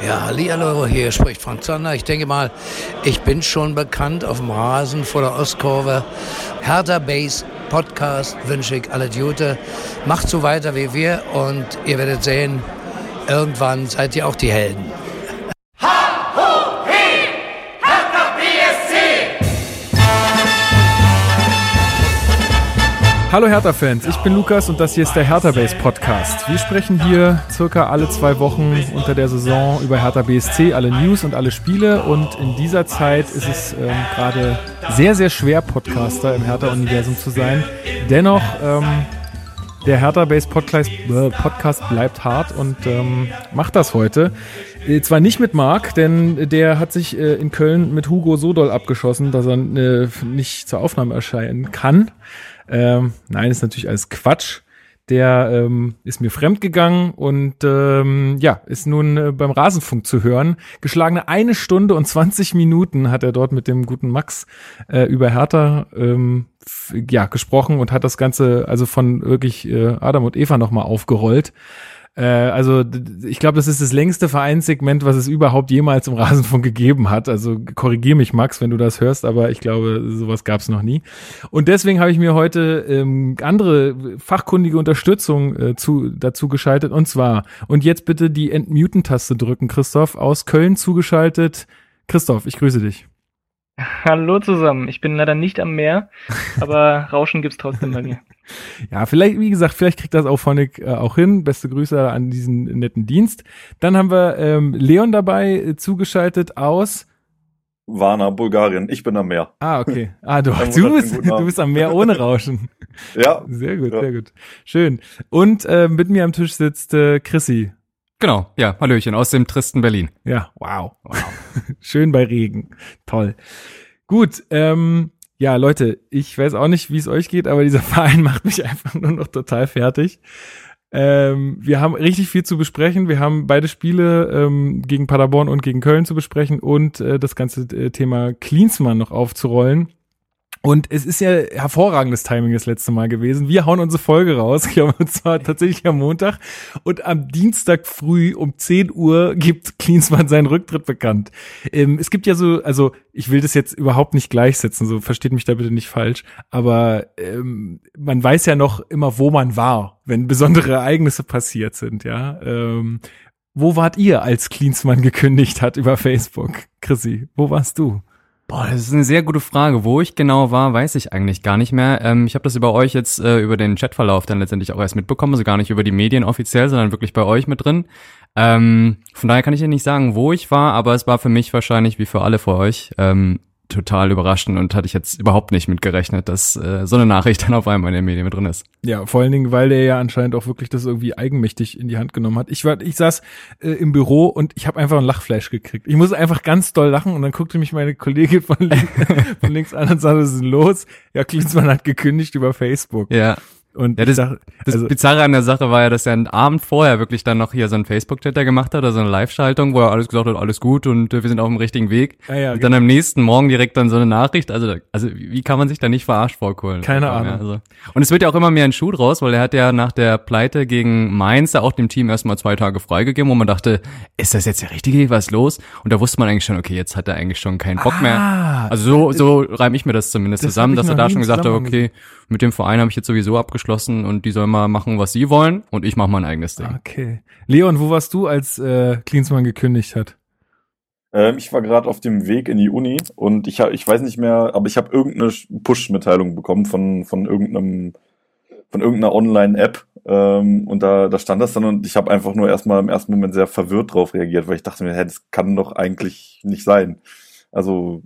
Ja, hallihallo, hier spricht Frank Zander. Ich denke mal, ich bin schon bekannt auf dem Rasen vor der Ostkurve. Hertha Base Podcast wünsche ich alle Jute. Macht so weiter wie wir und ihr werdet sehen, irgendwann seid ihr auch die Helden. Hallo Hertha-Fans, ich bin Lukas und das hier ist der Hertha Base Podcast. Wir sprechen hier circa alle zwei Wochen unter der Saison über Hertha BSC, alle News und alle Spiele und in dieser Zeit ist es ähm, gerade sehr, sehr schwer, Podcaster im Hertha-Universum zu sein. Dennoch, ähm, der Hertha Base äh, Podcast bleibt hart und ähm, macht das heute. Äh, zwar nicht mit Marc, denn der hat sich äh, in Köln mit Hugo so doll abgeschossen, dass er äh, nicht zur Aufnahme erscheinen kann. Ähm, nein, ist natürlich alles Quatsch. Der ähm, ist mir fremd gegangen und ähm, ja, ist nun äh, beim Rasenfunk zu hören. Geschlagene eine Stunde und 20 Minuten hat er dort mit dem guten Max äh, über Hertha ähm, ja, gesprochen und hat das Ganze also von wirklich äh, Adam und Eva nochmal aufgerollt. Äh, also ich glaube, das ist das längste Vereinssegment, was es überhaupt jemals im Rasenfunk gegeben hat. Also korrigier mich, Max, wenn du das hörst, aber ich glaube, sowas gab es noch nie. Und deswegen habe ich mir heute ähm, andere fachkundige Unterstützung äh, zu, dazu geschaltet. Und zwar, und jetzt bitte die Entmuten-Taste drücken, Christoph, aus Köln zugeschaltet. Christoph, ich grüße dich. Hallo zusammen. Ich bin leider nicht am Meer, aber Rauschen gibt's trotzdem bei mir. Ja, vielleicht, wie gesagt, vielleicht kriegt das auch Phonic äh, auch hin. Beste Grüße an diesen netten Dienst. Dann haben wir ähm, Leon dabei äh, zugeschaltet aus Varna, Bulgarien. Ich bin am Meer. Ah, okay. Ah, du, du, bist, du bist am Meer ohne Rauschen. ja. Sehr gut, ja. sehr gut. Schön. Und äh, mit mir am Tisch sitzt äh, Chrissy. Genau, ja, Hallöchen aus dem tristen Berlin. Ja, wow. wow. Schön bei Regen. Toll. Gut, ähm, ja, Leute, ich weiß auch nicht, wie es euch geht, aber dieser Verein macht mich einfach nur noch total fertig. Ähm, wir haben richtig viel zu besprechen. Wir haben beide Spiele ähm, gegen Paderborn und gegen Köln zu besprechen und äh, das ganze äh, Thema Klinsmann noch aufzurollen. Und es ist ja hervorragendes Timing das letzte Mal gewesen. Wir hauen unsere Folge raus, ich glaube, und zwar tatsächlich am Montag. Und am Dienstag früh um 10 Uhr gibt Klinsmann seinen Rücktritt bekannt. Ähm, es gibt ja so, also ich will das jetzt überhaupt nicht gleichsetzen, so versteht mich da bitte nicht falsch. Aber ähm, man weiß ja noch immer, wo man war, wenn besondere Ereignisse passiert sind, ja. Ähm, wo wart ihr, als Klinsmann gekündigt hat über Facebook? Chrissy, wo warst du? Boah, das ist eine sehr gute Frage. Wo ich genau war, weiß ich eigentlich gar nicht mehr. Ähm, ich habe das über euch jetzt äh, über den Chatverlauf dann letztendlich auch erst mitbekommen, also gar nicht über die Medien offiziell, sondern wirklich bei euch mit drin. Ähm, von daher kann ich ja nicht sagen, wo ich war, aber es war für mich wahrscheinlich wie für alle vor euch ähm, total überraschend und hatte ich jetzt überhaupt nicht mit gerechnet, dass äh, so eine Nachricht dann auf einmal in den Medien mit drin ist. Ja, vor allen Dingen, weil der ja anscheinend auch wirklich das irgendwie eigenmächtig in die Hand genommen hat. Ich war, ich saß äh, im Büro und ich habe einfach ein Lachflash gekriegt. Ich musste einfach ganz doll lachen und dann guckte mich meine Kollegin von, links, von links an und sagte, was ist denn los? Ja, Klinsmann hat gekündigt über Facebook. Ja. Und ja, das, dachte, also, das Bizarre an der Sache war ja, dass er einen Abend vorher wirklich dann noch hier so einen Facebook-Chat gemacht hat, also eine Live-Schaltung, wo er alles gesagt hat, alles gut und wir sind auf dem richtigen Weg. Ah, ja, und dann genau. am nächsten Morgen direkt dann so eine Nachricht. Also, also wie kann man sich da nicht verarscht vorkohlen? Keine Ahnung. Also. Und es wird ja auch immer mehr ein Schuh draus, weil er hat ja nach der Pleite gegen Mainz ja auch dem Team erstmal zwei Tage freigegeben, wo man dachte, ist das jetzt der richtige, was ist los? Und da wusste man eigentlich schon, okay, jetzt hat er eigentlich schon keinen Bock ah, mehr. Also so, so reime ich mir das zumindest das zusammen, dass er da schon gesagt hat, okay, mit dem Verein habe ich jetzt sowieso abgeschlossen und die sollen mal machen, was sie wollen und ich mache mein eigenes Ding. Okay. Leon, wo warst du, als äh, Klinsmann gekündigt hat? Ähm, ich war gerade auf dem Weg in die Uni und ich, hab, ich weiß nicht mehr, aber ich habe irgendeine Push-Mitteilung bekommen von, von irgendeinem von irgendeiner Online-App ähm, und da, da stand das dann und ich habe einfach nur erstmal im ersten Moment sehr verwirrt drauf reagiert, weil ich dachte mir, hey, das kann doch eigentlich nicht sein. Also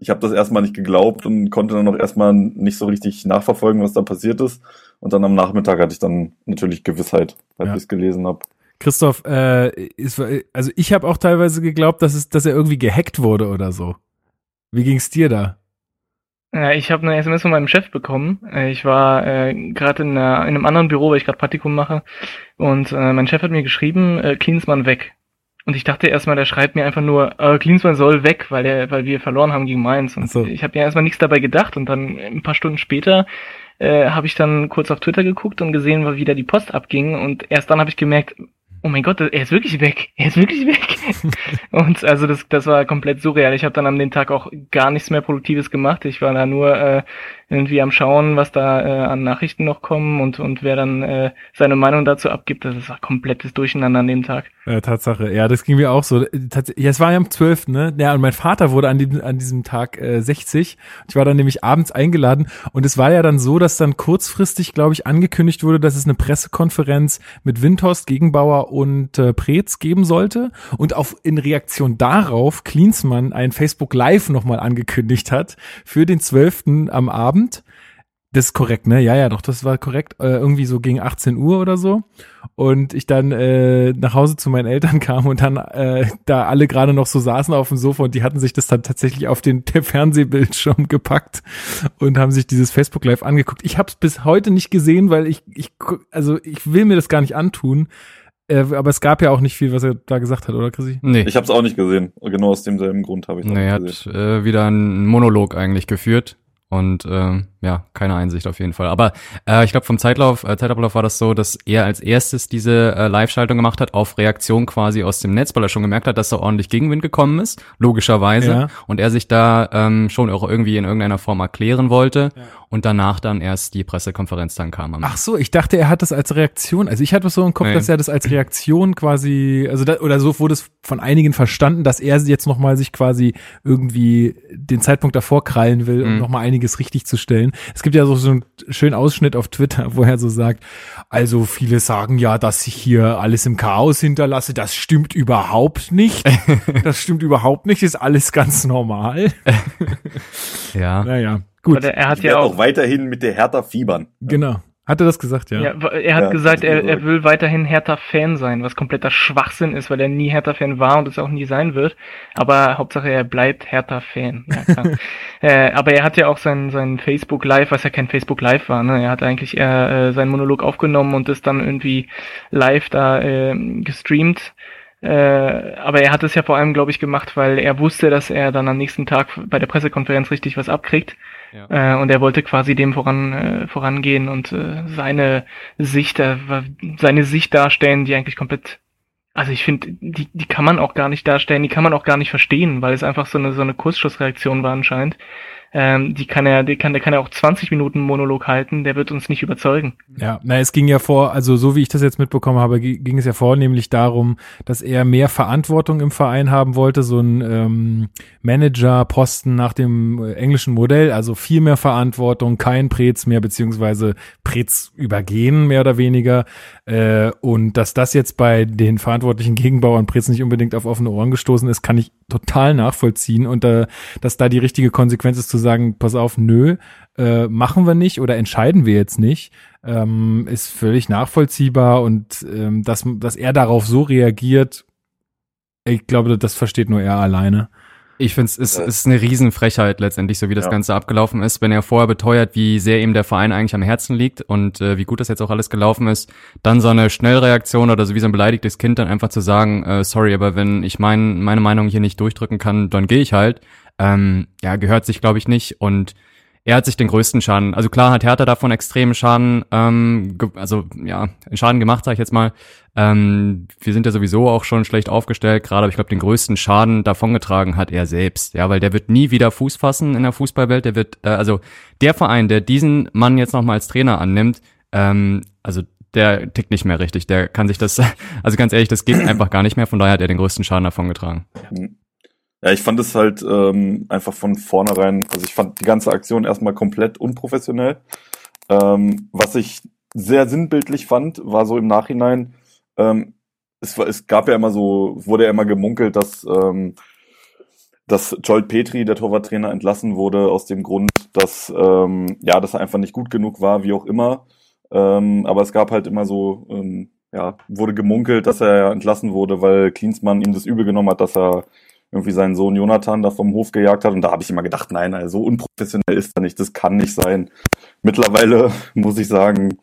ich habe das erstmal nicht geglaubt und konnte dann noch erstmal nicht so richtig nachverfolgen, was da passiert ist. Und dann am Nachmittag hatte ich dann natürlich Gewissheit, weil ja. ich es gelesen habe. Christoph, äh, ist, also ich habe auch teilweise geglaubt, dass es, dass er irgendwie gehackt wurde oder so. Wie ging's dir da? Ja, ich habe eine SMS von meinem Chef bekommen. Äh, ich war äh, gerade in, in einem anderen Büro, weil ich gerade Praktikum mache. Und äh, mein Chef hat mir geschrieben, äh, Klinsmann weg. Und ich dachte erstmal, der schreibt mir einfach nur, äh, Klinsmann soll weg, weil er, weil wir verloren haben gegen Mainz. Und so. ich habe ja erstmal nichts dabei gedacht und dann ein paar Stunden später äh, habe ich dann kurz auf Twitter geguckt und gesehen, wie da die Post abging und erst dann habe ich gemerkt, oh mein Gott, er ist wirklich weg, er ist wirklich weg. und also das, das war komplett surreal. Ich habe dann an dem Tag auch gar nichts mehr Produktives gemacht. Ich war da nur äh, irgendwie am Schauen, was da äh, an Nachrichten noch kommen und, und wer dann äh, seine Meinung dazu abgibt. Das war komplettes Durcheinander an dem Tag. Ja, Tatsache. Ja, das ging mir auch so. Ja, es war ja am 12. Ne? Ja, und mein Vater wurde an, dem, an diesem Tag äh, 60. Ich war dann nämlich abends eingeladen und es war ja dann so, dass dann kurzfristig, glaube ich, angekündigt wurde, dass es eine Pressekonferenz mit Windhorst, Gegenbauer und äh, Preetz geben sollte und auf in Reaktion darauf Klinsmann ein Facebook Live nochmal angekündigt hat für den 12. am Abend. Das ist korrekt, ne? Ja, ja, doch, das war korrekt. Äh, irgendwie so gegen 18 Uhr oder so. Und ich dann äh, nach Hause zu meinen Eltern kam und dann äh, da alle gerade noch so saßen auf dem Sofa und die hatten sich das dann tatsächlich auf den Fernsehbildschirm gepackt und haben sich dieses Facebook Live angeguckt. Ich habe es bis heute nicht gesehen, weil ich, ich, also ich will mir das gar nicht antun. Äh, aber es gab ja auch nicht viel, was er da gesagt hat, oder Chrissy? Nee. Ich habe es auch nicht gesehen. Genau aus demselben Grund habe ich es nee, nicht gesehen. Er hat äh, wieder einen Monolog eigentlich geführt und ähm, ja, keine Einsicht auf jeden Fall. Aber äh, ich glaube, vom Zeitlauf, äh, Zeitablauf war das so, dass er als erstes diese äh, Live-Schaltung gemacht hat, auf Reaktion quasi aus dem Netz, weil er schon gemerkt hat, dass da ordentlich Gegenwind gekommen ist, logischerweise. Ja. Und er sich da ähm, schon auch irgendwie in irgendeiner Form erklären wollte. Ja. Und danach dann erst die Pressekonferenz dann kam. Ach so, ich dachte, er hat das als Reaktion. Also ich hatte so im Kopf, nee. dass er das als Reaktion quasi, also da, oder so wurde es von einigen verstanden, dass er jetzt nochmal sich quasi irgendwie den Zeitpunkt davor krallen will, um mhm. nochmal einiges richtig zu stellen. Es gibt ja so, so einen schönen Ausschnitt auf Twitter, wo er so sagt, also viele sagen ja, dass ich hier alles im Chaos hinterlasse. Das stimmt überhaupt nicht. Das stimmt überhaupt nicht. Ist alles ganz normal. ja. Naja, gut. er hat ja auch, auch weiterhin mit der Hertha fiebern. Genau. Hat er das gesagt, ja? Ja, er hat ja, gesagt, er, er will weiterhin Hertha-Fan sein, was kompletter Schwachsinn ist, weil er nie Hertha-Fan war und es auch nie sein wird. Aber Hauptsache, er bleibt Hertha-Fan. Ja, äh, aber er hat ja auch sein, sein Facebook Live, was ja kein Facebook Live war, ne? Er hat eigentlich eher äh, seinen Monolog aufgenommen und ist dann irgendwie live da äh, gestreamt. Äh, aber er hat es ja vor allem, glaube ich, gemacht, weil er wusste, dass er dann am nächsten Tag bei der Pressekonferenz richtig was abkriegt. Ja. Äh, und er wollte quasi dem voran äh, vorangehen und äh, seine Sicht, äh, seine Sicht darstellen, die eigentlich komplett also ich finde, die, die kann man auch gar nicht darstellen, die kann man auch gar nicht verstehen, weil es einfach so eine so eine Kursschussreaktion war anscheinend. Ähm, die kann er, die kann, der kann ja auch 20 Minuten Monolog halten, der wird uns nicht überzeugen. Ja, na, es ging ja vor, also so wie ich das jetzt mitbekommen habe, ging es ja vornehmlich darum, dass er mehr Verantwortung im Verein haben wollte, so ein ähm, Manager-Posten nach dem äh, englischen Modell, also viel mehr Verantwortung, kein Prez mehr, beziehungsweise Prez übergehen, mehr oder weniger. Äh, und dass das jetzt bei den verantwortlichen Gegenbauern Prez nicht unbedingt auf offene Ohren gestoßen ist, kann ich total nachvollziehen. Und äh, dass da die richtige Konsequenz ist zu sagen, pass auf, nö, äh, machen wir nicht oder entscheiden wir jetzt nicht, ähm, ist völlig nachvollziehbar und ähm, dass, dass er darauf so reagiert, ich glaube, das versteht nur er alleine. Ich finde, es ist, ist eine Riesenfrechheit letztendlich, so wie das ja. Ganze abgelaufen ist, wenn er vorher beteuert, wie sehr ihm der Verein eigentlich am Herzen liegt und äh, wie gut das jetzt auch alles gelaufen ist, dann so eine Schnellreaktion oder so wie so ein beleidigtes Kind dann einfach zu sagen, äh, sorry, aber wenn ich mein, meine Meinung hier nicht durchdrücken kann, dann gehe ich halt, ähm, ja, gehört sich, glaube ich, nicht und er hat sich den größten Schaden, also klar hat Hertha davon extremen Schaden, ähm, also ja, Schaden gemacht, sag ich jetzt mal. Ähm, wir sind ja sowieso auch schon schlecht aufgestellt, gerade, aber ich glaube, den größten Schaden davongetragen hat er selbst, ja, weil der wird nie wieder Fuß fassen in der Fußballwelt. Der wird, äh, also der Verein, der diesen Mann jetzt nochmal als Trainer annimmt, ähm, also der tickt nicht mehr richtig. Der kann sich das, also ganz ehrlich, das geht einfach gar nicht mehr. Von daher hat er den größten Schaden davongetragen. Ja, ich fand es halt ähm, einfach von vornherein, also ich fand die ganze Aktion erstmal komplett unprofessionell. Ähm, was ich sehr sinnbildlich fand, war so im Nachhinein, ähm, es, es gab ja immer so, wurde ja immer gemunkelt, dass, ähm, dass Joel Petri, der Torwarttrainer, entlassen wurde aus dem Grund, dass, ähm, ja, dass er einfach nicht gut genug war, wie auch immer. Ähm, aber es gab halt immer so, ähm, ja, wurde gemunkelt, dass er entlassen wurde, weil Klinsmann ihm das übel genommen hat, dass er irgendwie seinen Sohn Jonathan da vom Hof gejagt hat. Und da habe ich immer gedacht, nein, also so unprofessionell ist er nicht, das kann nicht sein. Mittlerweile muss ich sagen,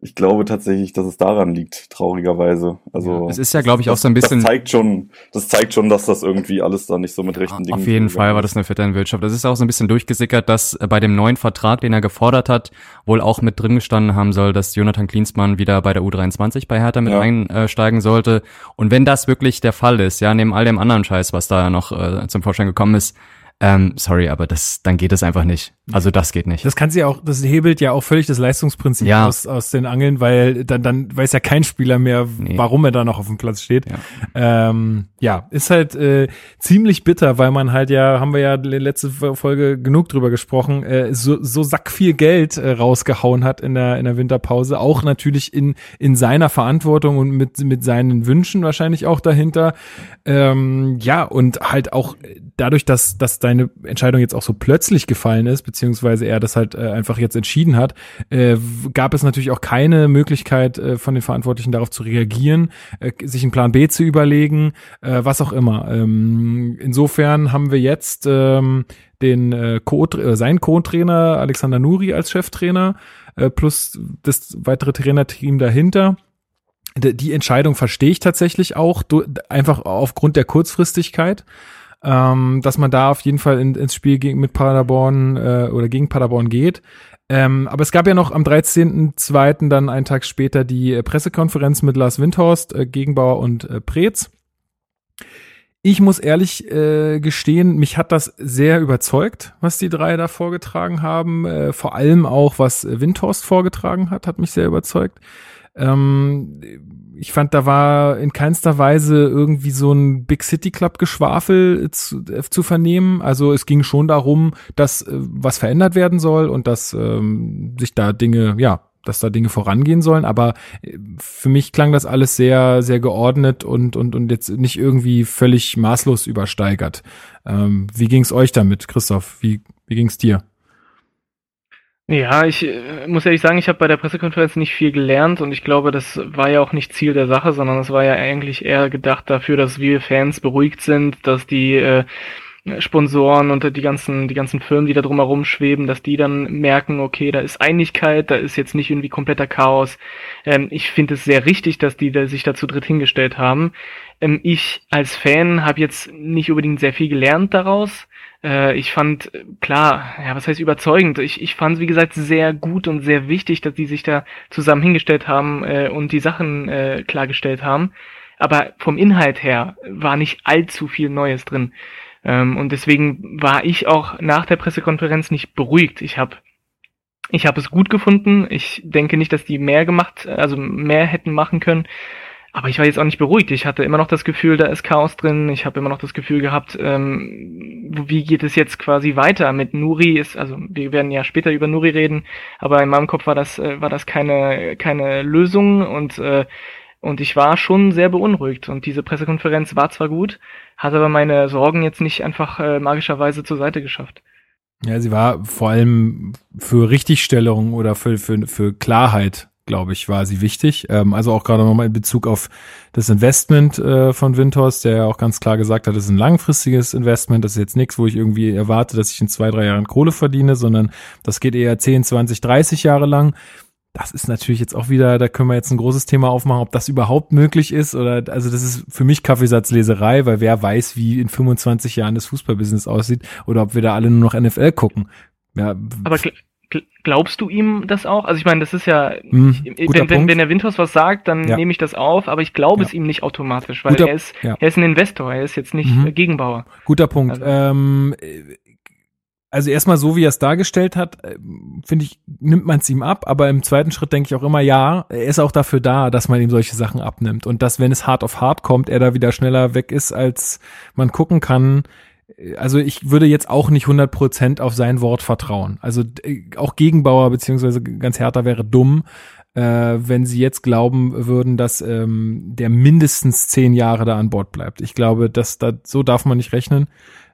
ich glaube tatsächlich, dass es daran liegt, traurigerweise. Also ja, es ist ja, glaube ich, auch so ein bisschen. Das zeigt schon, das zeigt schon, dass das irgendwie alles da nicht so mit rechten Dingen. Auf jeden Fall war das eine Vetternwirtschaft. Das ist auch so ein bisschen durchgesickert, dass bei dem neuen Vertrag, den er gefordert hat, wohl auch mit drin gestanden haben soll, dass Jonathan Klinsmann wieder bei der U23 bei Hertha mit ja. einsteigen sollte. Und wenn das wirklich der Fall ist, ja, neben all dem anderen Scheiß, was da noch äh, zum Vorschein gekommen ist, ähm, sorry, aber das, dann geht es einfach nicht. Also das geht nicht. Das kann sie auch, das hebelt ja auch völlig das Leistungsprinzip ja. aus, aus den Angeln, weil dann, dann weiß ja kein Spieler mehr, nee. warum er da noch auf dem Platz steht. Ja, ähm, ja ist halt äh, ziemlich bitter, weil man halt ja, haben wir ja letzte Folge genug drüber gesprochen, äh, so, so sack viel Geld äh, rausgehauen hat in der, in der Winterpause. Auch natürlich in, in seiner Verantwortung und mit, mit seinen Wünschen wahrscheinlich auch dahinter. Ähm, ja, und halt auch dadurch, dass, dass deine Entscheidung jetzt auch so plötzlich gefallen ist, beziehungsweise er das halt äh, einfach jetzt entschieden hat, äh, gab es natürlich auch keine Möglichkeit äh, von den Verantwortlichen darauf zu reagieren, äh, sich einen Plan B zu überlegen, äh, was auch immer. Ähm, insofern haben wir jetzt ähm, den äh, Co äh, sein Co-Trainer Alexander Nuri als Cheftrainer äh, plus das weitere Trainerteam dahinter die Entscheidung verstehe ich tatsächlich auch, einfach aufgrund der Kurzfristigkeit ähm, dass man da auf jeden Fall in, ins Spiel gegen, mit Paderborn äh, oder gegen Paderborn geht. Ähm, aber es gab ja noch am 13.02. dann einen Tag später die äh, Pressekonferenz mit Lars Windhorst, äh, Gegenbauer und äh, Preetz. Ich muss ehrlich äh, gestehen, mich hat das sehr überzeugt, was die drei da vorgetragen haben. Äh, vor allem auch, was Windhorst vorgetragen hat, hat mich sehr überzeugt. Ähm, ich fand, da war in keinster Weise irgendwie so ein Big City Club Geschwafel zu, äh, zu vernehmen. Also es ging schon darum, dass äh, was verändert werden soll und dass ähm, sich da Dinge, ja, dass da Dinge vorangehen sollen. Aber äh, für mich klang das alles sehr, sehr geordnet und und und jetzt nicht irgendwie völlig maßlos übersteigert. Ähm, wie ging's euch damit, Christoph? Wie wie ging's dir? Ja, ich äh, muss ehrlich sagen, ich habe bei der Pressekonferenz nicht viel gelernt und ich glaube, das war ja auch nicht Ziel der Sache, sondern es war ja eigentlich eher gedacht dafür, dass wir Fans beruhigt sind, dass die äh, Sponsoren und die ganzen, die ganzen Firmen, die da drumherum schweben, dass die dann merken, okay, da ist Einigkeit, da ist jetzt nicht irgendwie kompletter Chaos. Ähm, ich finde es sehr richtig, dass die da sich dazu dritt hingestellt haben. Ähm, ich als Fan habe jetzt nicht unbedingt sehr viel gelernt daraus äh, ich fand, äh, klar, ja, was heißt überzeugend? Ich, ich fand es, wie gesagt, sehr gut und sehr wichtig, dass die sich da zusammen hingestellt haben äh, und die Sachen klargestellt haben. Aber vom Inhalt her war nicht allzu viel Neues drin. Ähm, und deswegen war ich auch nach der Pressekonferenz nicht beruhigt. Ich habe ich habe es gut gefunden. Ich denke nicht, dass die mehr gemacht, also mehr hätten machen können. Aber ich war jetzt auch nicht beruhigt. Ich hatte immer noch das Gefühl, da ist Chaos drin. Ich habe immer noch das Gefühl gehabt, ähm, wie geht es jetzt quasi weiter mit Nuri? Ist also wir werden ja später über Nuri reden, aber in meinem Kopf war das äh, war das keine keine Lösung und äh, und ich war schon sehr beunruhigt. Und diese Pressekonferenz war zwar gut, hat aber meine Sorgen jetzt nicht einfach äh, magischerweise zur Seite geschafft. Ja, sie war vor allem für Richtigstellung oder für, für, für Klarheit glaube ich, war sie wichtig. Ähm, also auch gerade nochmal in Bezug auf das Investment äh, von Windhorst, der ja auch ganz klar gesagt hat, das ist ein langfristiges Investment. Das ist jetzt nichts, wo ich irgendwie erwarte, dass ich in zwei, drei Jahren Kohle verdiene, sondern das geht eher 10, 20, 30 Jahre lang. Das ist natürlich jetzt auch wieder, da können wir jetzt ein großes Thema aufmachen, ob das überhaupt möglich ist oder, also das ist für mich Kaffeesatzleserei, weil wer weiß, wie in 25 Jahren das Fußballbusiness aussieht oder ob wir da alle nur noch NFL gucken. Ja, aber Glaubst du ihm das auch? Also ich meine, das ist ja, mm, wenn, wenn, wenn der Winters was sagt, dann ja. nehme ich das auf, aber ich glaube ja. es ihm nicht automatisch, weil guter, er ist, ja. er ist ein Investor, er ist jetzt nicht mhm. Gegenbauer. Guter Punkt. Also, ähm, also erstmal so, wie er es dargestellt hat, äh, finde ich, nimmt man es ihm ab, aber im zweiten Schritt denke ich auch immer, ja, er ist auch dafür da, dass man ihm solche Sachen abnimmt und dass, wenn es hart auf hart kommt, er da wieder schneller weg ist, als man gucken kann, also ich würde jetzt auch nicht 100% auf sein Wort vertrauen. Also äh, auch Gegenbauer beziehungsweise ganz härter wäre dumm, äh, wenn sie jetzt glauben würden, dass ähm, der mindestens zehn Jahre da an Bord bleibt. Ich glaube, dass da so darf man nicht rechnen.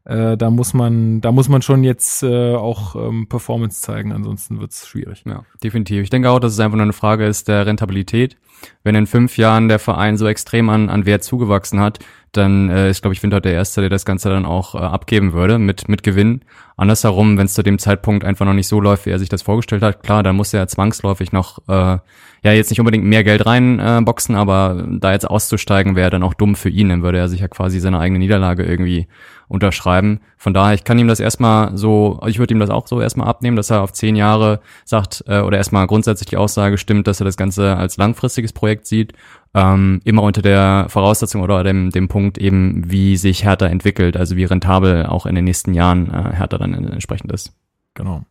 Äh, da muss man, da muss man schon jetzt äh, auch ähm, Performance zeigen, ansonsten wird's schwierig. Ja, definitiv. Ich denke auch, dass es einfach nur eine Frage ist der Rentabilität. Wenn in fünf Jahren der Verein so extrem an, an Wert zugewachsen hat, dann äh, ist, glaube ich, Winter der Erste, der das Ganze dann auch äh, abgeben würde mit, mit Gewinn. Andersherum, wenn es zu dem Zeitpunkt einfach noch nicht so läuft, wie er sich das vorgestellt hat, klar, dann muss er zwangsläufig noch, äh, ja, jetzt nicht unbedingt mehr Geld reinboxen, äh, aber da jetzt auszusteigen wäre dann auch dumm für ihn, dann würde er sich ja quasi seine eigene Niederlage irgendwie unterschreiben. Von daher, ich kann ihm das erstmal so, ich würde ihm das auch so erstmal abnehmen, dass er auf zehn Jahre sagt, äh, oder erstmal grundsätzlich die Aussage stimmt, dass er das Ganze als langfristiges Projekt sieht. Ähm, immer unter der Voraussetzung oder dem, dem Punkt eben, wie sich Hertha entwickelt, also wie rentabel auch in den nächsten Jahren äh, Hertha dann entsprechend ist. Genau.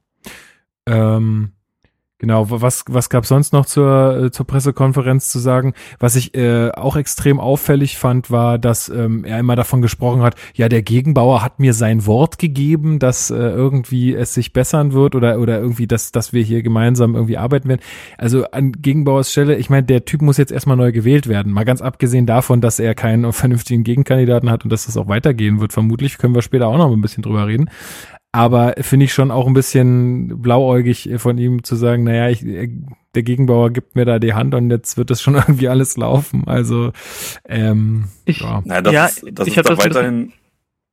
Ähm, Genau, was, was gab sonst noch zur, äh, zur Pressekonferenz zu sagen? Was ich äh, auch extrem auffällig fand, war, dass ähm, er immer davon gesprochen hat, ja, der Gegenbauer hat mir sein Wort gegeben, dass äh, irgendwie es sich bessern wird oder, oder irgendwie, dass, dass wir hier gemeinsam irgendwie arbeiten werden. Also an Gegenbauers Stelle, ich meine, der Typ muss jetzt erstmal neu gewählt werden. Mal ganz abgesehen davon, dass er keinen vernünftigen Gegenkandidaten hat und dass das auch weitergehen wird. Vermutlich können wir später auch noch ein bisschen drüber reden. Aber finde ich schon auch ein bisschen blauäugig von ihm zu sagen, naja, ich, der Gegenbauer gibt mir da die Hand und jetzt wird das schon irgendwie alles laufen. Also, ähm, ich, ja. Naja, das ja, ist, das ist da weiterhin,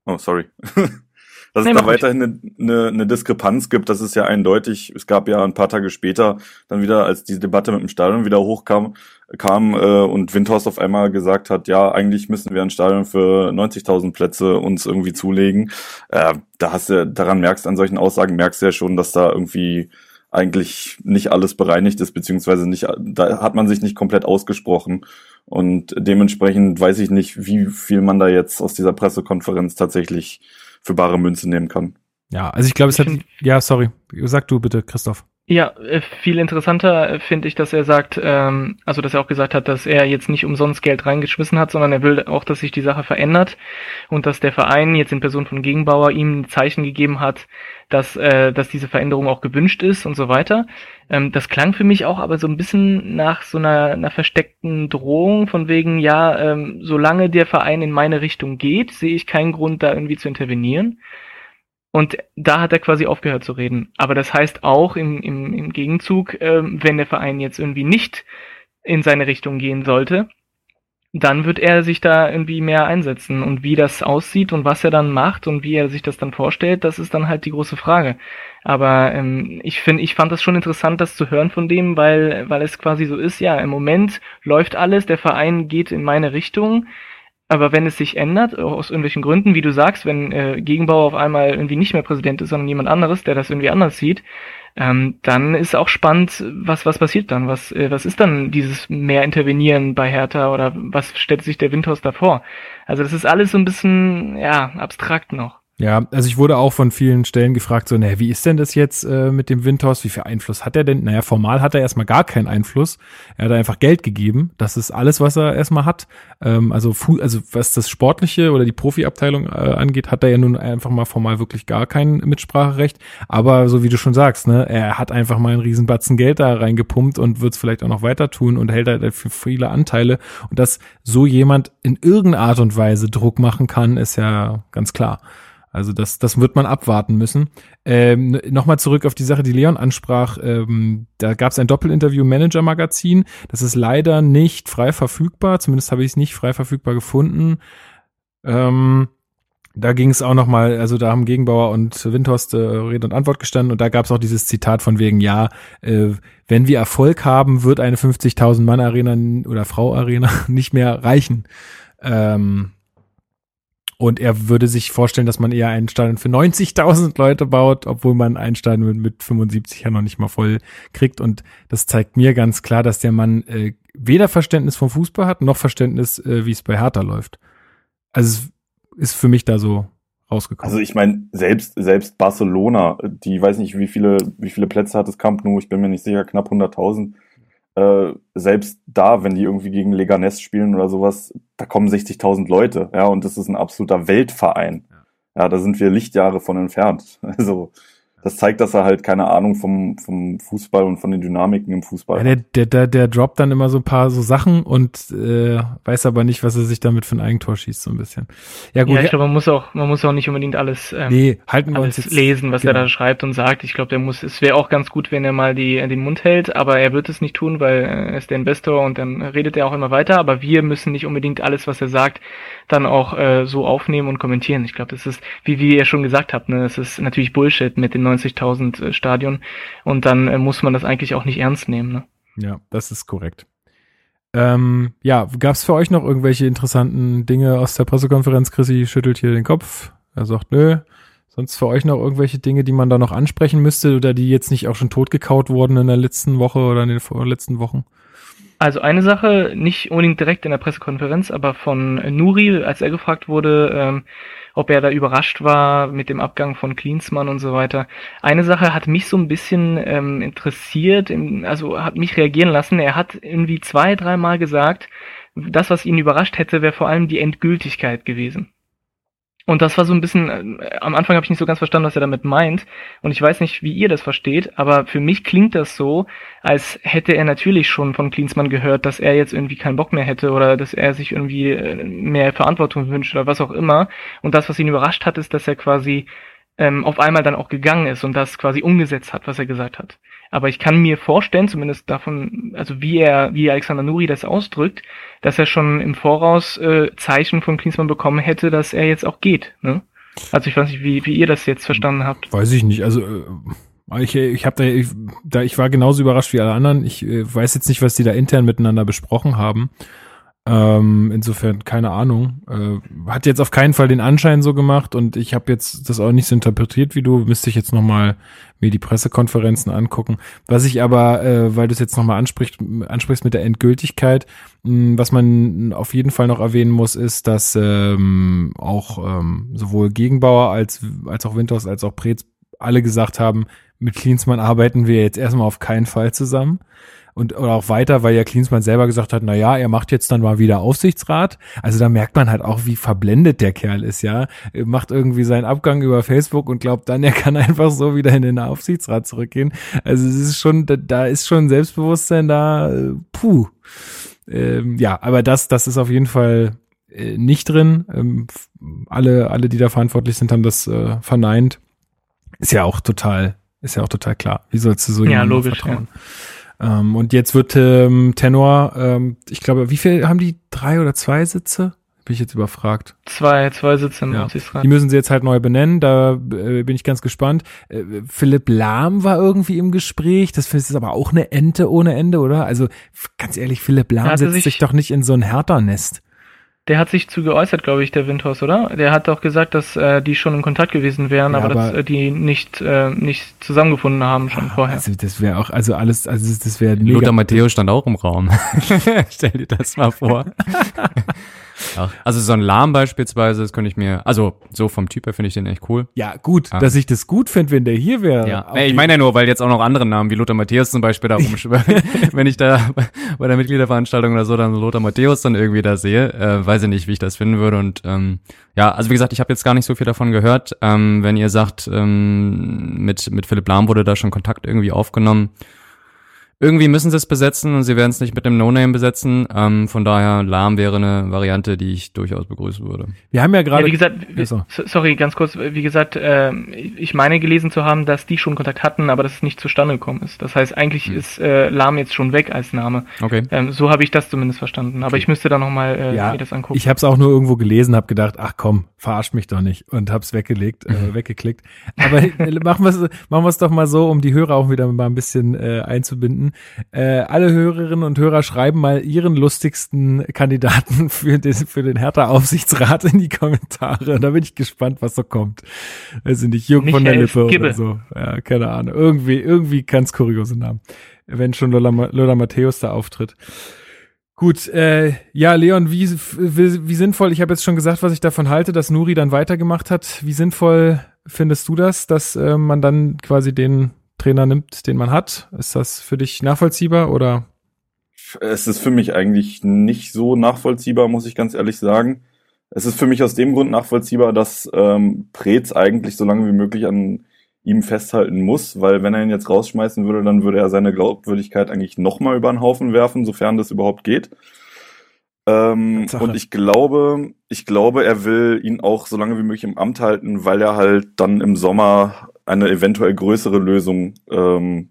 oh, sorry. Dass nee, es da weiterhin eine, eine, eine Diskrepanz gibt, das ist ja eindeutig. Es gab ja ein paar Tage später dann wieder, als die Debatte mit dem Stadion wieder hochkam, kam äh, und Windhorst auf einmal gesagt hat, ja, eigentlich müssen wir ein Stadion für 90.000 Plätze uns irgendwie zulegen. Äh, da hast du, daran merkst, an solchen Aussagen merkst du ja schon, dass da irgendwie eigentlich nicht alles bereinigt ist, beziehungsweise nicht, da hat man sich nicht komplett ausgesprochen. Und dementsprechend weiß ich nicht, wie viel man da jetzt aus dieser Pressekonferenz tatsächlich für bare Münze nehmen kann. Ja, also ich glaube, es hat, ja, sorry, sag du bitte, Christoph. Ja, äh, viel interessanter finde ich, dass er sagt, ähm, also dass er auch gesagt hat, dass er jetzt nicht umsonst Geld reingeschmissen hat, sondern er will auch, dass sich die Sache verändert und dass der Verein jetzt in Person von Gegenbauer ihm ein Zeichen gegeben hat, dass, äh, dass diese Veränderung auch gewünscht ist und so weiter. Ähm, das klang für mich auch aber so ein bisschen nach so einer, einer versteckten Drohung von wegen, ja, ähm, solange der Verein in meine Richtung geht, sehe ich keinen Grund, da irgendwie zu intervenieren. Und da hat er quasi aufgehört zu reden. Aber das heißt auch im, im, im Gegenzug, ähm, wenn der Verein jetzt irgendwie nicht in seine Richtung gehen sollte, dann wird er sich da irgendwie mehr einsetzen. Und wie das aussieht und was er dann macht und wie er sich das dann vorstellt, das ist dann halt die große Frage. Aber ähm, ich finde, ich fand das schon interessant, das zu hören von dem, weil, weil es quasi so ist, ja, im Moment läuft alles, der Verein geht in meine Richtung aber wenn es sich ändert, aus irgendwelchen Gründen, wie du sagst, wenn äh, Gegenbauer auf einmal irgendwie nicht mehr Präsident ist, sondern jemand anderes, der das irgendwie anders sieht, ähm, dann ist auch spannend, was, was passiert dann? Was, äh, was ist dann dieses mehr Intervenieren bei Hertha oder was stellt sich der Windhaus davor? Also das ist alles so ein bisschen, ja, abstrakt noch. Ja, also ich wurde auch von vielen Stellen gefragt, so, naja, wie ist denn das jetzt äh, mit dem Windhaus? Wie viel Einfluss hat er denn? Naja, formal hat er erstmal gar keinen Einfluss. Er hat einfach Geld gegeben. Das ist alles, was er erstmal hat. Ähm, also, also was das Sportliche oder die Profiabteilung äh, angeht, hat er ja nun einfach mal formal wirklich gar kein Mitspracherecht. Aber so wie du schon sagst, ne, er hat einfach mal einen Riesenbatzen Geld da reingepumpt und wird es vielleicht auch noch weiter tun und hält halt für viele Anteile. Und dass so jemand in irgendeiner Art und Weise Druck machen kann, ist ja ganz klar. Also das, das wird man abwarten müssen. Ähm, Nochmal zurück auf die Sache, die Leon ansprach. Ähm, da gab es ein Doppelinterview Manager Magazin. Das ist leider nicht frei verfügbar. Zumindest habe ich es nicht frei verfügbar gefunden. Ähm, da ging es auch nochmal, also da haben Gegenbauer und Windhorst äh, Rede und Antwort gestanden und da gab es auch dieses Zitat von wegen, ja, äh, wenn wir Erfolg haben, wird eine 50.000 Mann Arena oder Frau Arena nicht mehr reichen. Ähm, und er würde sich vorstellen, dass man eher einen Stadion für 90.000 Leute baut, obwohl man ein Stadion mit 75 ja noch nicht mal voll kriegt. Und das zeigt mir ganz klar, dass der Mann äh, weder Verständnis vom Fußball hat, noch Verständnis, äh, wie es bei Hertha läuft. Also es ist für mich da so rausgekommen. Also ich meine, selbst, selbst Barcelona, die weiß nicht, wie viele, wie viele Plätze hat das Camp Nou, ich bin mir nicht sicher, knapp 100.000 äh, selbst da, wenn die irgendwie gegen Leganés spielen oder sowas, da kommen 60.000 Leute, ja, und das ist ein absoluter Weltverein. Ja. ja, da sind wir Lichtjahre von entfernt. Also das zeigt, dass er halt keine Ahnung vom, vom Fußball und von den Dynamiken im Fußball ja, der, der, der, der droppt dann immer so ein paar so Sachen und äh, weiß aber nicht, was er sich damit für ein Eigentor schießt, so ein bisschen. Ja, gut. Ja, ich glaube, man muss auch, man muss auch nicht unbedingt alles, ähm, nee, halten wir alles uns jetzt, lesen, was genau. er da schreibt und sagt. Ich glaube, der muss, es wäre auch ganz gut, wenn er mal die, den Mund hält, aber er wird es nicht tun, weil er ist der Investor und dann redet er auch immer weiter, aber wir müssen nicht unbedingt alles, was er sagt, dann auch äh, so aufnehmen und kommentieren. Ich glaube, das ist, wie, wie ihr schon gesagt habt, ne, das ist natürlich Bullshit mit den 90.000 äh, Stadion und dann äh, muss man das eigentlich auch nicht ernst nehmen. Ne? Ja, das ist korrekt. Ähm, ja, gab es für euch noch irgendwelche interessanten Dinge aus der Pressekonferenz? Chrissy schüttelt hier den Kopf. Er sagt, nö. Sonst für euch noch irgendwelche Dinge, die man da noch ansprechen müsste oder die jetzt nicht auch schon totgekaut wurden in der letzten Woche oder in den vorletzten Wochen? Also eine Sache, nicht unbedingt direkt in der Pressekonferenz, aber von Nuri, als er gefragt wurde, ähm, ob er da überrascht war mit dem Abgang von Klinsmann und so weiter. Eine Sache hat mich so ein bisschen ähm, interessiert, also hat mich reagieren lassen. Er hat irgendwie zwei, dreimal gesagt, das, was ihn überrascht hätte, wäre vor allem die Endgültigkeit gewesen. Und das war so ein bisschen, äh, am Anfang habe ich nicht so ganz verstanden, was er damit meint. Und ich weiß nicht, wie ihr das versteht, aber für mich klingt das so, als hätte er natürlich schon von Klinsmann gehört, dass er jetzt irgendwie keinen Bock mehr hätte oder dass er sich irgendwie äh, mehr Verantwortung wünscht oder was auch immer. Und das, was ihn überrascht hat, ist, dass er quasi ähm, auf einmal dann auch gegangen ist und das quasi umgesetzt hat, was er gesagt hat. Aber ich kann mir vorstellen, zumindest davon, also wie er, wie Alexander Nuri das ausdrückt, dass er schon im Voraus äh, Zeichen von Klinsmann bekommen hätte, dass er jetzt auch geht. Ne? Also ich weiß nicht, wie, wie ihr das jetzt verstanden habt. Weiß ich nicht. Also äh, ich, ich habe da, ich, da, ich war genauso überrascht wie alle anderen. Ich äh, weiß jetzt nicht, was die da intern miteinander besprochen haben. Ähm, insofern keine Ahnung. Äh, hat jetzt auf keinen Fall den Anschein so gemacht und ich habe jetzt das auch nicht so interpretiert wie du. Müsste ich jetzt noch mal mir die Pressekonferenzen angucken. Was ich aber, äh, weil du es jetzt noch mal ansprichst, ansprichst mit der Endgültigkeit, mh, was man auf jeden Fall noch erwähnen muss, ist, dass ähm, auch ähm, sowohl Gegenbauer als als auch Winters als auch Preetz alle gesagt haben, mit Klinsmann arbeiten wir jetzt erstmal auf keinen Fall zusammen und oder auch weiter, weil ja Klinsmann selber gesagt hat, na ja, er macht jetzt dann mal wieder Aufsichtsrat. Also da merkt man halt auch, wie verblendet der Kerl ist, ja. Er macht irgendwie seinen Abgang über Facebook und glaubt dann, er kann einfach so wieder in den Aufsichtsrat zurückgehen. Also es ist schon, da, da ist schon Selbstbewusstsein da, äh, puh. Ähm, ja, aber das, das ist auf jeden Fall äh, nicht drin. Ähm, alle, alle, die da verantwortlich sind, haben das äh, verneint. Ist ja auch total, ist ja auch total klar. Wie sollst du so ja, logisch, vertrauen? Ja. Ähm, und jetzt wird ähm, Tenor, ähm, ich glaube, wie viel haben die? Drei oder zwei Sitze? Bin ich jetzt überfragt. Zwei, zwei Sitze im ja. Die müssen sie jetzt halt neu benennen, da äh, bin ich ganz gespannt. Äh, Philipp Lahm war irgendwie im Gespräch, das ist aber auch eine Ente ohne Ende, oder? Also ganz ehrlich, Philipp Lahm setzt sich, sich doch nicht in so ein Hertha-Nest. Der hat sich zu geäußert, glaube ich, der Windhorst, oder? Der hat auch gesagt, dass äh, die schon in Kontakt gewesen wären, ja, aber, aber, dass äh, die nicht äh, nicht zusammengefunden haben schon ja, vorher. Also das wäre auch, also alles, also das wäre Lothar Matthäus stand auch im Raum. Stell dir das mal vor. Also so ein Lahm beispielsweise, das könnte ich mir, also so vom Typ her finde ich den echt cool. Ja, gut, ja. dass ich das gut finde, wenn der hier wäre. Ja, ich meine ja nur, weil jetzt auch noch andere Namen wie Lothar Matthäus zum Beispiel da rumschwimmen. wenn ich da bei der Mitgliederveranstaltung oder so dann Lothar Matthäus dann irgendwie da sehe, äh, weiß ich nicht, wie ich das finden würde. Und ähm, ja, also wie gesagt, ich habe jetzt gar nicht so viel davon gehört. Ähm, wenn ihr sagt, ähm, mit, mit Philipp Lahm wurde da schon Kontakt irgendwie aufgenommen, irgendwie müssen sie es besetzen und sie werden es nicht mit einem No-Name besetzen. Ähm, von daher, Lahm wäre eine Variante, die ich durchaus begrüßen würde. Wir haben ja gerade. Ja, wie gesagt, also. sorry, ganz kurz, wie gesagt, äh, ich meine gelesen zu haben, dass die schon Kontakt hatten, aber dass es nicht zustande gekommen ist. Das heißt, eigentlich hm. ist äh, Lahm jetzt schon weg als Name. Okay. Ähm, so habe ich das zumindest verstanden. Aber okay. ich müsste da nochmal äh, ja, mir das angucken. Ich habe es auch nur irgendwo gelesen, habe gedacht, ach komm, verarscht mich doch nicht und hab's weggelegt, äh, weggeklickt. Aber äh, machen wir es machen wir's doch mal so, um die Hörer auch wieder mal ein bisschen äh, einzubinden. Äh, alle Hörerinnen und Hörer schreiben mal ihren lustigsten Kandidaten für den, für den Hertha-Aufsichtsrat in die Kommentare. Da bin ich gespannt, was so kommt. Also nicht Jürgen von der Lippe Gibbe. oder so. Ja, keine Ahnung. Irgendwie, irgendwie ganz kuriose Namen. Wenn schon Lola, Lola Matthäus da auftritt. Gut, äh, ja, Leon, wie, wie, wie sinnvoll, ich habe jetzt schon gesagt, was ich davon halte, dass Nuri dann weitergemacht hat. Wie sinnvoll findest du das, dass äh, man dann quasi den Trainer nimmt, den man hat? Ist das für dich nachvollziehbar oder? Es ist für mich eigentlich nicht so nachvollziehbar, muss ich ganz ehrlich sagen. Es ist für mich aus dem Grund nachvollziehbar, dass ähm, Preetz eigentlich so lange wie möglich an ihm festhalten muss, weil wenn er ihn jetzt rausschmeißen würde, dann würde er seine Glaubwürdigkeit eigentlich nochmal über den Haufen werfen, sofern das überhaupt geht. Ähm, und ich glaube, ich glaube, er will ihn auch so lange wie möglich im Amt halten, weil er halt dann im Sommer eine eventuell größere Lösung ähm,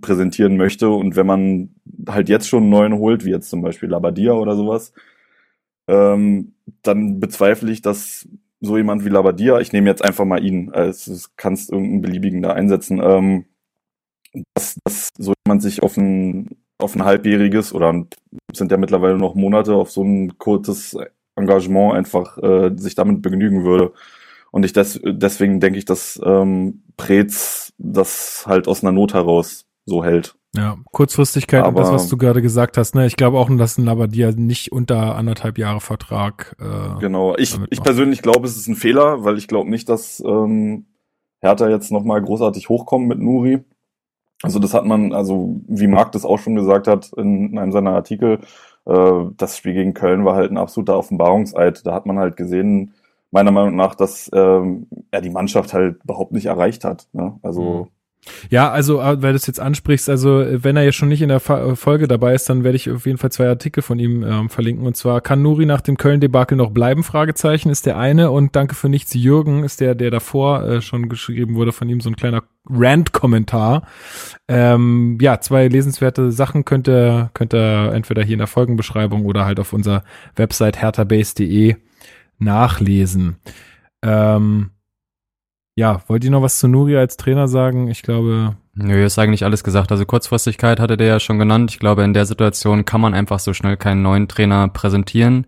präsentieren möchte. Und wenn man halt jetzt schon einen neuen holt, wie jetzt zum Beispiel Labadia oder sowas, ähm, dann bezweifle ich, dass so jemand wie Labadia, ich nehme jetzt einfach mal ihn, als kannst irgendeinen beliebigen da einsetzen, ähm, dass, dass so jemand sich auf ein, auf ein halbjähriges oder sind ja mittlerweile noch Monate auf so ein kurzes Engagement einfach äh, sich damit begnügen würde. Und ich des, deswegen denke ich, dass ähm, Preetz das halt aus einer Not heraus so hält. Ja, Kurzfristigkeit Aber, und das, was du gerade gesagt hast, ne? Ich glaube auch, dass ein Labadia nicht unter anderthalb Jahre Vertrag. Äh, genau, ich, ich persönlich glaube, es ist ein Fehler, weil ich glaube nicht, dass ähm, Hertha jetzt nochmal großartig hochkommt mit Nuri. Also das hat man, also wie Marc das auch schon gesagt hat in, in einem seiner Artikel, äh, das Spiel gegen Köln war halt ein absoluter Offenbarungseid. Da hat man halt gesehen, meiner Meinung nach, dass ähm, er die Mannschaft halt überhaupt nicht erreicht hat. Ne? Also mhm. Ja, also, äh, weil du es jetzt ansprichst, also äh, wenn er jetzt schon nicht in der äh, Folge dabei ist, dann werde ich auf jeden Fall zwei Artikel von ihm ähm, verlinken. Und zwar kann Nuri nach dem Köln-Debakel noch bleiben? Fragezeichen ist der eine und Danke für nichts Jürgen ist der, der davor äh, schon geschrieben wurde von ihm, so ein kleiner Rant-Kommentar. Ähm, ja, zwei lesenswerte Sachen könnt ihr, könnt ihr entweder hier in der Folgenbeschreibung oder halt auf unserer Website herterbase.de nachlesen. Ähm, ja, wollt ihr noch was zu Nuri als Trainer sagen? Ich glaube. Nö, ist eigentlich alles gesagt. Also Kurzfristigkeit hatte der ja schon genannt. Ich glaube, in der Situation kann man einfach so schnell keinen neuen Trainer präsentieren.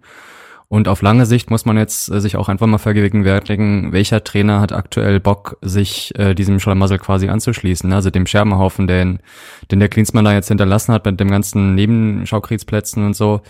Und auf lange Sicht muss man jetzt äh, sich auch einfach mal vergegenwärtigen, welcher Trainer hat aktuell Bock, sich äh, diesem Schlamassel quasi anzuschließen. Also dem Scherbenhaufen, den, den der Klinsmann da jetzt hinterlassen hat mit dem ganzen Nebenschaukriegsplätzen und so.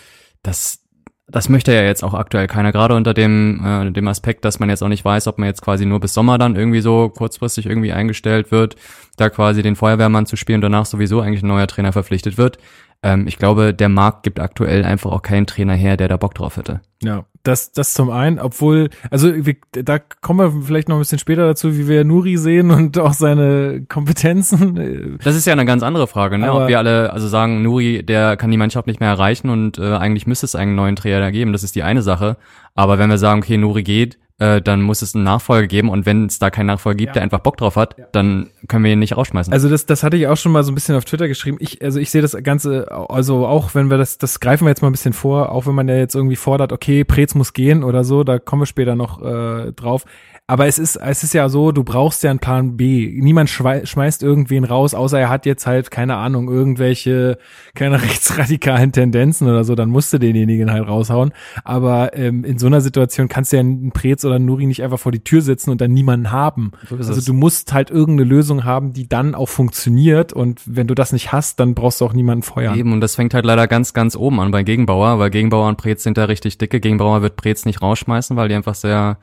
Das, das möchte ja jetzt auch aktuell keiner, gerade unter dem, äh, dem Aspekt, dass man jetzt auch nicht weiß, ob man jetzt quasi nur bis Sommer dann irgendwie so kurzfristig irgendwie eingestellt wird, da quasi den Feuerwehrmann zu spielen und danach sowieso eigentlich ein neuer Trainer verpflichtet wird. Ähm, ich glaube, der Markt gibt aktuell einfach auch keinen Trainer her, der da Bock drauf hätte. Ja, das, das zum einen, obwohl, also wir, da kommen wir vielleicht noch ein bisschen später dazu, wie wir Nuri sehen und auch seine Kompetenzen. Das ist ja eine ganz andere Frage, ne? Ob wir alle, also sagen, Nuri, der kann die Mannschaft nicht mehr erreichen und äh, eigentlich müsste es einen neuen Trainer geben, das ist die eine Sache. Aber wenn wir sagen, okay, Nuri geht, äh, dann muss es einen Nachfolger geben und wenn es da keinen Nachfolger gibt, ja. der einfach Bock drauf hat, ja. dann können wir ihn nicht rausschmeißen. Also das, das hatte ich auch schon mal so ein bisschen auf Twitter geschrieben. Ich, also ich sehe das Ganze, also auch wenn wir das, das greifen wir jetzt mal ein bisschen vor, auch wenn man ja jetzt irgendwie fordert, okay, Preetz muss gehen oder so, da kommen wir später noch äh, drauf. Aber es ist, es ist ja so, du brauchst ja einen Plan B. Niemand schmeißt irgendwen raus, außer er hat jetzt halt, keine Ahnung, irgendwelche, keine rechtsradikalen Tendenzen oder so, dann musst du denjenigen halt raushauen. Aber ähm, in so einer Situation kannst du ja einen Prez oder einen Nuri nicht einfach vor die Tür setzen und dann niemanden haben. So also du musst halt irgendeine Lösung haben, die dann auch funktioniert. Und wenn du das nicht hast, dann brauchst du auch niemanden feuern. Eben, und das fängt halt leider ganz, ganz oben an bei Gegenbauer, weil Gegenbauer und Prez sind da richtig dicke. Gegenbauer wird Prez nicht rausschmeißen, weil die einfach sehr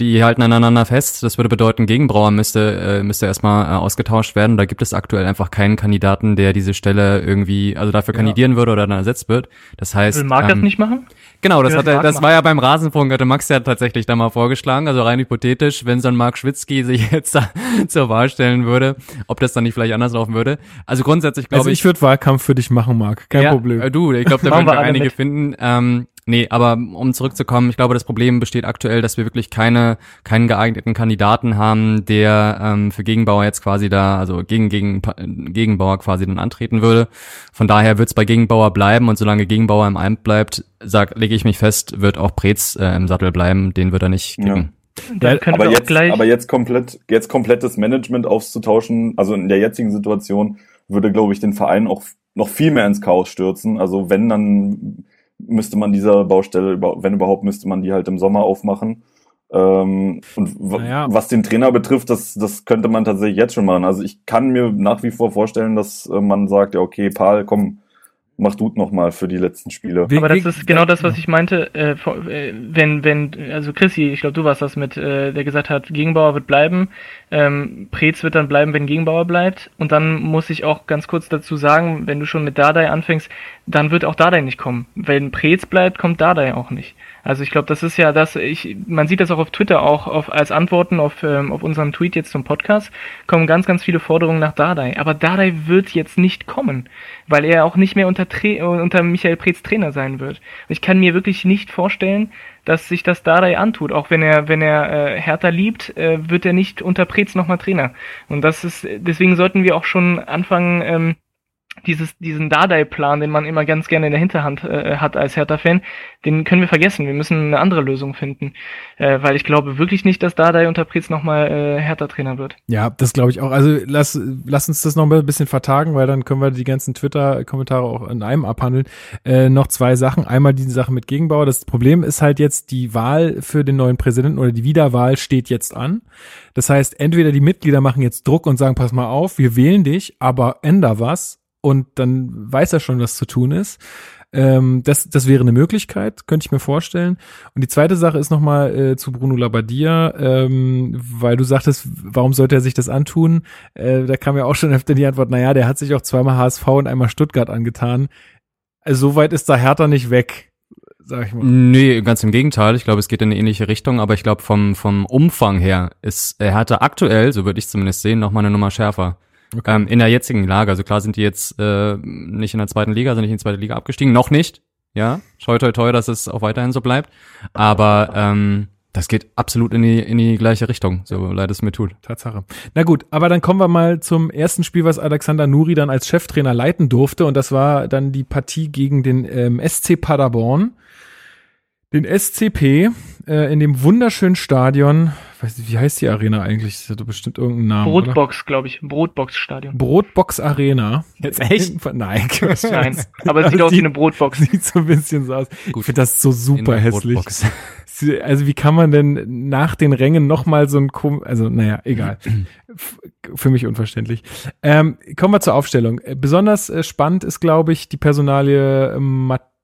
die halten aneinander fest. Das würde bedeuten, Gegenbrauer müsste, äh, müsste erstmal äh, ausgetauscht werden. Da gibt es aktuell einfach keinen Kandidaten, der diese Stelle irgendwie, also dafür kandidieren ja. würde oder dann ersetzt wird. Das heißt. Will Marc ähm, das nicht machen? Genau, das, hat er, das war ja beim Rasenfunk, hatte Max ja tatsächlich da mal vorgeschlagen, also rein hypothetisch, wenn so ein Mark Schwitzky sich jetzt da zur Wahl stellen würde, ob das dann nicht vielleicht anders laufen würde. Also grundsätzlich glaube also ich. ich würde Wahlkampf für dich machen, Marc, kein ja, Problem. Äh, du, ich glaube, da würden wir einige mit. finden. Ähm, Nee, aber um zurückzukommen, ich glaube, das Problem besteht aktuell, dass wir wirklich keine, keinen geeigneten Kandidaten haben, der ähm, für Gegenbauer jetzt quasi da, also gegen, gegen Gegenbauer quasi dann antreten würde. Von daher wird es bei Gegenbauer bleiben und solange Gegenbauer im Amt bleibt, sag, lege ich mich fest, wird auch Preetz äh, im Sattel bleiben, den wird er nicht kicken. Ja. aber, jetzt, aber jetzt komplett, jetzt komplettes Management aufzutauschen, also in der jetzigen Situation, würde, glaube ich, den Verein auch noch viel mehr ins Chaos stürzen. Also wenn dann müsste man dieser Baustelle, wenn überhaupt, müsste man die halt im Sommer aufmachen. Ähm, und naja. was den Trainer betrifft, das, das könnte man tatsächlich jetzt schon machen. Also ich kann mir nach wie vor vorstellen, dass äh, man sagt, ja, okay, Paul, komm, mach du nochmal für die letzten Spiele. Aber das ist genau das, was ich meinte, äh, äh, wenn, wenn, also Chrissy, ich glaube, du warst das mit, äh, der gesagt hat, Gegenbauer wird bleiben, ähm, Preetz wird dann bleiben, wenn Gegenbauer bleibt. Und dann muss ich auch ganz kurz dazu sagen, wenn du schon mit Dardai anfängst, dann wird auch Dardai nicht kommen. Wenn Preetz bleibt, kommt Dardai auch nicht. Also ich glaube, das ist ja das, ich, man sieht das auch auf Twitter auch auf, als Antworten auf, ähm, auf unseren Tweet jetzt zum Podcast, kommen ganz, ganz viele Forderungen nach Dardai. Aber Dardai wird jetzt nicht kommen, weil er auch nicht mehr unter, Tra unter Michael Preetz Trainer sein wird. Ich kann mir wirklich nicht vorstellen, dass sich das Dardai antut. Auch wenn er, wenn er äh, Hertha liebt, äh, wird er nicht unter Preetz nochmal Trainer. Und das ist, deswegen sollten wir auch schon anfangen, ähm, dieses, diesen Dardai-Plan, den man immer ganz gerne in der Hinterhand äh, hat als Hertha-Fan, den können wir vergessen. Wir müssen eine andere Lösung finden. Äh, weil ich glaube wirklich nicht, dass Dardai unter Preetz nochmal äh, Hertha-Trainer wird. Ja, das glaube ich auch. Also lass, lass uns das noch ein bisschen vertagen, weil dann können wir die ganzen Twitter-Kommentare auch in einem abhandeln. Äh, noch zwei Sachen. Einmal diese Sache mit Gegenbauer. Das Problem ist halt jetzt, die Wahl für den neuen Präsidenten oder die Wiederwahl steht jetzt an. Das heißt, entweder die Mitglieder machen jetzt Druck und sagen, pass mal auf, wir wählen dich, aber änder was und dann weiß er schon, was zu tun ist. Ähm, das, das wäre eine Möglichkeit, könnte ich mir vorstellen. Und die zweite Sache ist nochmal äh, zu Bruno Labbadia, ähm, weil du sagtest, warum sollte er sich das antun? Äh, da kam ja auch schon öfter die Antwort, naja, der hat sich auch zweimal HSV und einmal Stuttgart angetan. Also so weit ist da Hertha nicht weg. Sag ich mal. Nee, ganz im Gegenteil. Ich glaube, es geht in eine ähnliche Richtung, aber ich glaube, vom, vom Umfang her ist Hertha aktuell, so würde ich zumindest sehen, nochmal eine Nummer schärfer. Okay. Ähm, in der jetzigen Lage. Also klar sind die jetzt äh, nicht in der zweiten Liga, sind nicht in die zweite Liga abgestiegen. Noch nicht. Ja, toi toi toi, dass es auch weiterhin so bleibt. Aber ähm, das geht absolut in die, in die gleiche Richtung, so leid es mir tut. Tatsache. Na gut, aber dann kommen wir mal zum ersten Spiel, was Alexander Nuri dann als Cheftrainer leiten durfte. Und das war dann die Partie gegen den ähm, SC Paderborn. Den SCP äh, in dem wunderschönen Stadion weiß nicht, wie heißt die Arena eigentlich? Das hat bestimmt irgendeinen Namen. Brotbox, glaube ich. Brotbox-Stadion. Brotbox Arena. Jetzt echt? Nein, Nein. Aber es sieht aus wie eine Brotbox. Sieht so ein bisschen so aus. Gut. Ich finde das so super hässlich. Also wie kann man denn nach den Rängen nochmal so ein, Kom also naja, egal. Für mich unverständlich. Ähm, kommen wir zur Aufstellung. Besonders äh, spannend ist, glaube ich, die Personalie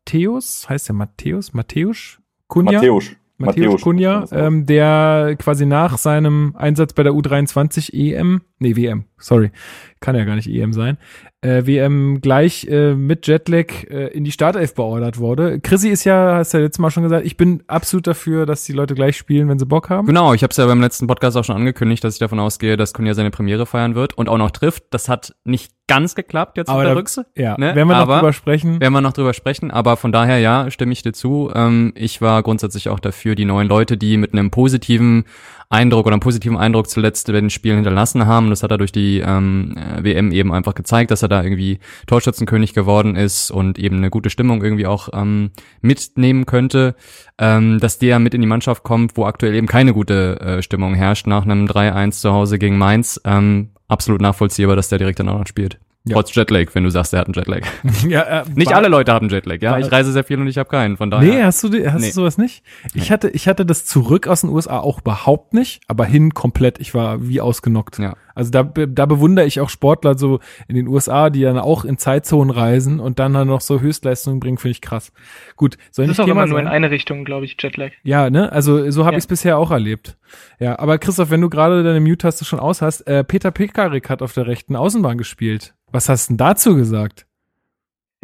Matthäus. Heißt der Matthäus? Matthäus? Kunja? Matthäus. Matthäus Kunja, ähm, der quasi nach seinem Einsatz bei der U23 EM, nee, WM, sorry, kann ja gar nicht EM sein, äh, WM gleich äh, mit Jetlag äh, in die Startelf beordert wurde. Chrissy ist ja, hast du ja letztes Mal schon gesagt, ich bin absolut dafür, dass die Leute gleich spielen, wenn sie Bock haben. Genau, ich habe es ja beim letzten Podcast auch schon angekündigt, dass ich davon ausgehe, dass Kunja seine Premiere feiern wird und auch noch trifft. Das hat nicht ganz geklappt jetzt aber mit der da, Rückse. Ja, ne? werden wir noch drüber sprechen. Werden wir noch drüber sprechen, aber von daher ja, stimme ich dir zu. Ähm, ich war grundsätzlich auch dafür, die neuen Leute, die mit einem positiven Eindruck oder einen positiven Eindruck zuletzt bei den Spielen hinterlassen haben. Das hat er durch die ähm, WM eben einfach gezeigt, dass er da irgendwie Torschützenkönig geworden ist und eben eine gute Stimmung irgendwie auch ähm, mitnehmen könnte, ähm, dass der mit in die Mannschaft kommt, wo aktuell eben keine gute äh, Stimmung herrscht nach einem 3-1 zu Hause gegen Mainz. Ähm, absolut nachvollziehbar, dass der direkt danach noch spielt. Ja. Trotz Jetlag, wenn du sagst, er hat einen Jetlag. ja, äh, nicht alle Leute haben Jetlag, ja. Ich reise sehr viel und ich habe keinen, von daher. Nee, hast du, hast nee. du sowas nicht? Ich hatte, ich hatte das zurück aus den USA auch überhaupt nicht, aber hin komplett. Ich war wie ausgenockt. Ja. Also da, da bewundere ich auch Sportler so in den USA, die dann auch in Zeitzonen reisen und dann dann noch so Höchstleistungen bringen, finde ich krass. Gut, soll das ist auch immer nur in eine Richtung, glaube ich, Jetlag. Ja, ne? Also so habe ja. ich es bisher auch erlebt. Ja, aber Christoph, wenn du gerade deine Mute-Taste schon aus hast, äh, Peter Pekarik hat auf der rechten Außenbahn gespielt. Was hast du denn dazu gesagt?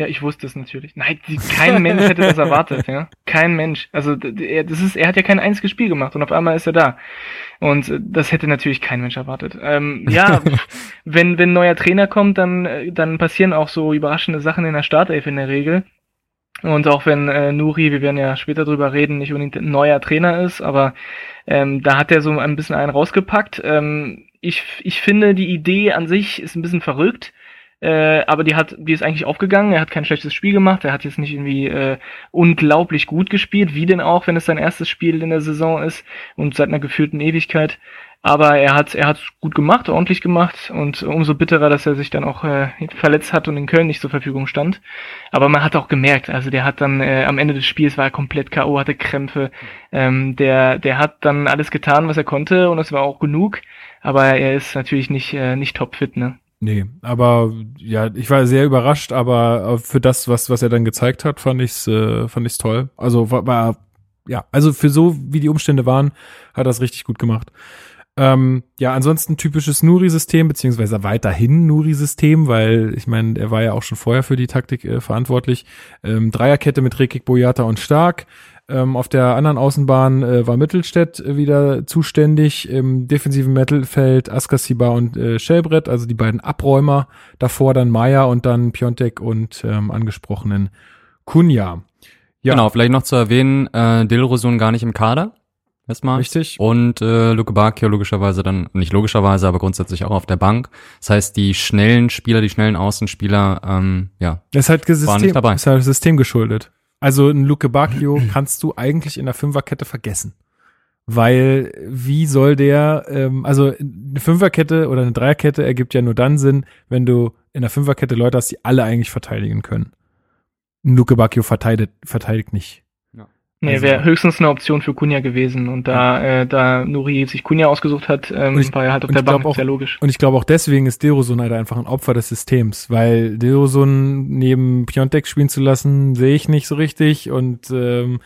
Ja, ich wusste es natürlich. Nein, kein Mensch hätte das erwartet, ja. Kein Mensch. Also er, das ist, er hat ja kein einziges Spiel gemacht und auf einmal ist er da. Und äh, das hätte natürlich kein Mensch erwartet. Ähm, ja, wenn wenn ein neuer Trainer kommt, dann äh, dann passieren auch so überraschende Sachen in der Startelf in der Regel. Und auch wenn äh, Nuri, wir werden ja später drüber reden, nicht unbedingt ein neuer Trainer ist, aber ähm, da hat er so ein bisschen einen rausgepackt. Ähm, ich, ich finde, die Idee an sich ist ein bisschen verrückt äh, aber die hat, die ist eigentlich aufgegangen. Er hat kein schlechtes Spiel gemacht. Er hat jetzt nicht irgendwie äh, unglaublich gut gespielt, wie denn auch, wenn es sein erstes Spiel in der Saison ist und seit einer gefühlten Ewigkeit. Aber er hat, er hat gut gemacht, ordentlich gemacht und umso bitterer, dass er sich dann auch äh, verletzt hat und in Köln nicht zur Verfügung stand. Aber man hat auch gemerkt, also der hat dann äh, am Ende des Spiels war er komplett KO, hatte Krämpfe. Ähm, der, der hat dann alles getan, was er konnte und es war auch genug. Aber er ist natürlich nicht, äh, nicht topfit, ne? Nee, aber ja, ich war sehr überrascht, aber für das, was, was er dann gezeigt hat, fand ich's, äh, fand ich's toll. Also war, war ja, also für so, wie die Umstände waren, hat es richtig gut gemacht. Ähm, ja, ansonsten typisches Nuri-System, beziehungsweise weiterhin Nuri-System, weil ich meine, er war ja auch schon vorher für die Taktik äh, verantwortlich. Ähm, Dreierkette mit Rekik, Boyata und Stark. Ähm, auf der anderen Außenbahn äh, war Mittelstädt äh, wieder zuständig. Im defensiven Mittelfeld Askasiba und äh, Schellbrett, also die beiden Abräumer. Davor dann Maya und dann Piontek und ähm, angesprochenen Kunja. Ja. Genau, vielleicht noch zu erwähnen, äh, Dilrosun gar nicht im Kader. Erstmal. Richtig. Und äh, Luke Bakio logischerweise dann, nicht logischerweise, aber grundsätzlich auch auf der Bank. Das heißt, die schnellen Spieler, die schnellen Außenspieler, ähm, ja, Das ist halt waren System, nicht dabei. ist halt System geschuldet. Also ein Luke Bacchio kannst du eigentlich in der Fünferkette vergessen. Weil wie soll der, ähm, also eine Fünferkette oder eine Dreierkette ergibt ja nur dann Sinn, wenn du in der Fünferkette Leute hast, die alle eigentlich verteidigen können. Ein Luke Bacchio verteidigt, verteidigt nicht. Nee, Also- wäre höchstens eine Option für Kunja gewesen. Und da, äh, da Nuri sich Kunja ausgesucht hat, ähm, ich- war er halt auf der Bank, auch- ja logisch. Und ich glaube auch deswegen ist Derosun halt einfach ein Opfer des Systems, weil Derosun neben Piontek spielen zu lassen, sehe ich nicht so richtig und ähm,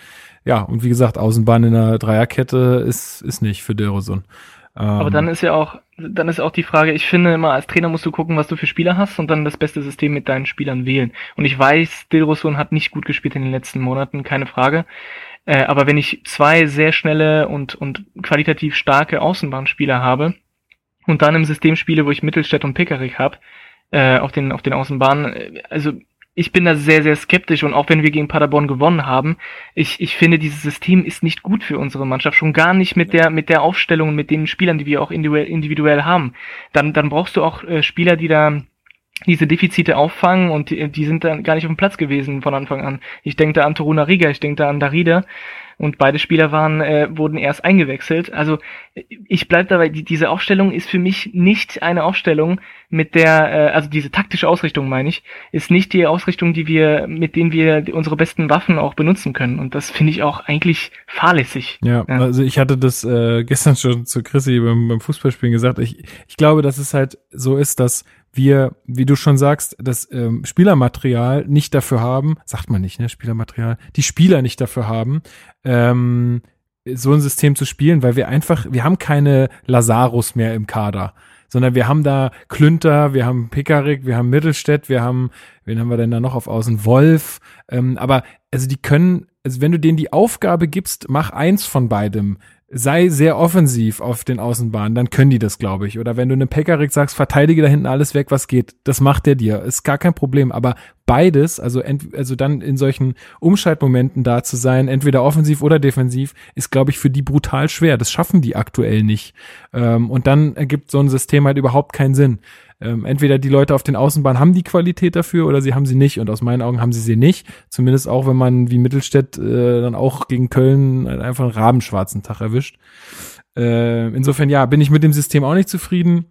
ja, und wie gesagt, Außenbahn in der Dreierkette ist, ist nicht für Derosun. Ähm, Aber dann ist ja auch, dann ist auch die Frage, ich finde immer, als Trainer musst du gucken, was du für Spieler hast und dann das beste System mit deinen Spielern wählen. Und ich weiß, Dilrosun hat nicht gut gespielt in den letzten Monaten, keine Frage. Äh, aber wenn ich zwei sehr schnelle und, und qualitativ starke Außenbahnspieler habe und dann im System spiele, wo ich Mittelstädt und Pickerick habe, äh, auf den, auf den Außenbahnen, äh, also ich bin da sehr, sehr skeptisch und auch wenn wir gegen Paderborn gewonnen haben, ich, ich finde, dieses System ist nicht gut für unsere Mannschaft, schon gar nicht mit der, mit der Aufstellung, und mit den Spielern, die wir auch individuell, individuell haben. Dann, dann brauchst du auch äh, Spieler, die da diese Defizite auffangen und die, die sind dann gar nicht auf dem Platz gewesen von Anfang an. Ich denke da an Toruna Riga, ich denke da an Darida und beide Spieler waren äh, wurden erst eingewechselt. Also ich bleib dabei, die, diese Aufstellung ist für mich nicht eine Aufstellung, mit der, äh, also diese taktische Ausrichtung meine ich, ist nicht die Ausrichtung, die wir, mit denen wir unsere besten Waffen auch benutzen können. Und das finde ich auch eigentlich fahrlässig. Ja, Ja. also ich hatte das äh, gestern schon zu Chrissy beim, beim Fußballspielen gesagt. Ich, ich glaube, dass es halt so ist, dass wir, wie du schon sagst, das ähm, Spielermaterial nicht dafür haben, sagt man nicht, ne, Spielermaterial, die Spieler nicht dafür haben, ähm, so ein System zu spielen, weil wir einfach, wir haben keine Lazarus mehr im Kader, sondern wir haben da Klünter, wir haben Pickerick, wir haben Mittelstädt, wir haben, wen haben wir denn da noch auf Außen? Wolf, ähm, aber also die können, also wenn du denen die Aufgabe gibst, mach eins von beidem, sei sehr offensiv auf den Außenbahnen, dann können die das, glaube ich. Oder wenn du einem Pekarik sagst, verteidige da hinten alles weg, was geht, das macht der dir, ist gar kein Problem. Aber beides, also ent, also dann in solchen Umschaltmomenten da zu sein, entweder offensiv oder defensiv, ist, glaube ich, für die brutal schwer. Das schaffen die aktuell nicht. Ähm, und dann ergibt so ein System halt überhaupt keinen Sinn. Ähm, entweder die Leute auf den Außenbahnen haben die Qualität dafür oder sie haben sie nicht. Und aus meinen Augen haben sie sie nicht. Zumindest auch, wenn man wie Mittelstädt äh, dann auch gegen Köln einfach einen rabenschwarzen Tag erwischt. Äh, insofern, ja, bin ich mit dem System auch nicht zufrieden.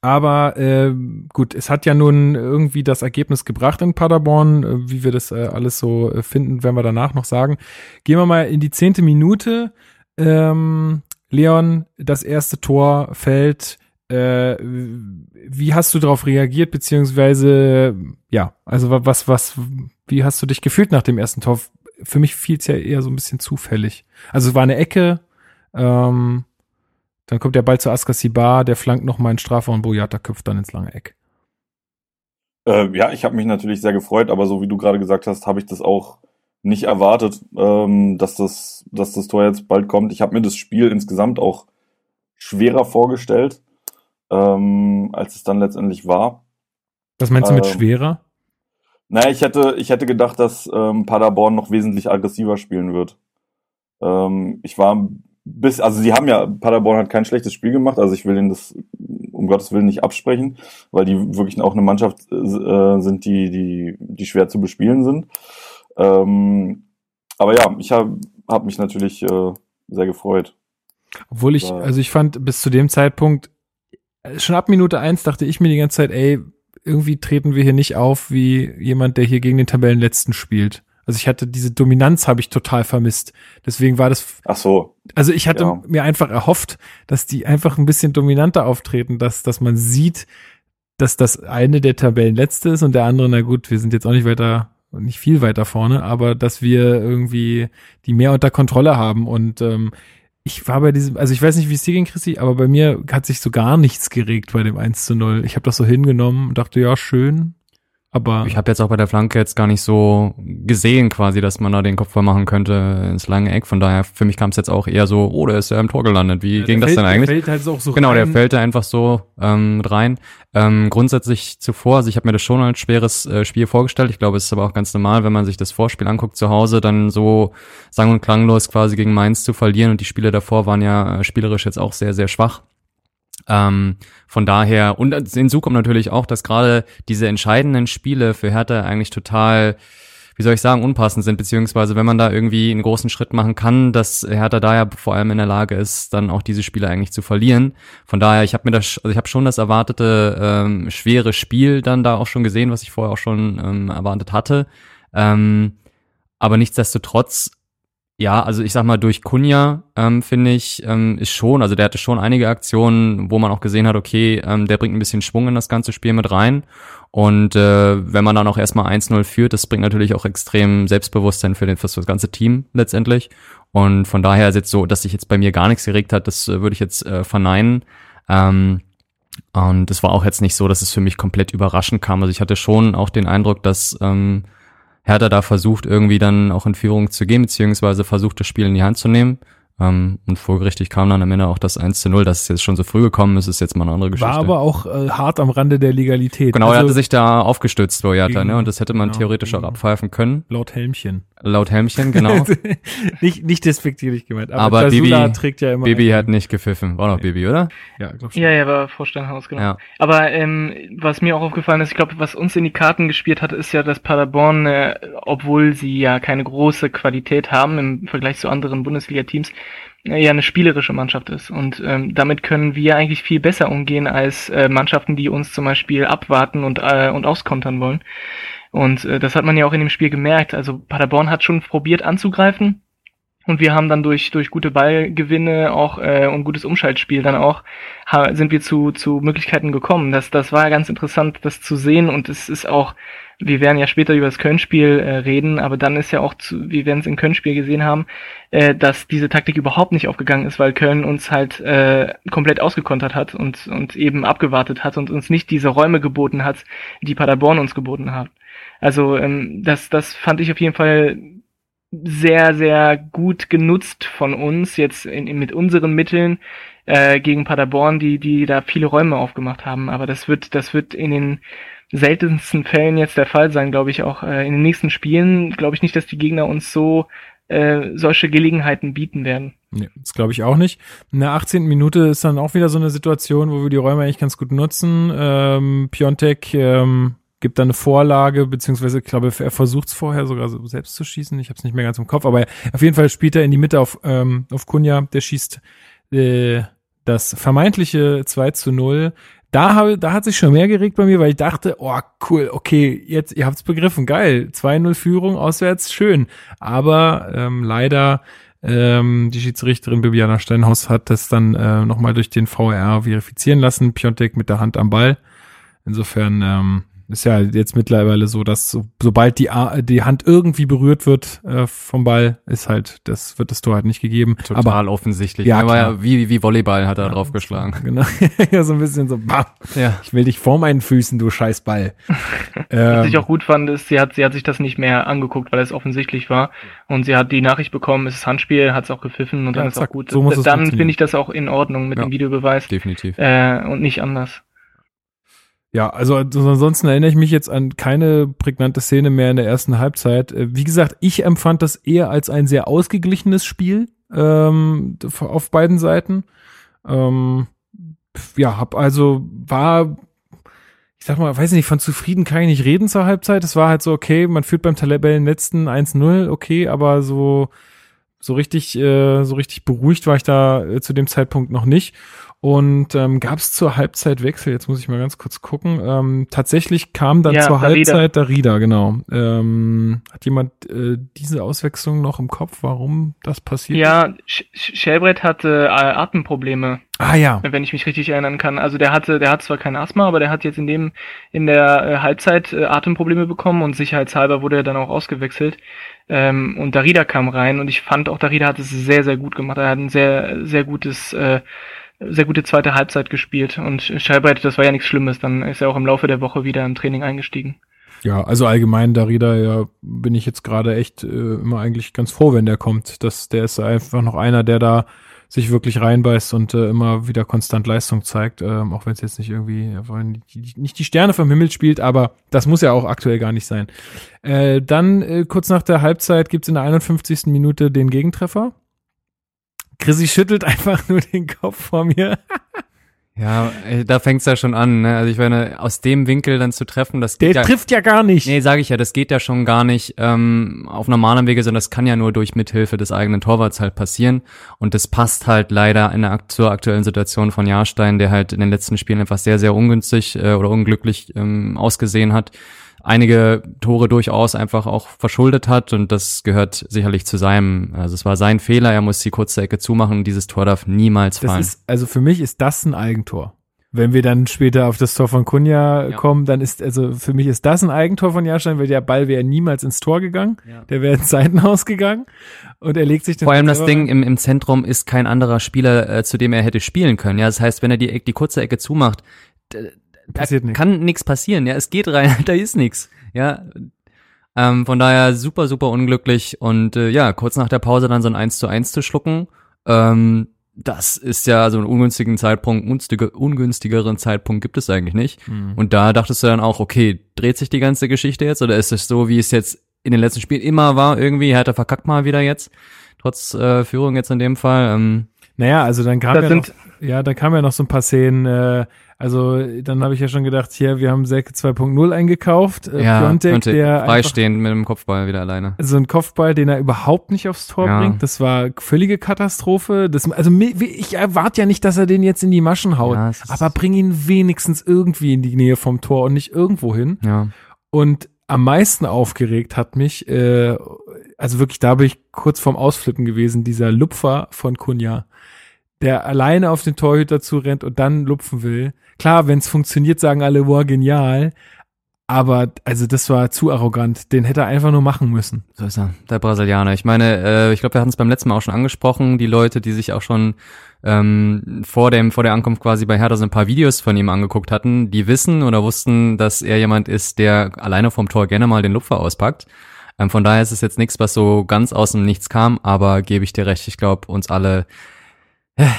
Aber äh, gut, es hat ja nun irgendwie das Ergebnis gebracht in Paderborn. Äh, wie wir das äh, alles so äh, finden, werden wir danach noch sagen. Gehen wir mal in die zehnte Minute. Ähm, Leon, das erste Tor fällt. Äh, wie hast du darauf reagiert, beziehungsweise ja, also wa- was, was, wie hast du dich gefühlt nach dem ersten Tor? Für mich fiel es ja eher so ein bisschen zufällig. Also es war eine Ecke, ähm, dann kommt der Ball zu Askasibar, der flankt noch mal einen Strafraum, Boyata köpft dann ins lange Eck. Äh, ja, ich habe mich natürlich sehr gefreut, aber so wie du gerade gesagt hast, habe ich das auch nicht erwartet, ähm, dass das, dass das Tor jetzt bald kommt. Ich habe mir das Spiel insgesamt auch schwerer vorgestellt, ähm, als es dann letztendlich war. Was meinst du mit Ähm, schwerer? Naja, ich hätte, ich hätte gedacht, dass ähm, Paderborn noch wesentlich aggressiver spielen wird. Ähm, ich war bis, also sie haben ja, Paderborn hat kein schlechtes Spiel gemacht, also ich will ihnen das um Gottes Willen nicht absprechen, weil die wirklich auch eine Mannschaft äh, sind, die, die, die schwer zu bespielen sind. Ähm, aber ja, ich habe hab mich natürlich äh, sehr gefreut. Obwohl ich, also ich fand bis zu dem Zeitpunkt, schon ab Minute eins dachte ich mir die ganze Zeit, ey, irgendwie treten wir hier nicht auf wie jemand, der hier gegen den Tabellenletzten spielt. Also ich hatte diese Dominanz habe ich total vermisst. Deswegen war das, Ach so, also ich hatte Ja. mir einfach erhofft, dass die einfach ein bisschen dominanter auftreten, dass, dass man sieht, dass das eine der Tabellenletzte ist und der andere, na gut, wir sind jetzt auch nicht weiter, nicht viel weiter vorne, aber dass wir irgendwie die mehr unter Kontrolle haben und ähm, ich war bei diesem, also ich weiß nicht, wie es dir ging, Christi, aber bei mir hat sich so gar nichts geregt bei dem 1 zu 0. Ich habe das so hingenommen und dachte, ja, schön, aber ich habe jetzt auch bei der Flanke jetzt gar nicht so gesehen, quasi, dass man da den Kopf voll machen könnte ins lange Eck. Von daher, für mich kam es jetzt auch eher so, oh, der ist ja im Tor gelandet. Wie ja, ging das fällt, denn eigentlich? Der fällt halt auch so genau, rein. der fällt da einfach so ähm, rein. Ähm, grundsätzlich zuvor, also ich habe mir das schon als schweres äh, Spiel vorgestellt. Ich glaube, es ist aber auch ganz normal, wenn man sich das Vorspiel anguckt zu Hause, dann so sang- und klanglos quasi gegen Mainz zu verlieren. Und die Spiele davor waren ja äh, spielerisch jetzt auch sehr, sehr schwach. Ähm, von daher, und hinzu kommt natürlich auch, dass gerade diese entscheidenden Spiele für Hertha eigentlich total, wie soll ich sagen, unpassend sind, beziehungsweise wenn man da irgendwie einen großen Schritt machen kann, dass Hertha da ja vor allem in der Lage ist, dann auch diese Spiele eigentlich zu verlieren. Von daher, ich habe mir das, also ich habe schon das erwartete ähm, schwere Spiel dann da auch schon gesehen, was ich vorher auch schon ähm, erwartet hatte. Ähm, aber nichtsdestotrotz ja, also ich sag mal, durch Kunja, ähm, finde ich, ähm, ist schon, also der hatte schon einige Aktionen, wo man auch gesehen hat, okay, ähm, der bringt ein bisschen Schwung in das ganze Spiel mit rein. Und äh, wenn man dann auch erstmal 1-0 führt, das bringt natürlich auch extrem Selbstbewusstsein für, den, für das ganze Team letztendlich. Und von daher ist jetzt so, dass sich jetzt bei mir gar nichts geregt hat, das äh, würde ich jetzt äh, verneinen. Ähm, und es war auch jetzt nicht so, dass es für mich komplett überraschend kam. Also ich hatte schon auch den Eindruck, dass ähm, Hertha da versucht, irgendwie dann auch in Führung zu gehen, beziehungsweise versucht, das Spiel in die Hand zu nehmen. Ähm, und folgerichtig kam dann am Ende auch das 1 zu 0, dass es jetzt schon so früh gekommen ist, ist jetzt mal eine andere Geschichte. War aber auch äh, hart am Rande der Legalität. Genau, also, er hatte sich da aufgestützt, Boyata, ne? Und das hätte man genau, theoretisch auch abpfeifen können. Laut Helmchen. Laut Helmchen, genau. nicht, nicht despektierlich gemeint. Aber, aber Bibi, trägt ja immer. Bibi hat nicht gepfiffen. War noch Bibi, oder? Ja, glaub schon. Ja, ja, war Vorstandhaus, genau. Ja. Aber ähm, was mir auch aufgefallen ist, ich glaube, was uns in die Karten gespielt hat, ist ja, dass Paderborn, äh, obwohl sie ja keine große Qualität haben im Vergleich zu anderen Bundesliga-Teams, äh, ja eine spielerische Mannschaft ist. Und ähm, damit können wir eigentlich viel besser umgehen als äh, Mannschaften, die uns zum Beispiel abwarten und, äh, und auskontern wollen. Und äh, das hat man ja auch in dem Spiel gemerkt. Also Paderborn hat schon probiert anzugreifen. Und wir haben dann durch, durch gute Ballgewinne auch äh, und gutes Umschaltspiel dann auch sind wir zu, zu Möglichkeiten gekommen. Das, das war ganz interessant, das zu sehen. Und es ist auch, wir werden ja später über das Köln-Spiel äh, reden, aber dann ist ja auch, zu, wir es im Köln-Spiel gesehen haben, äh, dass diese Taktik überhaupt nicht aufgegangen ist, weil Köln uns halt äh, komplett ausgekontert hat und, und eben abgewartet hat und uns nicht diese Räume geboten hat, die Paderborn uns geboten hat. Also ähm, das, das fand ich auf jeden Fall sehr, sehr gut genutzt von uns jetzt in, in, mit unseren Mitteln äh, gegen Paderborn, die, die da viele Räume aufgemacht haben. Aber das wird, das wird in den seltensten Fällen jetzt der Fall sein, glaube ich, auch äh, in den nächsten Spielen. Glaube ich nicht, dass die Gegner uns so äh, solche Gelegenheiten bieten werden. Nee, das glaube ich auch nicht. In der 18. Minute ist dann auch wieder so eine Situation, wo wir die Räume eigentlich ganz gut nutzen. Ähm, Piontek ähm, gibt dann eine Vorlage, beziehungsweise ich glaube, er versucht es vorher sogar so selbst zu schießen. Ich habe es nicht mehr ganz im Kopf, aber auf jeden Fall spielt er in die Mitte auf, ähm, auf Kunja, der schießt äh, das vermeintliche 2 zu 0. Da, habe, da hat sich schon mehr geregt bei mir, weil ich dachte, oh cool, okay, jetzt, ihr habt's begriffen, geil, 2-0 Führung, auswärts, schön. Aber ähm, leider ähm, die Schiedsrichterin Bibiana Steinhaus hat das dann äh, nochmal durch den VR verifizieren lassen, Piontek mit der Hand am Ball. Insofern ähm, ist ja jetzt mittlerweile so, dass so, sobald die, die Hand irgendwie berührt wird äh, vom Ball, ist halt, das wird das Tor halt nicht gegeben. Total Aber, offensichtlich. Ja, klar. ja wie, wie Volleyball hat er ja, drauf geschlagen. Genau. ja, so ein bisschen so, bam, Ja. ich will dich vor meinen Füßen, du scheiß Ball. Was ähm, ich auch gut fand, ist, sie hat, sie hat sich das nicht mehr angeguckt, weil es offensichtlich war. Und sie hat die Nachricht bekommen, es ist Handspiel, hat es auch gepfiffen und Ja, dann ist zack, auch gut. so muss es dann finde ich das auch in Ordnung mit Ja. dem Videobeweis Definitiv. äh, und nicht anders. Ja, also ansonsten erinnere ich mich jetzt an keine prägnante Szene mehr in der ersten Halbzeit. Äh, Wie gesagt, ich empfand das eher als ein sehr ausgeglichenes Spiel ähm, auf beiden Seiten. Ähm, ja, hab also war, ich sag mal, weiß nicht, von zufrieden kann ich nicht reden zur Halbzeit. Es war halt so, okay, man führt beim Tabellenletzten 1-0, okay, aber so so richtig äh, so richtig beruhigt war ich da äh, zu dem Zeitpunkt noch nicht. Und ähm, gab es zur Halbzeit Wechsel, jetzt muss ich mal ganz kurz gucken. Ähm, tatsächlich kam dann Ja, zur Darida. Halbzeit Darida, genau. Ähm, hat jemand äh, diese Auswechslung noch im Kopf, warum das passiert? Ja, Sch Sch- Schellbrett hatte äh, Atemprobleme. Ah ja. wenn ich mich richtig erinnern kann. Also der hatte, der hat zwar kein Asthma, aber der hat jetzt in dem in der äh, Halbzeit äh, Atemprobleme bekommen und sicherheitshalber wurde er dann auch ausgewechselt. Ähm, und Darida kam rein und ich fand auch Darida hat es sehr sehr gut gemacht. Er hat ein sehr sehr gutes äh, sehr gute zweite Halbzeit gespielt und Schallbrett, das war ja nichts Schlimmes. Dann ist er auch im Laufe der Woche wieder im Training eingestiegen. Ja, also allgemein Darida, ja, bin ich jetzt gerade echt äh, immer eigentlich ganz froh, wenn der kommt. Das, der ist einfach noch einer, der da sich wirklich reinbeißt und äh, immer wieder konstant Leistung zeigt, ähm, auch wenn es jetzt nicht irgendwie nicht die Sterne vom Himmel spielt, aber das muss ja auch aktuell gar nicht sein. Äh, dann äh, kurz nach der Halbzeit gibt's in der 51. Minute den Gegentreffer. Chrissy schüttelt einfach nur den Kopf vor mir. Ja, da fängt's ja schon an. Ne? Also ich meine, aus dem Winkel dann zu treffen, das geht Der ja, trifft ja gar nicht. Nee, sage ich ja, das geht ja schon gar nicht ähm, auf normalem Wege, sondern das kann ja nur durch Mithilfe des eigenen Torwarts halt passieren. Und das passt halt leider in der, zur aktuellen Situation von Jahrstein, der halt in den letzten Spielen etwas sehr, sehr ungünstig äh, oder unglücklich ähm, ausgesehen hat einige Tore durchaus einfach auch verschuldet hat und das gehört sicherlich zu seinem, also es war sein Fehler, er muss die kurze Ecke zumachen und dieses Tor darf niemals fallen. Ist, also für mich ist das ein Eigentor. Wenn wir dann später auf das Tor von Kunja ja. kommen, dann ist, also für mich ist das ein Eigentor von Jahrstein, weil der Ball wäre niemals ins Tor gegangen. Ja. Der wäre ins Seitenhaus gegangen und er legt sich den Vor allem das Ding im, im Zentrum ist kein anderer Spieler, äh, zu dem er hätte spielen können. Ja, das heißt, wenn er die, die kurze Ecke zumacht, passiert nichts. Kann nichts passieren, ja, es geht rein, da ist nichts. Ja. Ähm, von daher super, super unglücklich und äh, ja, kurz nach der Pause dann so ein 1 zu 1 zu schlucken. Ähm, das ist ja so einen ungünstigen Zeitpunkt, ungünstige, ungünstigeren Zeitpunkt gibt es eigentlich nicht. Mhm. Und da dachtest du dann auch, okay, dreht sich die ganze Geschichte jetzt oder ist es so, wie es jetzt in den letzten Spielen immer war, irgendwie, hat er verkackt mal wieder jetzt, trotz äh, Führung jetzt in dem Fall. Ähm, naja, also dann kam ja noch, ja, da kam ja noch so ein paar Szenen, äh, also dann habe ich ja schon gedacht, hier, wir haben Selke 2.0 eingekauft. Äh, ja, Piontek, der freistehend mit dem Kopfball wieder alleine. So ein Kopfball, den er überhaupt nicht aufs Tor ja. bringt. Das war völlige Katastrophe. Das, also ich erwarte ja nicht, dass er den jetzt in die Maschen haut, ja, aber bring ihn wenigstens irgendwie in die Nähe vom Tor und nicht irgendwo hin. Ja. Und am meisten aufgeregt hat mich, äh, also wirklich, da bin ich kurz vorm Ausflippen gewesen, dieser Lupfer von Kunja der alleine auf den Torhüter zurennt und dann lupfen will. Klar, wenn es funktioniert, sagen alle, wow, genial. Aber also das war zu arrogant. Den hätte er einfach nur machen müssen. So ist er, der Brasilianer. Ich meine, äh, ich glaube, wir hatten es beim letzten Mal auch schon angesprochen. Die Leute, die sich auch schon ähm, vor dem vor der Ankunft quasi bei Hertha so ein paar Videos von ihm angeguckt hatten, die wissen oder wussten, dass er jemand ist, der alleine vom Tor gerne mal den Lupfer auspackt. Ähm, von daher ist es jetzt nichts, was so ganz aus dem Nichts kam. Aber gebe ich dir recht. Ich glaube, uns alle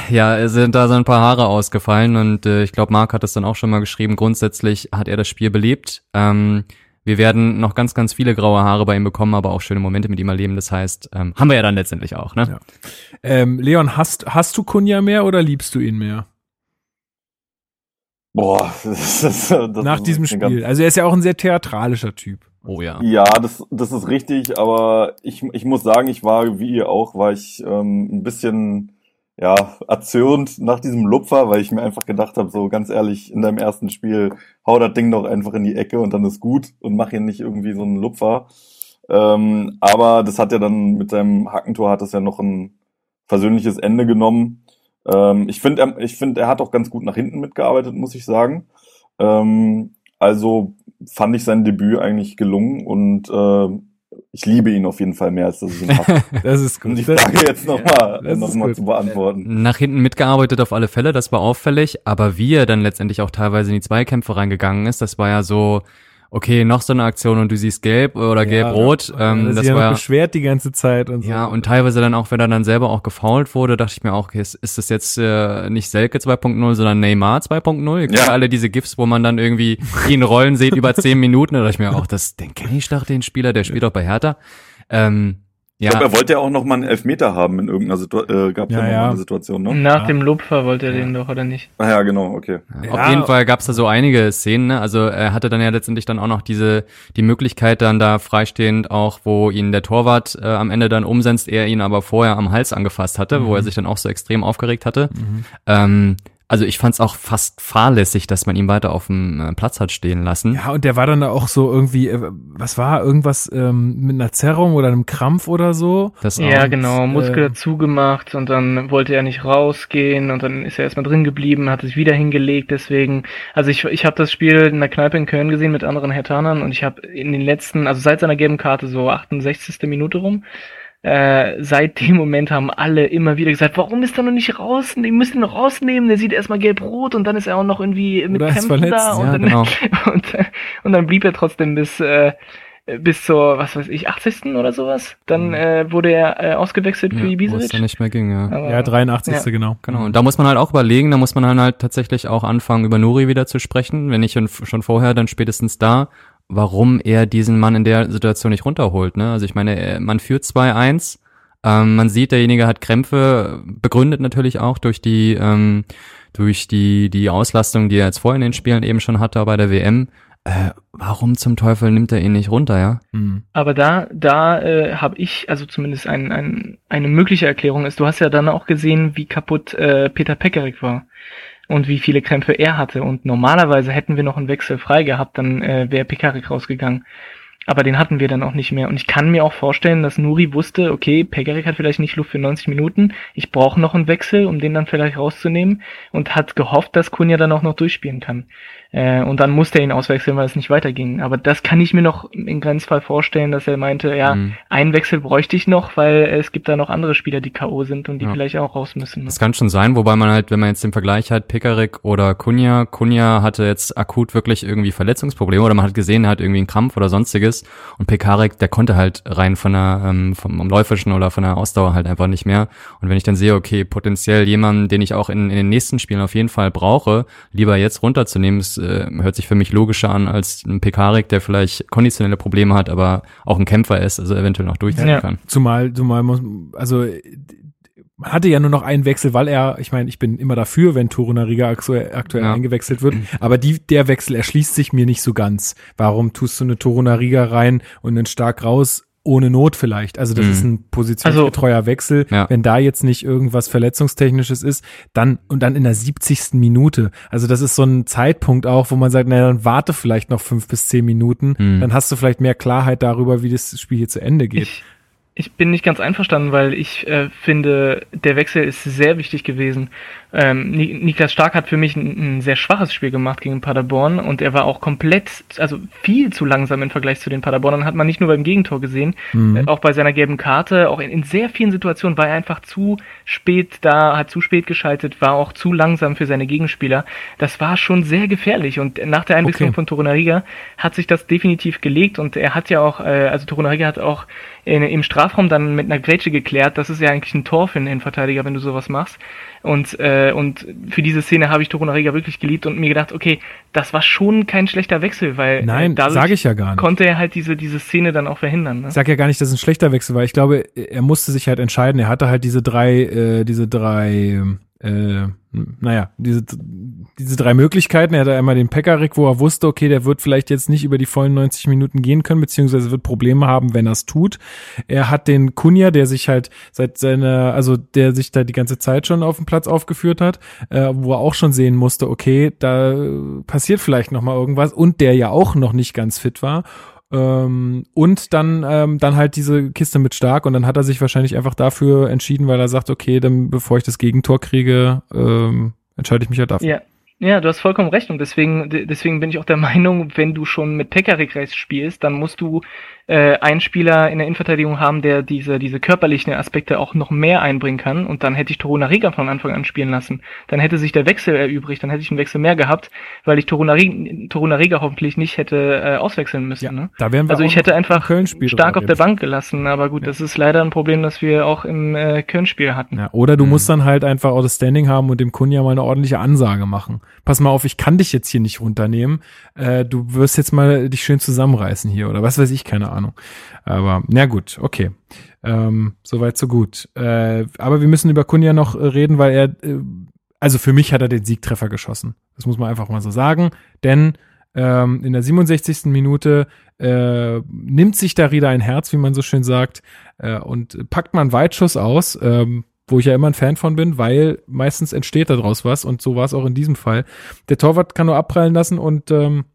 ja, sind da so ein paar Haare ausgefallen und äh, ich glaube, Marc hat es dann auch schon mal geschrieben. Grundsätzlich hat er das Spiel belebt. Ähm, wir werden noch ganz, ganz viele graue Haare bei ihm bekommen, aber auch schöne Momente mit ihm erleben. Das heißt, ähm, haben wir ja dann letztendlich auch. Ne? Ja. Ähm, Leon, hast, hast du Kunja mehr oder liebst du ihn mehr? Boah, das ist, das nach diesem Spiel. Also er ist ja auch ein sehr theatralischer Typ. Oh ja. Ja, das, das ist richtig, aber ich, ich muss sagen, ich war, wie ihr auch, war ich ähm, ein bisschen ja, erzürnt nach diesem Lupfer, weil ich mir einfach gedacht habe, so ganz ehrlich, in deinem ersten Spiel hau das Ding doch einfach in die Ecke und dann ist gut und mach hier nicht irgendwie so einen Lupfer. Ähm, aber das hat ja dann mit seinem Hackentor hat das ja noch ein versöhnliches Ende genommen. Ähm, ich finde, er, ich finde, er hat auch ganz gut nach hinten mitgearbeitet, muss ich sagen. Ähm, also fand ich sein Debüt eigentlich gelungen und äh, ich liebe ihn auf jeden Fall mehr, als dass ich ihn habe. das ist gut. Um die Frage jetzt nochmal ja, noch mal zu beantworten. Nach hinten mitgearbeitet auf alle Fälle, das war auffällig, aber wie er dann letztendlich auch teilweise in die Zweikämpfe reingegangen ist, das war ja so, okay, noch so eine Aktion und du siehst gelb oder gelb-rot. Ja, ähm, das war ja beschwert die ganze Zeit und so. Ja, und teilweise dann auch, wenn er dann selber auch gefault wurde, dachte ich mir auch, okay, ist, ist das jetzt äh, nicht Selke 2.0, sondern Neymar 2.0? Ja. Alle diese GIFs, wo man dann irgendwie ihn rollen sieht über zehn Minuten, da dachte ich mir auch, das, den kenne ich doch, den Spieler, der spielt doch bei Hertha. Ähm, ja. Ich glaube, er wollte ja auch noch mal einen Elfmeter haben in irgendeiner Situation, äh, gab ja, ja noch ja. eine Situation, ne? Nach ja. dem Lupfer wollte er den doch, oder nicht? Ah ja, genau, okay. Ja. Auf jeden Fall gab es da so einige Szenen, ne? Also er hatte dann ja letztendlich dann auch noch diese, die Möglichkeit dann da freistehend auch, wo ihn der Torwart äh, am Ende dann umsetzt, er ihn aber vorher am Hals angefasst hatte, mhm. wo er sich dann auch so extrem aufgeregt hatte. Mhm. Ähm, also ich fand es auch fast fahrlässig, dass man ihn weiter auf dem äh, Platz hat stehen lassen. Ja, und der war dann auch so irgendwie, äh, was war, irgendwas ähm, mit einer Zerrung oder einem Krampf oder so? Das ja, auch. genau, Muskel äh, zugemacht und dann wollte er nicht rausgehen und dann ist er erstmal drin geblieben, hat sich wieder hingelegt, deswegen, also ich, ich habe das Spiel in der Kneipe in Köln gesehen mit anderen Hertanern und ich habe in den letzten, also seit seiner gelben Karte so 68. Minute rum, äh, seit dem Moment haben alle immer wieder gesagt, warum ist er noch nicht raus? Die müssen ihn noch rausnehmen. Der sieht erstmal gelb-rot und dann ist er auch noch irgendwie mit Oder Kämpfen da. Und, ja, dann, genau. und, und, dann blieb er trotzdem bis, äh, bis zur, was weiß ich, 80. oder sowas. Dann mhm. äh, wurde er äh, ausgewechselt ja, für Ibisevic. Wo es dann nicht mehr ging, ja. Aber, ja, 83. Ja. genau. Genau. Und da muss man halt auch überlegen, da muss man halt tatsächlich auch anfangen, über Nuri wieder zu sprechen. Wenn nicht schon vorher, dann spätestens da warum er diesen Mann in der Situation nicht runterholt. Ne? Also ich meine, man führt 2-1, ähm, man sieht, derjenige hat Krämpfe, begründet natürlich auch durch die ähm, durch die die Auslastung, die er jetzt vorher in den Spielen eben schon hatte bei der WM. Äh, warum zum Teufel nimmt er ihn nicht runter, ja? Mhm. Aber da, da äh, habe ich, also zumindest ein, ein, eine mögliche Erklärung ist, du hast ja dann auch gesehen, wie kaputt äh, Peter Pekarik war und wie viele Krämpfe er hatte. Und normalerweise hätten wir noch einen Wechsel frei gehabt, dann äh, wäre Pekarik rausgegangen. Aber den hatten wir dann auch nicht mehr. Und ich kann mir auch vorstellen, dass Nuri wusste, okay, Pekarik hat vielleicht nicht Luft für 90 Minuten, ich brauche noch einen Wechsel, um den dann vielleicht rauszunehmen und hat gehofft, dass Kunja dann auch noch durchspielen kann. Äh, und dann musste er ihn auswechseln, weil es nicht weiterging. Aber das kann ich mir noch im Grenzfall vorstellen, dass er meinte, ja, mhm. einen Wechsel bräuchte ich noch, weil es gibt da noch andere Spieler, die K.O. sind und die ja. vielleicht auch raus müssen. Ne? Das kann schon sein, wobei man halt, wenn man jetzt den Vergleich hat, Pekarik oder Kunja, Kunja hatte jetzt akut wirklich irgendwie Verletzungsprobleme oder man hat gesehen, er hat irgendwie einen Krampf oder sonstiges und Pekarik, der konnte halt rein von der, ähm, vom, vom Läufischen oder von der Ausdauer halt einfach nicht mehr. Und wenn ich dann sehe, okay, potenziell jemanden, den ich auch in, in den nächsten Spielen auf jeden Fall brauche, lieber jetzt runterzunehmen, ist äh, hört sich für mich logischer an als ein Pekarik, der vielleicht konditionelle Probleme hat, aber auch ein Kämpfer ist, also eventuell noch durchziehen ja. kann. Zumal, zumal muss, also man hatte ja nur noch einen Wechsel, weil er, ich meine, ich bin immer dafür, wenn Torunariga aktuell, aktuell ja. eingewechselt wird, aber die, der Wechsel erschließt sich mir nicht so ganz. Warum tust du eine Torunariga rein und einen Stark raus? Ohne Not vielleicht. Also das mhm. ist ein positionsgetreuer also, Wechsel. Ja. Wenn da jetzt nicht irgendwas Verletzungstechnisches ist, dann und dann in der 70. Minute. Also das ist so ein Zeitpunkt auch, wo man sagt, naja, dann warte vielleicht noch fünf bis zehn Minuten. Mhm. Dann hast du vielleicht mehr Klarheit darüber, wie das Spiel hier zu Ende geht. Ich, ich bin nicht ganz einverstanden, weil ich äh, finde, der Wechsel ist sehr wichtig gewesen. Ähm, Niklas Stark hat für mich ein, ein, sehr schwaches Spiel gemacht gegen Paderborn und er war auch komplett, also viel zu langsam im Vergleich zu den Paderbornern. Hat man nicht nur beim Gegentor gesehen, mhm. äh, auch bei seiner gelben Karte, auch in, in, sehr vielen Situationen war er einfach zu spät da, hat zu spät geschaltet, war auch zu langsam für seine Gegenspieler. Das war schon sehr gefährlich und nach der Einwechslung okay. von Torunariga hat sich das definitiv gelegt und er hat ja auch, äh, also Torunariga hat auch in, im Strafraum dann mit einer Grätsche geklärt. Das ist ja eigentlich ein Tor für einen Innenverteidiger, wenn du sowas machst. Und, äh, und für diese Szene habe ich Torunariga wirklich geliebt und mir gedacht, okay, das war schon kein schlechter Wechsel, weil äh, Nein, sage ich ja gar nicht. konnte er halt diese, diese Szene dann auch verhindern. Ne? Ich sag ja gar nicht, dass es ein schlechter Wechsel war. Ich glaube, er musste sich halt entscheiden. Er hatte halt diese drei, äh, diese drei äh, naja, diese, diese drei Möglichkeiten. Er hatte einmal den Pekarik, wo er wusste, okay, der wird vielleicht jetzt nicht über die vollen 90 Minuten gehen können, beziehungsweise wird Probleme haben, wenn er es tut. Er hat den Kunja, der sich halt seit seiner, also der sich da die ganze Zeit schon auf dem Platz aufgeführt hat, äh, wo er auch schon sehen musste, okay, da passiert vielleicht noch mal irgendwas und der ja auch noch nicht ganz fit war. Ähm, und dann, ähm, dann halt diese Kiste mit Stark und dann hat er sich wahrscheinlich einfach dafür entschieden, weil er sagt, okay, dann bevor ich das Gegentor kriege, ähm, entscheide ich mich halt dafür. Ja. Ja, du hast vollkommen recht und deswegen, deswegen bin ich auch der Meinung, wenn du schon mit Pekarik spielst, dann musst du äh, einen Spieler in der Innenverteidigung haben, der diese, diese körperlichen Aspekte auch noch mehr einbringen kann. Und dann hätte ich Torunariga von Anfang an spielen lassen. Dann hätte sich der Wechsel erübrigt, dann hätte ich einen Wechsel mehr gehabt, weil ich Torunariga, Torunariga hoffentlich nicht hätte äh, auswechseln müssen. Ja, ne? da wären wir also ich hätte einfach stark auf der Bank gelassen. Aber gut, ja. das ist leider ein Problem, das wir auch im äh, Köln-Spiel hatten. Ja, oder du mhm. musst dann halt einfach auch das Standing haben und dem Kunja mal eine ordentliche Ansage machen. Pass mal auf, ich kann dich jetzt hier nicht runternehmen. Äh, du wirst jetzt mal dich schön zusammenreißen hier oder was weiß ich, keine Ahnung. Aber na gut, okay. Ähm, Soweit so gut. Äh, aber wir müssen über Kunja noch äh, reden, weil er, äh, also für mich hat er den Siegtreffer geschossen. Das muss man einfach mal so sagen. Denn ähm, in der 67. Minute äh, nimmt sich da wieder ein Herz, wie man so schön sagt, äh, und packt man Weitschuss aus. Ähm, wo ich ja immer ein Fan von bin, weil meistens entsteht daraus was und so war es auch in diesem Fall. Der Torwart kann nur abprallen lassen und ähm,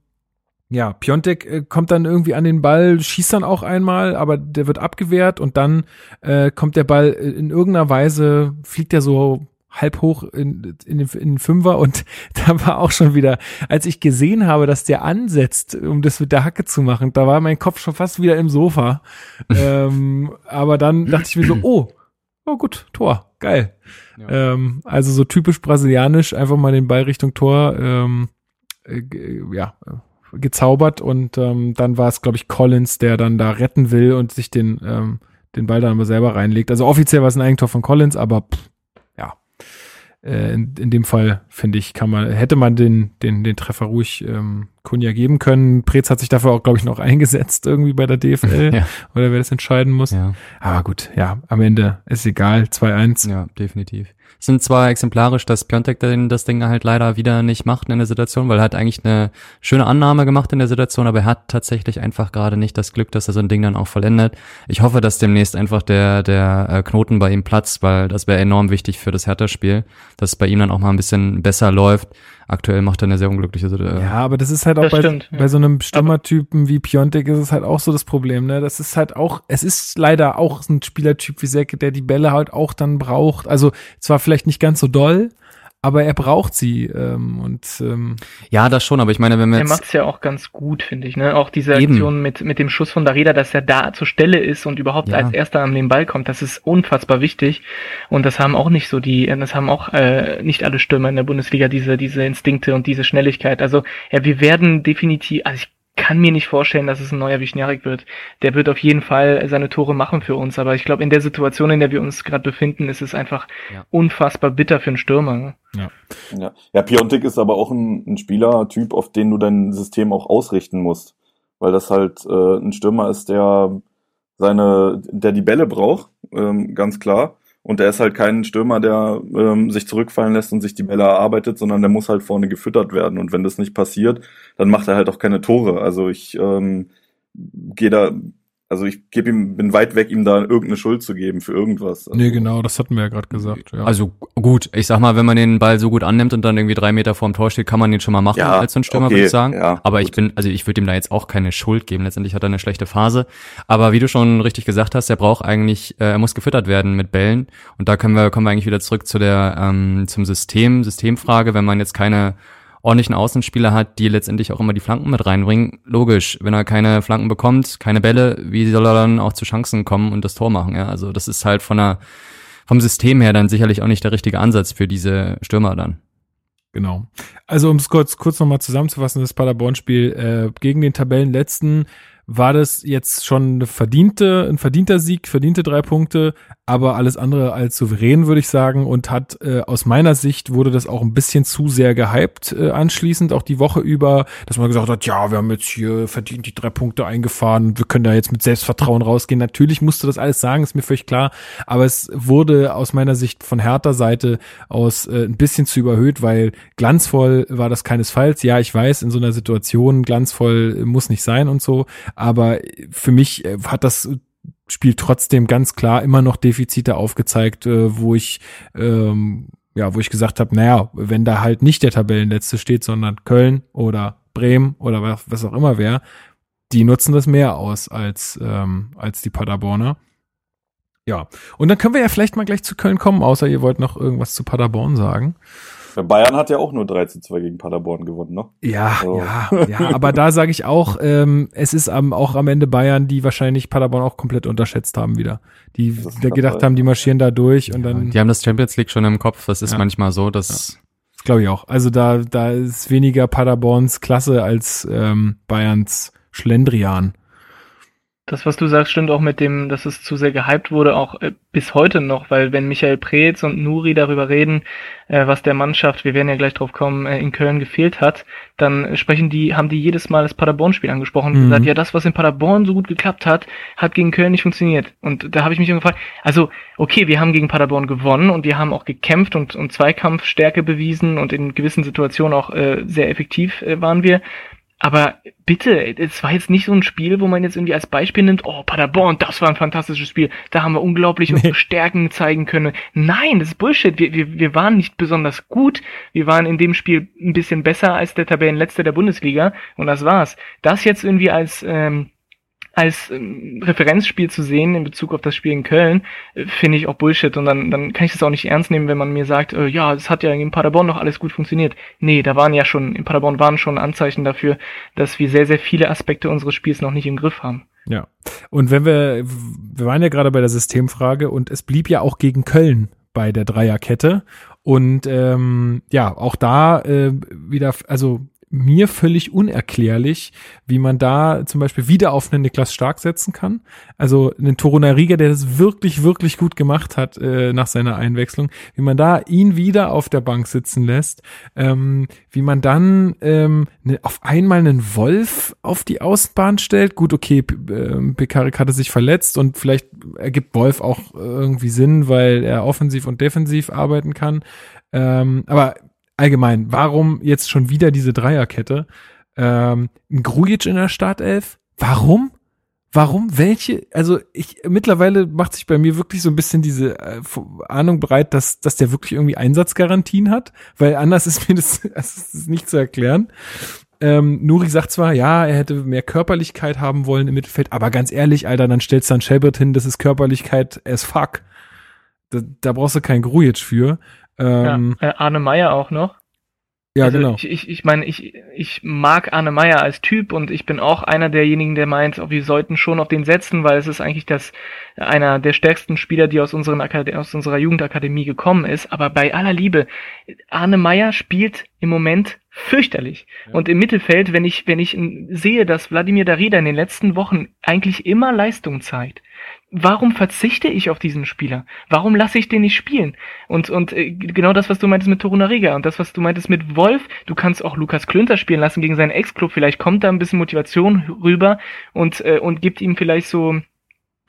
ja, Piontek äh, kommt dann irgendwie an den Ball, schießt dann auch einmal, aber der wird abgewehrt und dann äh, kommt der Ball in irgendeiner Weise, fliegt er so halb hoch in, in, den, in den Fünfer und da war auch schon wieder, als ich gesehen habe, dass der ansetzt, um das mit der Hacke zu machen, da war mein Kopf schon fast wieder im Sofa. ähm, aber dann dachte ich mir so, oh, oh gut, Tor, geil. Ja. Ähm, also so typisch brasilianisch, einfach mal den Ball Richtung Tor, ähm, äh, ja, gezaubert und ähm, dann war es, glaube ich, Collins, der dann da retten will und sich den, ähm, den Ball dann aber selber reinlegt. Also offiziell war es ein Eigentor von Collins, aber pff, äh, in, in dem Fall, finde ich, kann man, hätte man den, den, den Treffer ruhig ähm, Kunja geben können. Preetz hat sich dafür auch, glaube ich, noch eingesetzt irgendwie bei der DFL ja. oder wer das entscheiden muss. Ja. Aber gut, ja, am Ende ist egal, 2-1. Ja, definitiv. Sind zwar exemplarisch, dass Piontek das Ding halt leider wieder nicht macht in der Situation, weil er hat eigentlich eine schöne Annahme gemacht in der Situation, aber er hat tatsächlich einfach gerade nicht das Glück, dass er so ein Ding dann auch vollendet. Ich hoffe, dass demnächst einfach der, der äh, Knoten bei ihm platzt, weil das wäre enorm wichtig für das Hertha-Spiel, dass es bei ihm dann auch mal ein bisschen besser läuft aktuell macht er eine sehr unglückliche Situation. Ja, aber das ist halt auch bei, stimmt, bei so einem Stürmertypen wie Piontek ist es halt auch so das Problem, ne? Das ist halt auch, es ist leider auch ein Spielertyp wie Säcke, der die Bälle halt auch dann braucht. Also zwar vielleicht nicht ganz so doll, aber er braucht sie ähm, und ähm, ja, das schon. Aber ich meine, wenn wir er macht's ja auch ganz gut, finde ich. Ne, auch diese Aktion mit mit dem Schuss von Darida, dass er da zur Stelle ist und überhaupt ja. als erster an den Ball kommt, das ist unfassbar wichtig. Und das haben auch nicht so die, das haben auch äh, nicht alle Stürmer in der Bundesliga diese diese Instinkte und diese Schnelligkeit. Also ja, wir werden definitiv, also ich kann mir nicht vorstellen, dass es ein neuer Wischniarik wird. Der wird auf jeden Fall seine Tore machen für uns, aber ich glaube, in der Situation, in der wir uns gerade befinden, ist es einfach ja. unfassbar bitter für einen Stürmer. Ja. Ja, ja Piontek ist aber auch ein, ein Spielertyp, auf den du dein System auch ausrichten musst. Weil das halt äh, ein Stürmer ist, der seine, der die Bälle braucht, ähm, ganz klar. Und der ist halt kein Stürmer, der ähm, sich zurückfallen lässt und sich die Bälle erarbeitet, sondern der muss halt vorne gefüttert werden. Und wenn das nicht passiert, dann macht er halt auch keine Tore. Also ich ähm, gehe da also ich gebe ihm, bin weit weg, ihm da irgendeine Schuld zu geben für irgendwas. Also nee, genau, das hatten wir ja gerade gesagt. Ja. Also gut, ich sag mal, wenn man den Ball so gut annimmt und dann irgendwie drei Meter vorm Tor steht, kann man den schon mal machen ja, als so ein Stürmer, okay, würde ich sagen. Ja, Aber gut. ich bin, also ich würde ihm da jetzt auch keine Schuld geben. Letztendlich hat er eine schlechte Phase. Aber wie du schon richtig gesagt hast, er braucht eigentlich, äh, er muss gefüttert werden mit Bällen. Und da können wir, kommen wir eigentlich wieder zurück zu der, ähm, zum System, Systemfrage, wenn man jetzt keine ordentlichen Außenspieler hat, die letztendlich auch immer die Flanken mit reinbringen. Logisch, wenn er keine Flanken bekommt, keine Bälle, wie soll er dann auch zu Chancen kommen und das Tor machen? Ja, also das ist halt von der, vom System her dann sicherlich auch nicht der richtige Ansatz für diese Stürmer dann. Genau. Also um es kurz, kurz nochmal zusammenzufassen, das Paderborn-Spiel äh, gegen den Tabellenletzten war das jetzt schon eine verdiente, ein verdienter Sieg, verdiente drei Punkte, aber alles andere als souverän, würde ich sagen, und hat äh, aus meiner Sicht wurde das auch ein bisschen zu sehr gehypt äh, anschließend, auch die Woche über, dass man gesagt hat, ja, wir haben jetzt hier verdient die drei Punkte eingefahren wir können da jetzt mit Selbstvertrauen rausgehen. Natürlich musste das alles sagen, ist mir völlig klar, aber es wurde aus meiner Sicht von härter Seite aus äh, ein bisschen zu überhöht, weil glanzvoll war das keinesfalls. Ja, ich weiß, in so einer Situation glanzvoll muss nicht sein und so, aber für mich äh, hat das Spiel trotzdem ganz klar immer noch Defizite aufgezeigt, äh, wo ich ähm, ja, wo ich gesagt habe, naja, wenn da halt nicht der Tabellenletzte steht, sondern Köln oder Bremen oder was, was auch immer wäre, die nutzen das mehr aus als ähm, als die Paderborner. Ja, und dann können wir ja vielleicht mal gleich zu Köln kommen, außer ihr wollt noch irgendwas zu Paderborn sagen. Bayern hat ja auch nur 3 zu 2 gegen Paderborn gewonnen, ne? Ja, so. ja, ja, aber da sage ich auch, ähm, es ist am, auch am Ende Bayern, die wahrscheinlich Paderborn auch komplett unterschätzt haben wieder. Die da gedacht haben, die marschieren da durch und dann. Die haben das Champions League schon im Kopf, das ist ja. manchmal so, dass. Ja. Das glaube ich auch. Also da, da ist weniger Paderborns Klasse als ähm, Bayerns Schlendrian. Das, was du sagst, stimmt auch mit dem, dass es zu sehr gehypt wurde, auch äh, bis heute noch, weil wenn Michael Preetz und Nuri darüber reden, äh, was der Mannschaft, wir werden ja gleich drauf kommen, äh, in Köln gefehlt hat, dann sprechen die, haben die jedes Mal das Paderborn-Spiel angesprochen und mhm. gesagt, ja, das, was in Paderborn so gut geklappt hat, hat gegen Köln nicht funktioniert. Und da habe ich mich gefragt, also, okay, wir haben gegen Paderborn gewonnen und wir haben auch gekämpft und, und Zweikampfstärke bewiesen und in gewissen Situationen auch äh, sehr effektiv äh, waren wir. Aber bitte, es war jetzt nicht so ein Spiel, wo man jetzt irgendwie als Beispiel nimmt, oh, Paderborn, das war ein fantastisches Spiel, da haben wir unglaublich nee. unsere Stärken zeigen können. Nein, das ist Bullshit. Wir, wir, wir waren nicht besonders gut. Wir waren in dem Spiel ein bisschen besser als der Tabellenletzte der Bundesliga und das war's. Das jetzt irgendwie als ähm, als ähm, Referenzspiel zu sehen in Bezug auf das Spiel in Köln, äh, finde ich auch Bullshit. Und dann, dann kann ich das auch nicht ernst nehmen, wenn man mir sagt, äh, ja, es hat ja in Paderborn noch alles gut funktioniert. Nee, da waren ja schon, in Paderborn waren schon Anzeichen dafür, dass wir sehr, sehr viele Aspekte unseres Spiels noch nicht im Griff haben. Ja. Und wenn wir, wir waren ja gerade bei der Systemfrage und es blieb ja auch gegen Köln bei der Dreierkette. Und ähm, ja, auch da äh, wieder, also mir völlig unerklärlich, wie man da zum Beispiel wieder auf einen Niklas Stark setzen kann. Also einen Torunariga, der das wirklich, wirklich gut gemacht hat äh, nach seiner Einwechslung, wie man da ihn wieder auf der Bank sitzen lässt, ähm, wie man dann ähm, ne, auf einmal einen Wolf auf die Außenbahn stellt. Gut, okay, Pekarik ähm, hatte sich verletzt und vielleicht ergibt Wolf auch irgendwie Sinn, weil er offensiv und defensiv arbeiten kann. Ähm, aber allgemein, warum jetzt schon wieder diese Dreierkette? Ähm, ein Grujic in der Startelf? Warum? Warum? Welche? Also ich mittlerweile macht sich bei mir wirklich so ein bisschen diese äh, Ahnung bereit, dass dass der wirklich irgendwie Einsatzgarantien hat, weil anders ist mir das, das ist nicht zu erklären. Ähm, Nuri sagt zwar, ja, er hätte mehr Körperlichkeit haben wollen im Mittelfeld, aber ganz ehrlich, Alter, dann stellst du dann Shelbert hin, das ist Körperlichkeit as fuck. Da, da brauchst du keinen Grujic für. Ähm, ja, äh, Arne Meyer auch noch. Ja, also genau. Ich, ich, ich meine, ich, ich mag Arne Meyer als Typ und ich bin auch einer derjenigen, der meint, oh, wir sollten schon auf den setzen, weil es ist eigentlich das einer der stärksten Spieler, die aus, unseren Akad aus unserer Jugendakademie gekommen ist. Aber bei aller Liebe, Arne Meyer spielt im Moment fürchterlich. Ja. Und im Mittelfeld, wenn ich, wenn ich sehe, dass Wladimir Darida in den letzten Wochen eigentlich immer Leistung zeigt, warum verzichte ich auf diesen Spieler? Warum lasse ich den nicht spielen? Und, und äh, genau das, was du meintest mit Torunariga und das, was du meintest mit Wolf, du kannst auch Lukas Klünter spielen lassen gegen seinen Ex-Club, vielleicht kommt da ein bisschen Motivation rüber und, äh, und gibt ihm vielleicht so,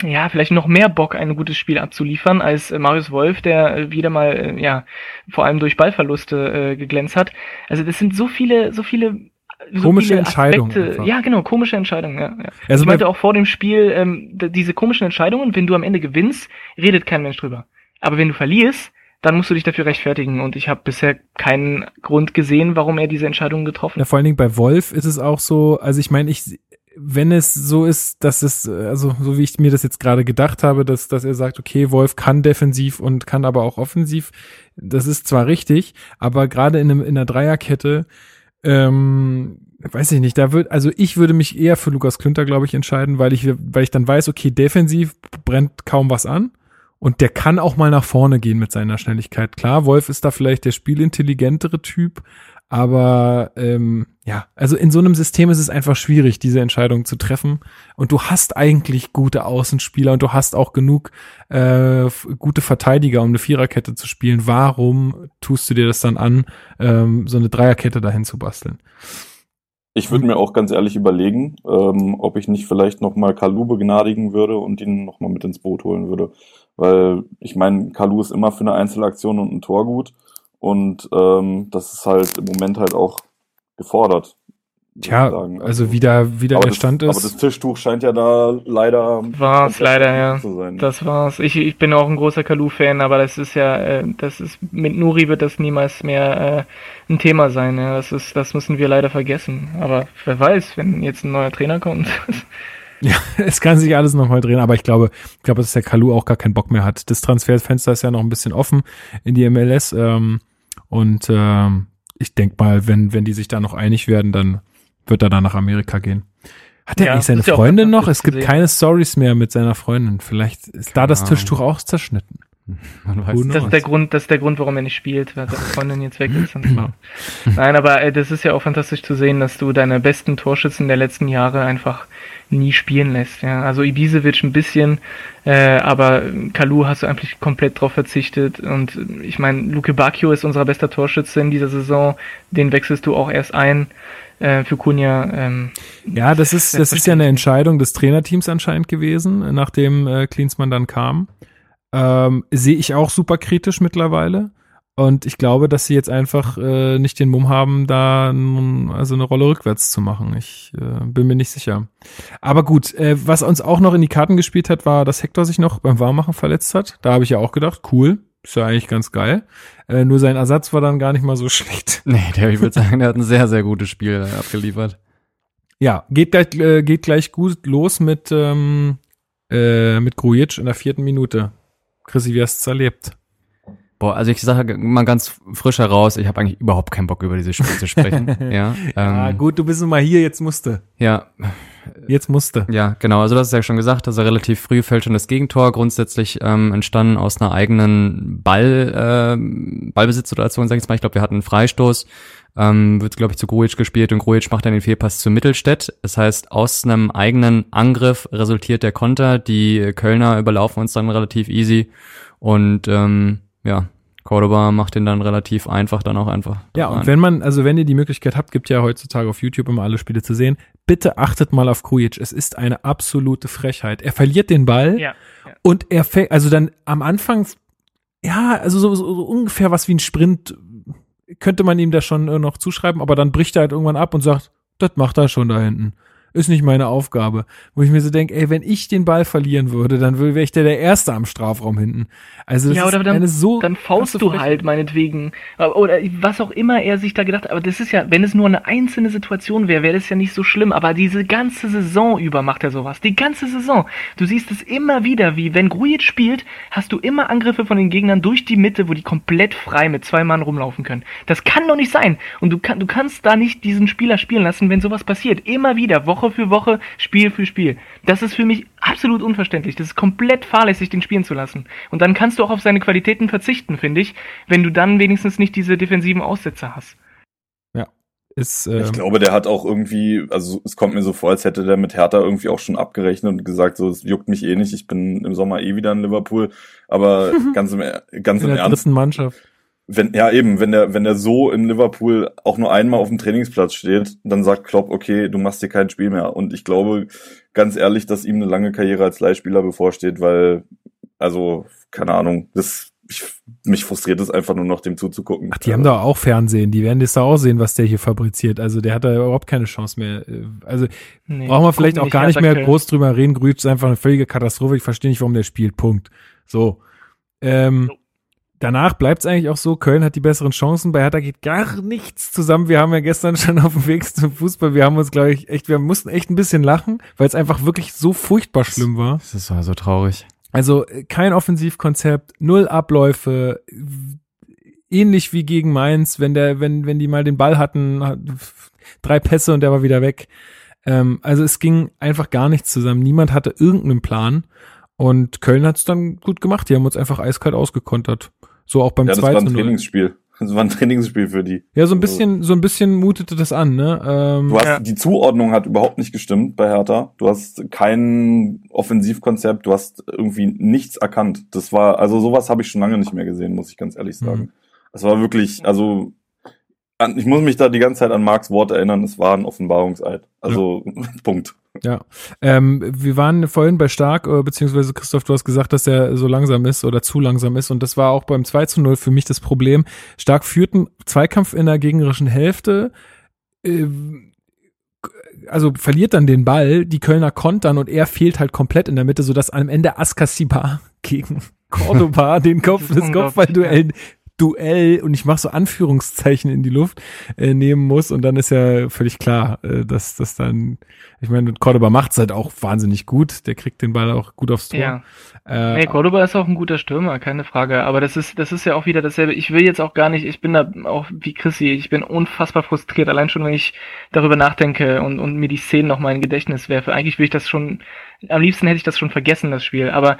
ja, vielleicht noch mehr Bock, ein gutes Spiel abzuliefern, als äh, Marius Wolf, der äh, wieder mal, äh, ja, vor allem durch Ballverluste äh, geglänzt hat. Also das sind so viele, so viele so komische Entscheidungen. Ja, genau, komische Entscheidungen. Ja, ja. Also ich meinte auch vor dem Spiel, ähm, diese komischen Entscheidungen, wenn du am Ende gewinnst, redet kein Mensch drüber. Aber wenn du verlierst, dann musst du dich dafür rechtfertigen. Und ich habe bisher keinen Grund gesehen, warum er diese Entscheidungen getroffen hat. Ja, vor allen Dingen bei Wolf ist es auch so, also ich meine, ich, wenn es so ist, dass es, also so wie ich mir das jetzt gerade gedacht habe, dass, dass er sagt, okay, Wolf kann defensiv und kann aber auch offensiv, das ist zwar richtig, aber gerade in, einem, in einer Dreierkette, ähm, weiß ich nicht, da wird, also ich würde mich eher für Lukas Klünter, glaube ich, entscheiden, weil ich, weil ich dann weiß, okay, defensiv brennt kaum was an. Und der kann auch mal nach vorne gehen mit seiner Schnelligkeit. Klar, Wolf ist da vielleicht der spielintelligentere Typ, aber ähm, ja, also in so einem System ist es einfach schwierig, diese Entscheidung zu treffen. Und du hast eigentlich gute Außenspieler und du hast auch genug äh, gute Verteidiger, um eine Viererkette zu spielen. Warum tust du dir das dann an, ähm, so eine Dreierkette dahin zu basteln? Ich würde mir auch ganz ehrlich überlegen, ähm, ob ich nicht vielleicht nochmal Kalu begnadigen würde und ihn nochmal mit ins Boot holen würde. Weil ich meine, Kalu ist immer für eine Einzelaktion und ein Tor gut. Und ähm, das ist halt im Moment halt auch gefordert. Tja, also, also wie da, wie da der das, Stand ist. Aber das Tischtuch scheint ja da leider. War's leider, ja. Das war's. Ich, ich bin auch ein großer Kalu-Fan, aber das ist ja, äh, das ist, mit Nuri wird das niemals mehr äh, ein Thema sein. Ja. Das ist, das müssen wir leider vergessen. Aber wer weiß, wenn jetzt ein neuer Trainer kommt. Ja, es kann sich alles nochmal drehen, aber ich glaube, ich glaube, dass der Kalu auch gar keinen Bock mehr hat. Das Transferfenster ist ja noch ein bisschen offen in die MLS. Ähm, und ähm, ich denk mal, wenn, wenn die sich da noch einig werden, dann wird er dann nach Amerika gehen. Hat er ja, eigentlich seine Freundin noch? Es gibt gesehen. keine Stories mehr mit seiner Freundin. Vielleicht ist Keine da das Tischtuch auch zerschnitten. das ist der Grund, das ist der Grund, warum er nicht spielt, weil seine Freundin jetzt weg ist. Nein, aber äh, das ist ja auch fantastisch zu sehen, dass du deine besten Torschützen der letzten Jahre einfach nie spielen lässt. Ja. Also Ibisevic ein bisschen, äh, aber Kalu hast du eigentlich komplett drauf verzichtet. Und ich meine, Luke Bacchio ist unser bester Torschütze in dieser Saison. Den wechselst du auch erst ein äh, für Kunja. Ähm, ja, das ist das ist ja eine Entscheidung des Trainerteams anscheinend gewesen, nachdem äh, Klinsmann dann kam. Ähm, Sehe ich auch super kritisch mittlerweile. Und ich glaube, dass sie jetzt einfach äh, nicht den Mumm haben, da nun, also eine Rolle rückwärts zu machen. Ich äh, bin mir nicht sicher. Aber gut, äh, was uns auch noch in die Karten gespielt hat, war, dass Hector sich noch beim Warmmachen verletzt hat. Da habe ich ja auch gedacht, cool, ist ja eigentlich ganz geil. Äh, nur sein Ersatz war dann gar nicht mal so schlecht. Nee, der, ich würde sagen, der hat ein sehr, sehr gutes Spiel abgeliefert. Ja, geht gleich, äh, geht gleich gut los mit, ähm, äh, mit Grujic in der vierten Minute. Chrissy, wie hast du erlebt? Boah, also ich sage mal ganz frisch heraus, ich habe eigentlich überhaupt keinen Bock über dieses Spiel zu sprechen. ja, ja, ähm, gut, du bist nun mal hier, jetzt musste. Ja, Jetzt musste. ja, genau. Also das ist ja schon gesagt, dass er relativ früh fällt schon das Gegentor, grundsätzlich ähm, entstanden aus einer eigenen Ball, äh, Ballbesitzsituation, sag ich jetzt mal. Ich glaube, wir hatten einen Freistoß, ähm, wird, glaube ich, zu Grujic gespielt und Grujic macht dann den Fehlpass zu Mittelstädt. Das heißt, aus einem eigenen Angriff resultiert der Konter. Die Kölner überlaufen uns dann relativ easy und ähm, ja, Cordoba macht den dann relativ einfach dann auch einfach. Ja, und rein. wenn man, also wenn ihr die Möglichkeit habt, gibt ja heutzutage auf YouTube immer alle Spiele zu sehen, bitte achtet mal auf Krujic. Es ist eine absolute Frechheit. Er verliert den Ball Ja. ja. und er fängt, also dann am Anfang, ja, also so, so, so ungefähr was wie ein Sprint könnte man ihm da schon äh, noch zuschreiben, aber dann bricht er halt irgendwann ab und sagt, das macht er schon da hinten. Ist nicht meine Aufgabe. Wo ich mir so denke, ey, wenn ich den Ball verlieren würde, dann wäre ich der, der Erste am Strafraum hinten. Also das Ja, oder ist dann, eine so dann faust du halt meinetwegen. Oder was auch immer er sich da gedacht hat. Aber das ist ja, wenn es nur eine einzelne Situation wäre, wäre das ja nicht so schlimm. Aber diese ganze Saison über macht er sowas. Die ganze Saison. Du siehst es immer wieder, wie wenn Grujic spielt, hast du immer Angriffe von den Gegnern durch die Mitte, wo die komplett frei mit zwei Mann rumlaufen können. Das kann doch nicht sein. Und du, kann, du kannst da nicht diesen Spieler spielen lassen, wenn sowas passiert. Immer wieder, Woche für Woche, Spiel für Spiel. Das ist für mich absolut unverständlich. Das ist komplett fahrlässig, den spielen zu lassen. Und dann kannst du auch auf seine Qualitäten verzichten, finde ich, wenn du dann wenigstens nicht diese defensiven Aussetzer hast. Ist, Ich ähm, glaube, der hat auch irgendwie, also es kommt mir so vor, als hätte der mit Hertha irgendwie auch schon abgerechnet und gesagt, so, es juckt mich eh nicht, ich bin im Sommer eh wieder in Liverpool. Aber ganz im, ganz in im der Ernst, dritten Mannschaft. Wenn, ja eben, wenn der, wenn der so in Liverpool auch nur einmal auf dem Trainingsplatz steht, dann sagt Klopp, okay, du machst hier kein Spiel mehr. Und ich glaube, ganz ehrlich, dass ihm eine lange Karriere als Leihspieler bevorsteht, weil, also, keine Ahnung, das, ich, mich frustriert es einfach nur noch, dem zuzugucken. Ach, die haben doch auch Fernsehen, die werden das da auch sehen, was der hier fabriziert. Also der hat da überhaupt keine Chance mehr. Also Nee, brauchen wir vielleicht auch gar nicht mehr groß drüber reden. Grütsch ist einfach eine völlige Katastrophe. Ich verstehe nicht, warum der spielt. Punkt. So. Ähm, So. Danach bleibt es eigentlich auch so, Köln hat die besseren Chancen. Bei Hertha geht gar nichts zusammen. Wir haben ja gestern schon auf dem Weg zum Fußball, wir haben uns, glaube ich, echt, wir mussten echt ein bisschen lachen, weil es einfach wirklich so furchtbar schlimm war. Das ist so traurig. Also äh, kein Offensivkonzept, null Abläufe, ähnlich wie gegen Mainz, wenn der, wenn, wenn die mal den Ball hatten, hat- drei Pässe und der war wieder weg. Ähm, also es ging einfach gar nichts zusammen. Niemand hatte irgendeinen Plan. Und Köln hat es dann gut gemacht. Die haben uns einfach eiskalt ausgekontert. So auch beim Ja, das war 2 ein zu 0. Trainingsspiel. Das war ein Trainingsspiel für die. Ja, so ein bisschen, so ein bisschen mutete das an, ne? Ähm, Du hast, Ja. die Zuordnung hat überhaupt nicht gestimmt bei Hertha. Du hast kein Offensivkonzept, du hast irgendwie nichts erkannt. Das war, also sowas habe ich schon lange nicht mehr gesehen, muss ich ganz ehrlich sagen. Mhm. Es war wirklich, also ich muss mich da die ganze Zeit an Marks Wort erinnern, es war ein Offenbarungseid. Also Punkt. Ja, ähm, wir waren vorhin bei Stark, äh, beziehungsweise Christoph, du hast gesagt, dass er so langsam ist oder zu langsam ist und das war auch beim 2 zu 0 für mich das Problem. Stark führt einen Zweikampf in der gegnerischen Hälfte, äh, also verliert dann den Ball, die Kölner kontern und er fehlt halt komplett in der Mitte, sodass am Ende Askasiba gegen Cordoba den Kopf, Das Kopfballduell Duell und ich mache so Anführungszeichen in die Luft äh, nehmen muss und dann ist ja völlig klar, äh, dass das dann, ich meine, Cordoba macht's halt auch wahnsinnig gut, der kriegt den Ball auch gut aufs Tor. Ja. Äh, Nee, Cordoba ist auch ein guter Stürmer, keine Frage. Aber das ist, das ist ja auch wieder dasselbe. Ich will jetzt auch gar nicht, ich bin da auch wie Chrissy, ich bin unfassbar frustriert, allein schon, wenn ich darüber nachdenke und, und mir die Szenen noch mal in Gedächtnis werfe. Eigentlich will ich das schon, am liebsten hätte ich das schon vergessen, das Spiel. Aber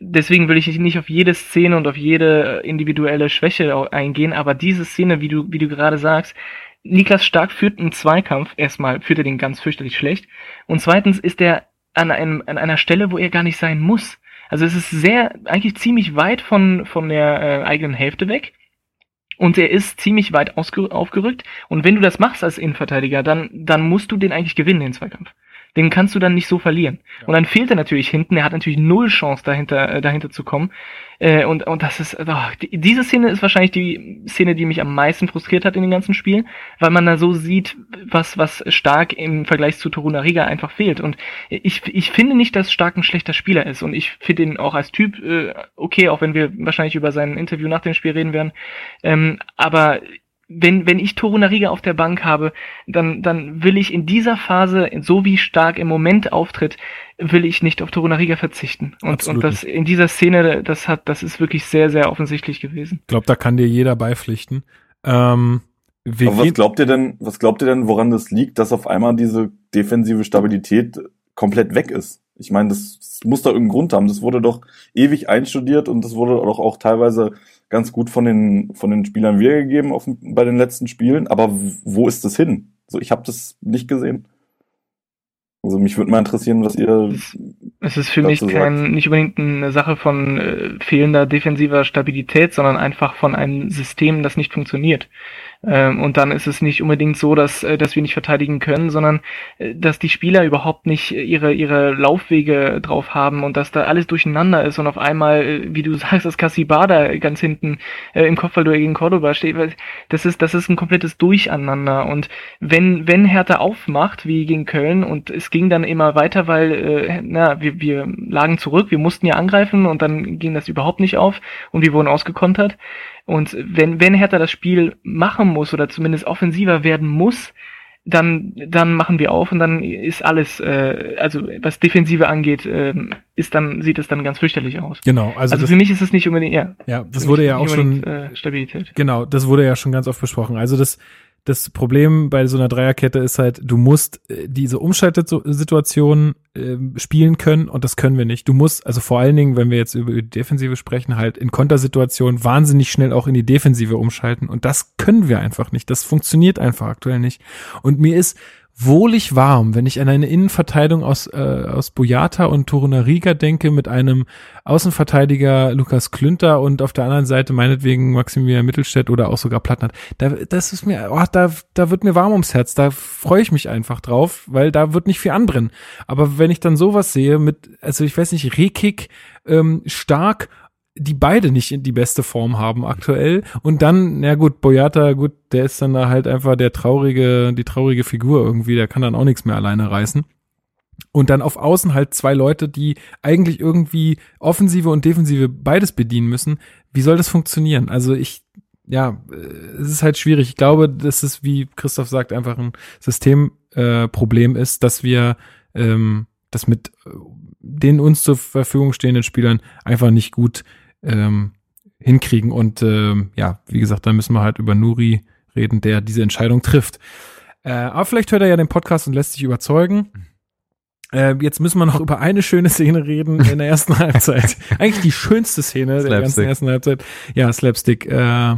deswegen will ich nicht auf jede Szene und auf jede individuelle Schwäche eingehen. Aber diese Szene, wie du, wie du gerade sagst, Niklas Stark führt einen Zweikampf. Erstmal führt er den ganz fürchterlich schlecht. Und zweitens ist er an, einem, an einer Stelle, wo er gar nicht sein muss. Also es ist sehr, eigentlich ziemlich weit von, von der äh, eigenen Hälfte weg. Und er ist ziemlich weit aufgerückt. Und wenn du das machst als Innenverteidiger, dann, dann musst du den eigentlich gewinnen, den Zweikampf. Den kannst du dann nicht so verlieren. Ja. Und dann fehlt er natürlich hinten, er hat natürlich null Chance dahinter, äh, dahinter zu kommen. Äh, und, und das ist, oh, die, diese Szene ist wahrscheinlich die Szene, die mich am meisten frustriert hat in den ganzen Spielen, weil man da so sieht, was, was Stark im Vergleich zu Toruna Riga einfach fehlt. Und ich, ich finde nicht, dass Stark ein schlechter Spieler ist. Und ich finde ihn auch als Typ äh, okay, auch wenn wir wahrscheinlich über sein Interview nach dem Spiel reden werden. Ähm, aber wenn, wenn ich Torunariga auf der Bank habe, dann, dann will ich in dieser Phase, so wie stark im Moment auftritt, will ich nicht auf Torunariga verzichten. Und, und das in dieser Szene, das hat, das ist wirklich sehr, sehr offensichtlich gewesen. Ich glaube, da kann dir jeder beipflichten. Ähm, Aber was glaubt ihr denn, was glaubt ihr denn, woran das liegt, dass auf einmal diese defensive Stabilität komplett weg ist? Ich meine, das, das muss da irgendeinen Grund haben. Das wurde doch ewig einstudiert und das wurde doch auch teilweise ganz gut von den, von den Spielern wiedergegeben auf, bei den letzten Spielen. Aber wo ist das hin? So, ich habe das nicht gesehen. Also mich würde mal interessieren, was ihr. Es ist für mich kein, nicht unbedingt eine Sache von äh, fehlender defensiver Stabilität, sondern einfach von einem System, das nicht funktioniert. Ähm, und dann ist es nicht unbedingt so, dass, äh, dass wir nicht verteidigen können, sondern äh, dass die Spieler überhaupt nicht ihre, ihre Laufwege drauf haben und dass da alles durcheinander ist und auf einmal, äh, wie du sagst, dass Cassibada ganz hinten äh, im Kopfballduell gegen Cordoba steht. Das ist, das ist ein komplettes Durcheinander. Und wenn, wenn Hertha aufmacht, wie gegen Köln, und es ging dann immer weiter, weil äh, na, wir, wir lagen zurück, wir mussten ja angreifen und dann ging das überhaupt nicht auf und wir wurden ausgekontert und wenn, wenn Hertha das Spiel machen muss oder zumindest offensiver werden muss, dann, dann machen wir auf und dann ist alles, äh, also was Defensive angeht, äh, ist dann, sieht es dann ganz fürchterlich aus. Genau. Also, also für mich ist es nicht unbedingt, ja. Ja, das wurde ja auch schon, äh, Stabilität. Genau, das wurde ja schon ganz oft besprochen. Also das, das Problem bei so einer Dreierkette ist halt, du musst äh, diese Umschaltsituation äh, spielen können und das können wir nicht. Du musst, also vor allen Dingen, wenn wir jetzt über die Defensive sprechen, halt in Kontersituationen wahnsinnig schnell auch in die Defensive umschalten und das können wir einfach nicht. Das funktioniert einfach aktuell nicht. Und mir ist wohlig warm, wenn ich an eine Innenverteidigung aus, äh, aus Boyata und Torunariga denke, mit einem Außenverteidiger Lukas Klünter und auf der anderen Seite meinetwegen Maximilian Mittelstädt oder auch sogar Plattner. Da, das ist mir, oh, da, da wird mir warm ums Herz, da freue ich mich einfach drauf, weil da wird nicht viel anbrennen. Aber wenn ich dann sowas sehe mit, also ich weiß nicht, Rekik, ähm, stark die beide nicht in die beste Form haben aktuell. Und dann, ja gut, Boyata, gut, der ist dann da halt einfach der traurige, die traurige Figur irgendwie, der kann dann auch nichts mehr alleine reißen. Und dann auf Außen halt zwei Leute, die eigentlich irgendwie Offensive und Defensive beides bedienen müssen. Wie soll das funktionieren? Also ich, ja, es ist halt schwierig. Ich glaube, dass es, wie Christoph sagt, einfach ein Systemproblem äh, ist, dass wir ähm, das mit äh, den uns zur Verfügung stehenden Spielern einfach nicht gut ähm, hinkriegen. Und ähm, ja, wie gesagt, da müssen wir halt über Nuri reden, der diese Entscheidung trifft. Äh, aber vielleicht hört er ja den Podcast und lässt sich überzeugen. Äh, jetzt müssen wir noch über eine schöne Szene reden in der ersten Halbzeit. Eigentlich die schönste Szene der ganzen ersten Halbzeit. Ja, Slapstick. Äh,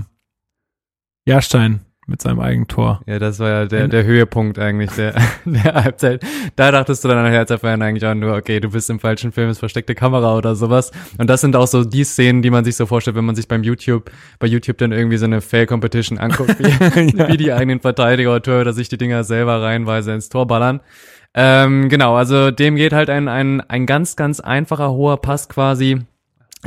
Jahrstein mit seinem eigenen Tor. Ja, das war ja der, der Höhepunkt eigentlich der, der Halbzeit. Da dachtest du dann nachher als Fan eigentlich auch nur, okay, du bist im falschen Film, ist versteckte Kamera oder sowas. Und das sind auch so die Szenen, die man sich so vorstellt, wenn man sich beim YouTube, bei YouTube dann irgendwie so eine Fail-Competition anguckt, wie, ja. wie die eigenen Verteidiger oder Torhüter sich die Dinger selber reihenweise ins Tor ballern. Ähm, genau, also dem geht halt ein, ein, ein ganz, ganz einfacher hoher Pass quasi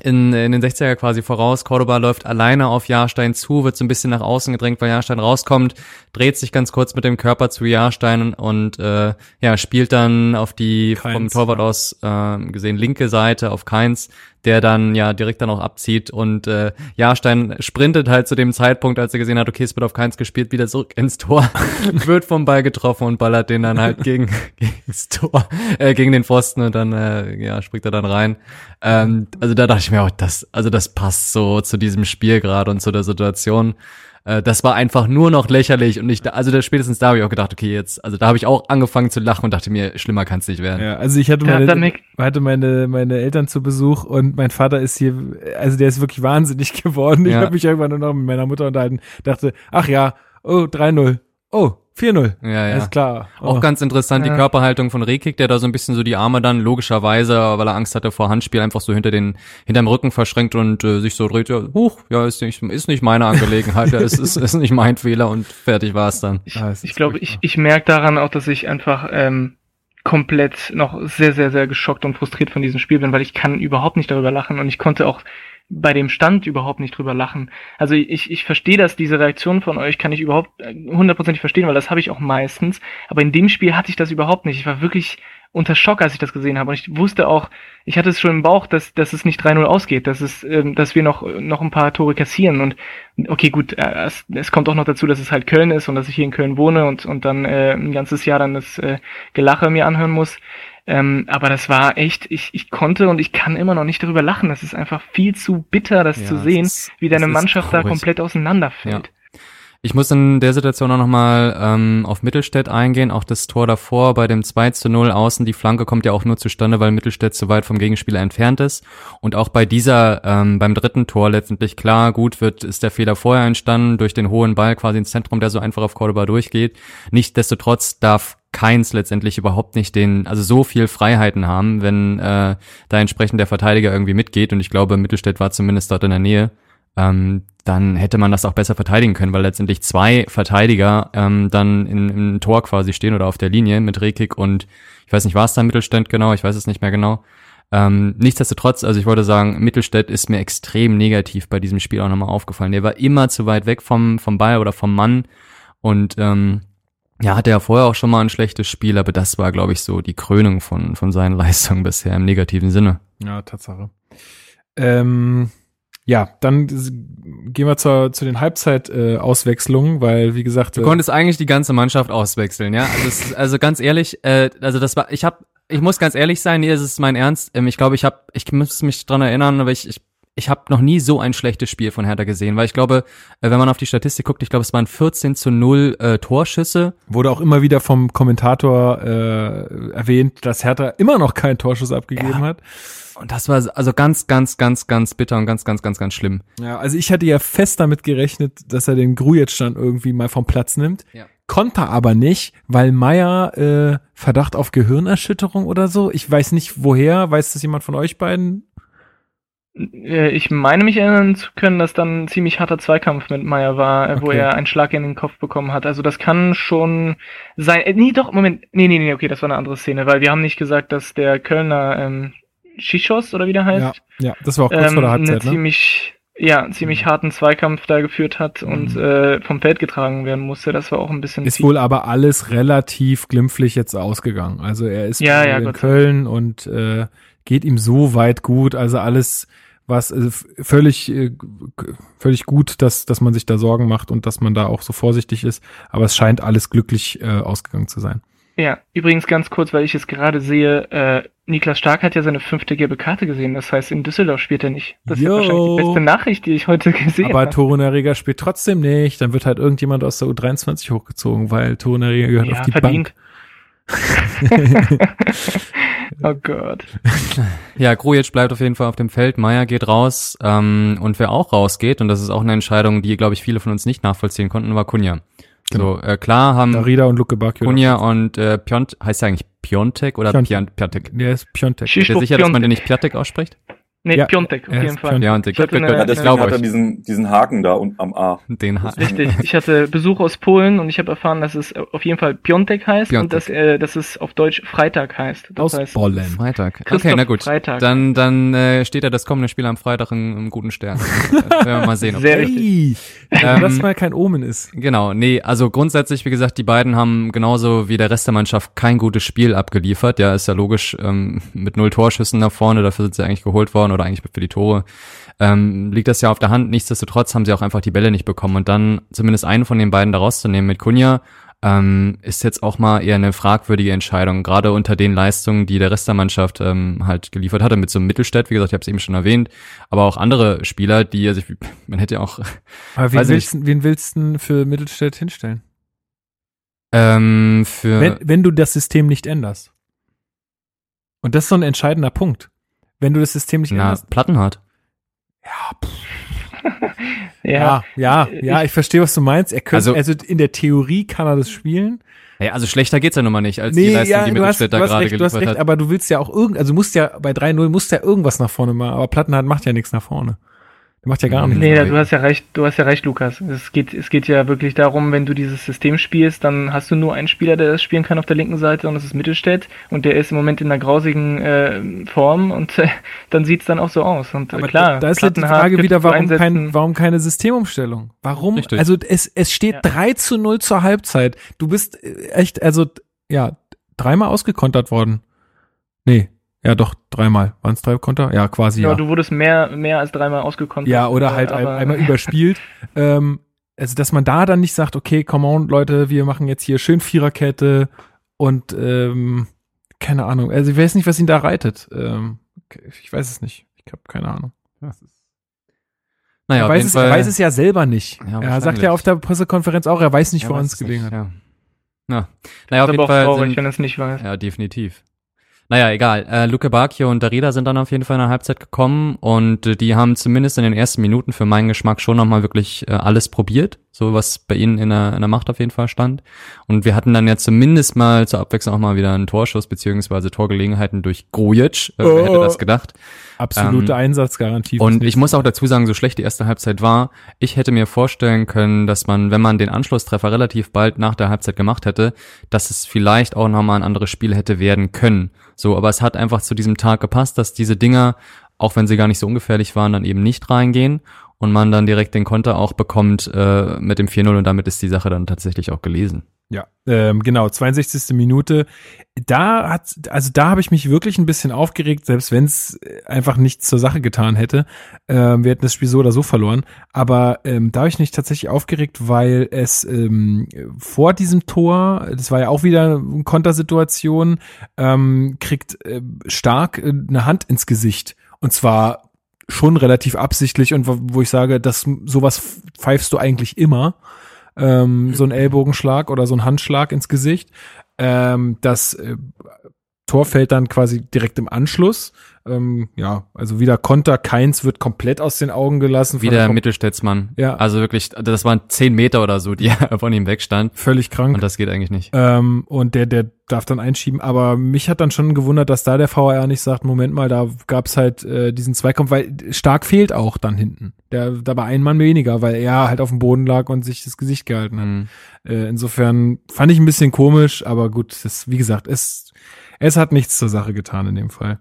in, in den 60er quasi voraus. Cordoba läuft alleine auf Jahrstein zu, wird so ein bisschen nach außen gedrängt, weil Jahrstein rauskommt, dreht sich ganz kurz mit dem Körper zu Jahrstein und äh, ja, spielt dann auf die Keins, vom Torwart aus äh, gesehen linke Seite auf Keins, der dann ja direkt dann auch abzieht und äh, Jahrstein sprintet halt zu dem Zeitpunkt, als er gesehen hat, okay, es wird auf keins gespielt, wieder zurück ins Tor, wird vom Ball getroffen und ballert den dann halt gegen gegens Tor, äh, gegen den Pfosten und dann äh, ja springt er dann rein. Ähm, also da dachte ich mir auch, das, also das passt so zu diesem Spiel gerade und zu der Situation. Äh, das war einfach nur noch lächerlich und ich, also da, spätestens da habe ich auch gedacht, okay, jetzt, also da habe ich auch angefangen zu lachen und dachte mir, schlimmer kann es nicht werden. Ja, also ich hatte meine, hatte meine, meine Eltern zu Besuch und mein Vater ist hier, also der ist wirklich wahnsinnig geworden. Ich ja. habe mich irgendwann nur noch mit meiner Mutter unterhalten, dachte, ach ja, oh, 3-0. Oh, 4-0. Ja, ja. Ist klar. Oh. Auch ganz interessant, ja. die Körperhaltung von Rekik, der da so ein bisschen so die Arme dann logischerweise, weil er Angst hatte vor Handspiel, einfach so hinter den, hinterm Rücken verschränkt und äh, sich so dreht, ja, huch, ja, ist nicht, ist nicht meine Angelegenheit, ja, ist, ist, ist nicht mein Fehler und fertig war es dann. Ich, ich glaube, ich, ich merke daran auch, dass ich einfach, ähm, komplett noch sehr, sehr, sehr geschockt und frustriert von diesem Spiel bin, weil ich kann überhaupt nicht darüber lachen und ich konnte auch bei dem Stand überhaupt nicht drüber lachen. Also ich, ich verstehe das, diese Reaktion von euch kann ich überhaupt hundertprozentig verstehen, weil das habe ich auch meistens. Aber in dem Spiel hatte ich das überhaupt nicht. Ich war wirklich unter Schock, als ich das gesehen habe. Und ich wusste auch, ich hatte es schon im Bauch, dass, dass es nicht 3-0 ausgeht, dass es, ähm, dass wir noch, noch ein paar Tore kassieren. Und okay, gut, äh, es, es kommt auch noch dazu, dass es halt Köln ist und dass ich hier in Köln wohne und, und dann äh, ein ganzes Jahr dann das äh, Gelache mir anhören muss. Ähm, aber das war echt, ich, ich konnte und ich kann immer noch nicht darüber lachen. Das ist einfach viel zu bitter, das ja, zu sehen, ist, wie deine Mannschaft da komplett auseinanderfällt. Ja. Ich muss in der Situation auch nochmal ähm, auf Mittelstädt eingehen. Auch das Tor davor bei dem 2 zu 0 außen, die Flanke kommt ja auch nur zustande, weil Mittelstädt zu weit vom Gegenspieler entfernt ist. Und auch bei dieser, ähm, beim dritten Tor letztendlich klar, gut wird, ist der Fehler vorher entstanden, durch den hohen Ball quasi ins Zentrum, der so einfach auf Cordoba durchgeht. Nichtsdestotrotz darf keins letztendlich überhaupt nicht den, also so viel Freiheiten haben, wenn äh, da entsprechend der Verteidiger irgendwie mitgeht. Und ich glaube, Mittelstädt war zumindest dort in der Nähe ähm, dann hätte man das auch besser verteidigen können, weil letztendlich zwei Verteidiger ähm, dann in, im Tor quasi stehen oder auf der Linie mit Rekik und ich weiß nicht, war es da Mittelstädt genau, ich weiß es nicht mehr genau. Ähm, nichtsdestotrotz, also ich wollte sagen, Mittelstädt ist mir extrem negativ bei diesem Spiel auch nochmal aufgefallen. Der war immer zu weit weg vom, vom Ball oder vom Mann und ähm, ja, hatte ja vorher auch schon mal ein schlechtes Spiel, aber das war, glaube ich, so die Krönung von, von seinen Leistungen bisher im negativen Sinne. Ja, Tatsache. Ähm, ja, dann gehen wir zur, zu den Halbzeitauswechslungen, äh, weil wie gesagt, du äh, konntest eigentlich die ganze Mannschaft auswechseln, ja. Also, ist, also ganz ehrlich, äh, also das war, ich habe, ich muss ganz ehrlich sein, nee, es ist mein Ernst. Ähm, ich glaube, ich habe, ich muss mich dran erinnern, aber ich, ich ich habe noch nie so ein schlechtes Spiel von Hertha gesehen, weil ich glaube, äh, wenn man auf die Statistik guckt, ich glaube, es waren 14 zu 0 äh, Torschüsse. Wurde auch immer wieder vom Kommentator äh, erwähnt, dass Hertha immer noch keinen Torschuss abgegeben ja. hat. Und das war also ganz, ganz, ganz, ganz bitter und ganz, ganz, ganz, ganz schlimm. Ja, also ich hatte ja fest damit gerechnet, dass er den Grujetsch dann irgendwie mal vom Platz nimmt. Ja. Konnte aber nicht, weil Meier äh, Verdacht auf Gehirnerschütterung oder so. Ich weiß nicht woher. Weiß das jemand von euch beiden? Äh, ich meine mich erinnern zu können, dass dann ein ziemlich harter Zweikampf mit Meier war, äh, okay. wo er einen Schlag in den Kopf bekommen hat. Also das kann schon sein. Äh, nee, doch, Moment. Nee, nee, nee, okay, das war eine andere Szene, weil wir haben nicht gesagt, dass der Kölner ähm, Shishos oder wie der heißt. Ja, ja das war auch kurz ähm, vor der Halbzeit, ne? ziemlich, ja, ziemlich harten Zweikampf da geführt hat mhm. und äh, vom Feld getragen werden musste. Das war auch ein bisschen. Ist wohl aber alles relativ glimpflich jetzt ausgegangen. Also er ist ja, ja, in Köln und äh, geht ihm so weit gut. Also alles, was also völlig, äh, völlig gut, dass, dass man sich da Sorgen macht und dass man da auch so vorsichtig ist. Aber es scheint alles glücklich äh, ausgegangen zu sein. Ja, übrigens ganz kurz, weil ich es gerade sehe, äh, Niklas Stark hat ja seine fünfte gelbe Karte gesehen. Das heißt, in Düsseldorf spielt er nicht. Das Yo. ist wahrscheinlich die beste Nachricht, die ich heute gesehen habe. Aber Torun Erreger spielt trotzdem nicht. Dann wird halt irgendjemand aus der U23 hochgezogen, weil Torun Erreger gehört ja, auf die verdient. Bank. oh Gott. Ja, Grujic bleibt auf jeden Fall auf dem Feld. Meier geht raus. Ähm, und wer auch rausgeht, und das ist auch eine Entscheidung, die, glaube ich, viele von uns nicht nachvollziehen konnten, war Kunja. Genau. So, äh, klar haben Darida und Luke. Kunja und äh, Piont, heißt ja eigentlich Piontek oder Piontek? Piontek? Der ist Piontek. Bist du sicher, dass man den nicht Piontek ausspricht? Nee, ja, Piontek, auf jeden Fall. Piontek. Gut, gut, gut. Ja, deswegen hat er diesen, diesen Haken da und am A. Den Haken. Richtig. Ich hatte Besuch aus Polen und ich habe erfahren, dass es auf jeden Fall Piontek heißt Piontek. und dass, äh, dass es auf Deutsch Freitag heißt. Das aus heißt Bollen. Freitag. Christoph okay, na gut. Freitag. Dann, dann äh, steht er das kommende Spiel am Freitag im, im guten Stern. werden wir mal sehen. Sehr richtig. Ähm, das mal kein Omen ist. Genau, nee, also grundsätzlich, wie gesagt, die beiden haben genauso wie der Rest der Mannschaft kein gutes Spiel abgeliefert. Ja, ist ja logisch, ähm, mit null Torschüssen nach vorne, dafür sind sie eigentlich geholt worden oder eigentlich für die Tore ähm, liegt das ja auf der Hand. Nichtsdestotrotz haben sie auch einfach die Bälle nicht bekommen. Und dann zumindest einen von den beiden da rauszunehmen mit Kunja, ähm, ist jetzt auch mal eher eine fragwürdige Entscheidung, gerade unter den Leistungen, die der Rest der Mannschaft ähm, halt geliefert hatte, mit so einem Mittelstädt, wie gesagt, ich habe es eben schon erwähnt, aber auch andere Spieler, die, also ich, man hätte ja auch. Aber wen willst, nicht, wen willst du für Mittelstädt hinstellen? Ähm, für wenn, wenn du das System nicht änderst. Und das ist so ein entscheidender Punkt wenn du das System nicht Na, änderst. Plattenhardt. Ja, ja, ja, ja, ja, ich verstehe, was du meinst. Er könnte, also, also in der Theorie kann er das spielen. Hey, also schlechter geht's ja nun mal nicht, als nee, die Leistung, ja, die Mittelstädt da gerade recht, geliefert du hast recht, hat. Aber du willst ja auch irgend, also du musst ja bei 3-0 musst ja irgendwas nach vorne machen, aber Plattenhardt macht ja nichts nach vorne. Der macht ja gar nichts. Nee, du hast ja recht, du hast ja recht, Lukas. Es geht, es geht ja wirklich darum, wenn du dieses System spielst, dann hast du nur einen Spieler, der das spielen kann auf der linken Seite und das ist Mittelstädt und der ist im Moment in einer grausigen äh, Form und äh, dann sieht's dann auch so aus. Und äh, Aber klar, da, ist halt die Frage wieder, warum, kein, warum keine Systemumstellung? Warum? Richtig. Also es, es steht Ja. 3 zu 0 zur Halbzeit. Du bist äh, echt, also ja, dreimal ausgekontert worden. Nee, ja doch, dreimal. Waren es drei Konter? Ja, quasi ja, ja. du wurdest mehr, mehr als dreimal ausgekontert. Ja, oder halt ein, aber- einmal überspielt. ähm, also, dass man da dann nicht sagt, okay, come on, Leute, wir machen jetzt hier schön Viererkette und ähm, keine Ahnung. Also ich weiß nicht, was ihn da reitet. Ähm, okay, ich weiß es nicht. Ich habe keine Ahnung. Naja, er, weiß es, er weiß es ja selber nicht. Ja, er sagt ja auf der Pressekonferenz auch, er weiß nicht, Ja, woran es gelegen hat. Ja. Ja. Naja, auf ist jeden Fall. traurig, sind, wenn es nicht weiß. Ja, definitiv. Naja, egal. Äh, Luke Bacchio und Darida sind dann auf jeden Fall in der Halbzeit gekommen und äh, die haben zumindest in den ersten Minuten für meinen Geschmack schon nochmal wirklich äh, alles probiert, so was bei ihnen in der, in der Macht auf jeden Fall stand. Und wir hatten dann ja zumindest mal zur Abwechslung auch mal wieder einen Torschuss beziehungsweise Torgelegenheiten durch Grujic. Äh, wer hätte das gedacht? Absolute Ähm, Einsatzgarantie. Und ich muss auch dazu sagen, so schlecht die erste Halbzeit war, ich hätte mir vorstellen können, dass man, wenn man den Anschlusstreffer relativ bald nach der Halbzeit gemacht hätte, dass es vielleicht auch nochmal ein anderes Spiel hätte werden können. So, aber es hat einfach zu diesem Tag gepasst, dass diese Dinger, auch wenn sie gar nicht so ungefährlich waren, dann eben nicht reingehen und man dann direkt den Konter auch bekommt äh, mit dem 4-0 und damit ist die Sache dann tatsächlich auch gelesen. Ja, ähm, genau, 62. Minute. Da hat, also da habe ich mich wirklich ein bisschen aufgeregt, selbst wenn es einfach nichts zur Sache getan hätte. Ähm, wir hätten das Spiel so oder so verloren. Aber ähm, da habe ich mich tatsächlich aufgeregt, weil es ähm, vor diesem Tor, das war ja auch wieder eine Kontersituation, ähm, kriegt äh, stark äh, eine Hand ins Gesicht. Und zwar schon relativ absichtlich und wo, ich sage, dass sowas pfeifst du eigentlich immer ähm, so ein Ellbogenschlag oder so ein Handschlag ins Gesicht. Ähm, das äh, Tor fällt dann quasi direkt im Anschluss. Ähm, ja, also wieder Konter, keins wird komplett aus den Augen gelassen. Wieder Mittelstädtsmann. Ja. Also wirklich, das waren 10 Meter oder so, die von ihm wegstand. Völlig krank. Und das geht eigentlich nicht. Ähm, und der, der darf dann einschieben. Aber mich hat dann schon gewundert, dass da der VAR nicht sagt, Moment mal, da gab's halt äh, diesen Zweikampf, weil stark fehlt auch dann hinten. Der, da war ein Mann weniger, weil er halt auf dem Boden lag und sich das Gesicht gehalten hat. Mhm. Äh, insofern fand ich ein bisschen komisch, aber gut, das, wie gesagt, es, es hat nichts zur Sache getan in dem Fall.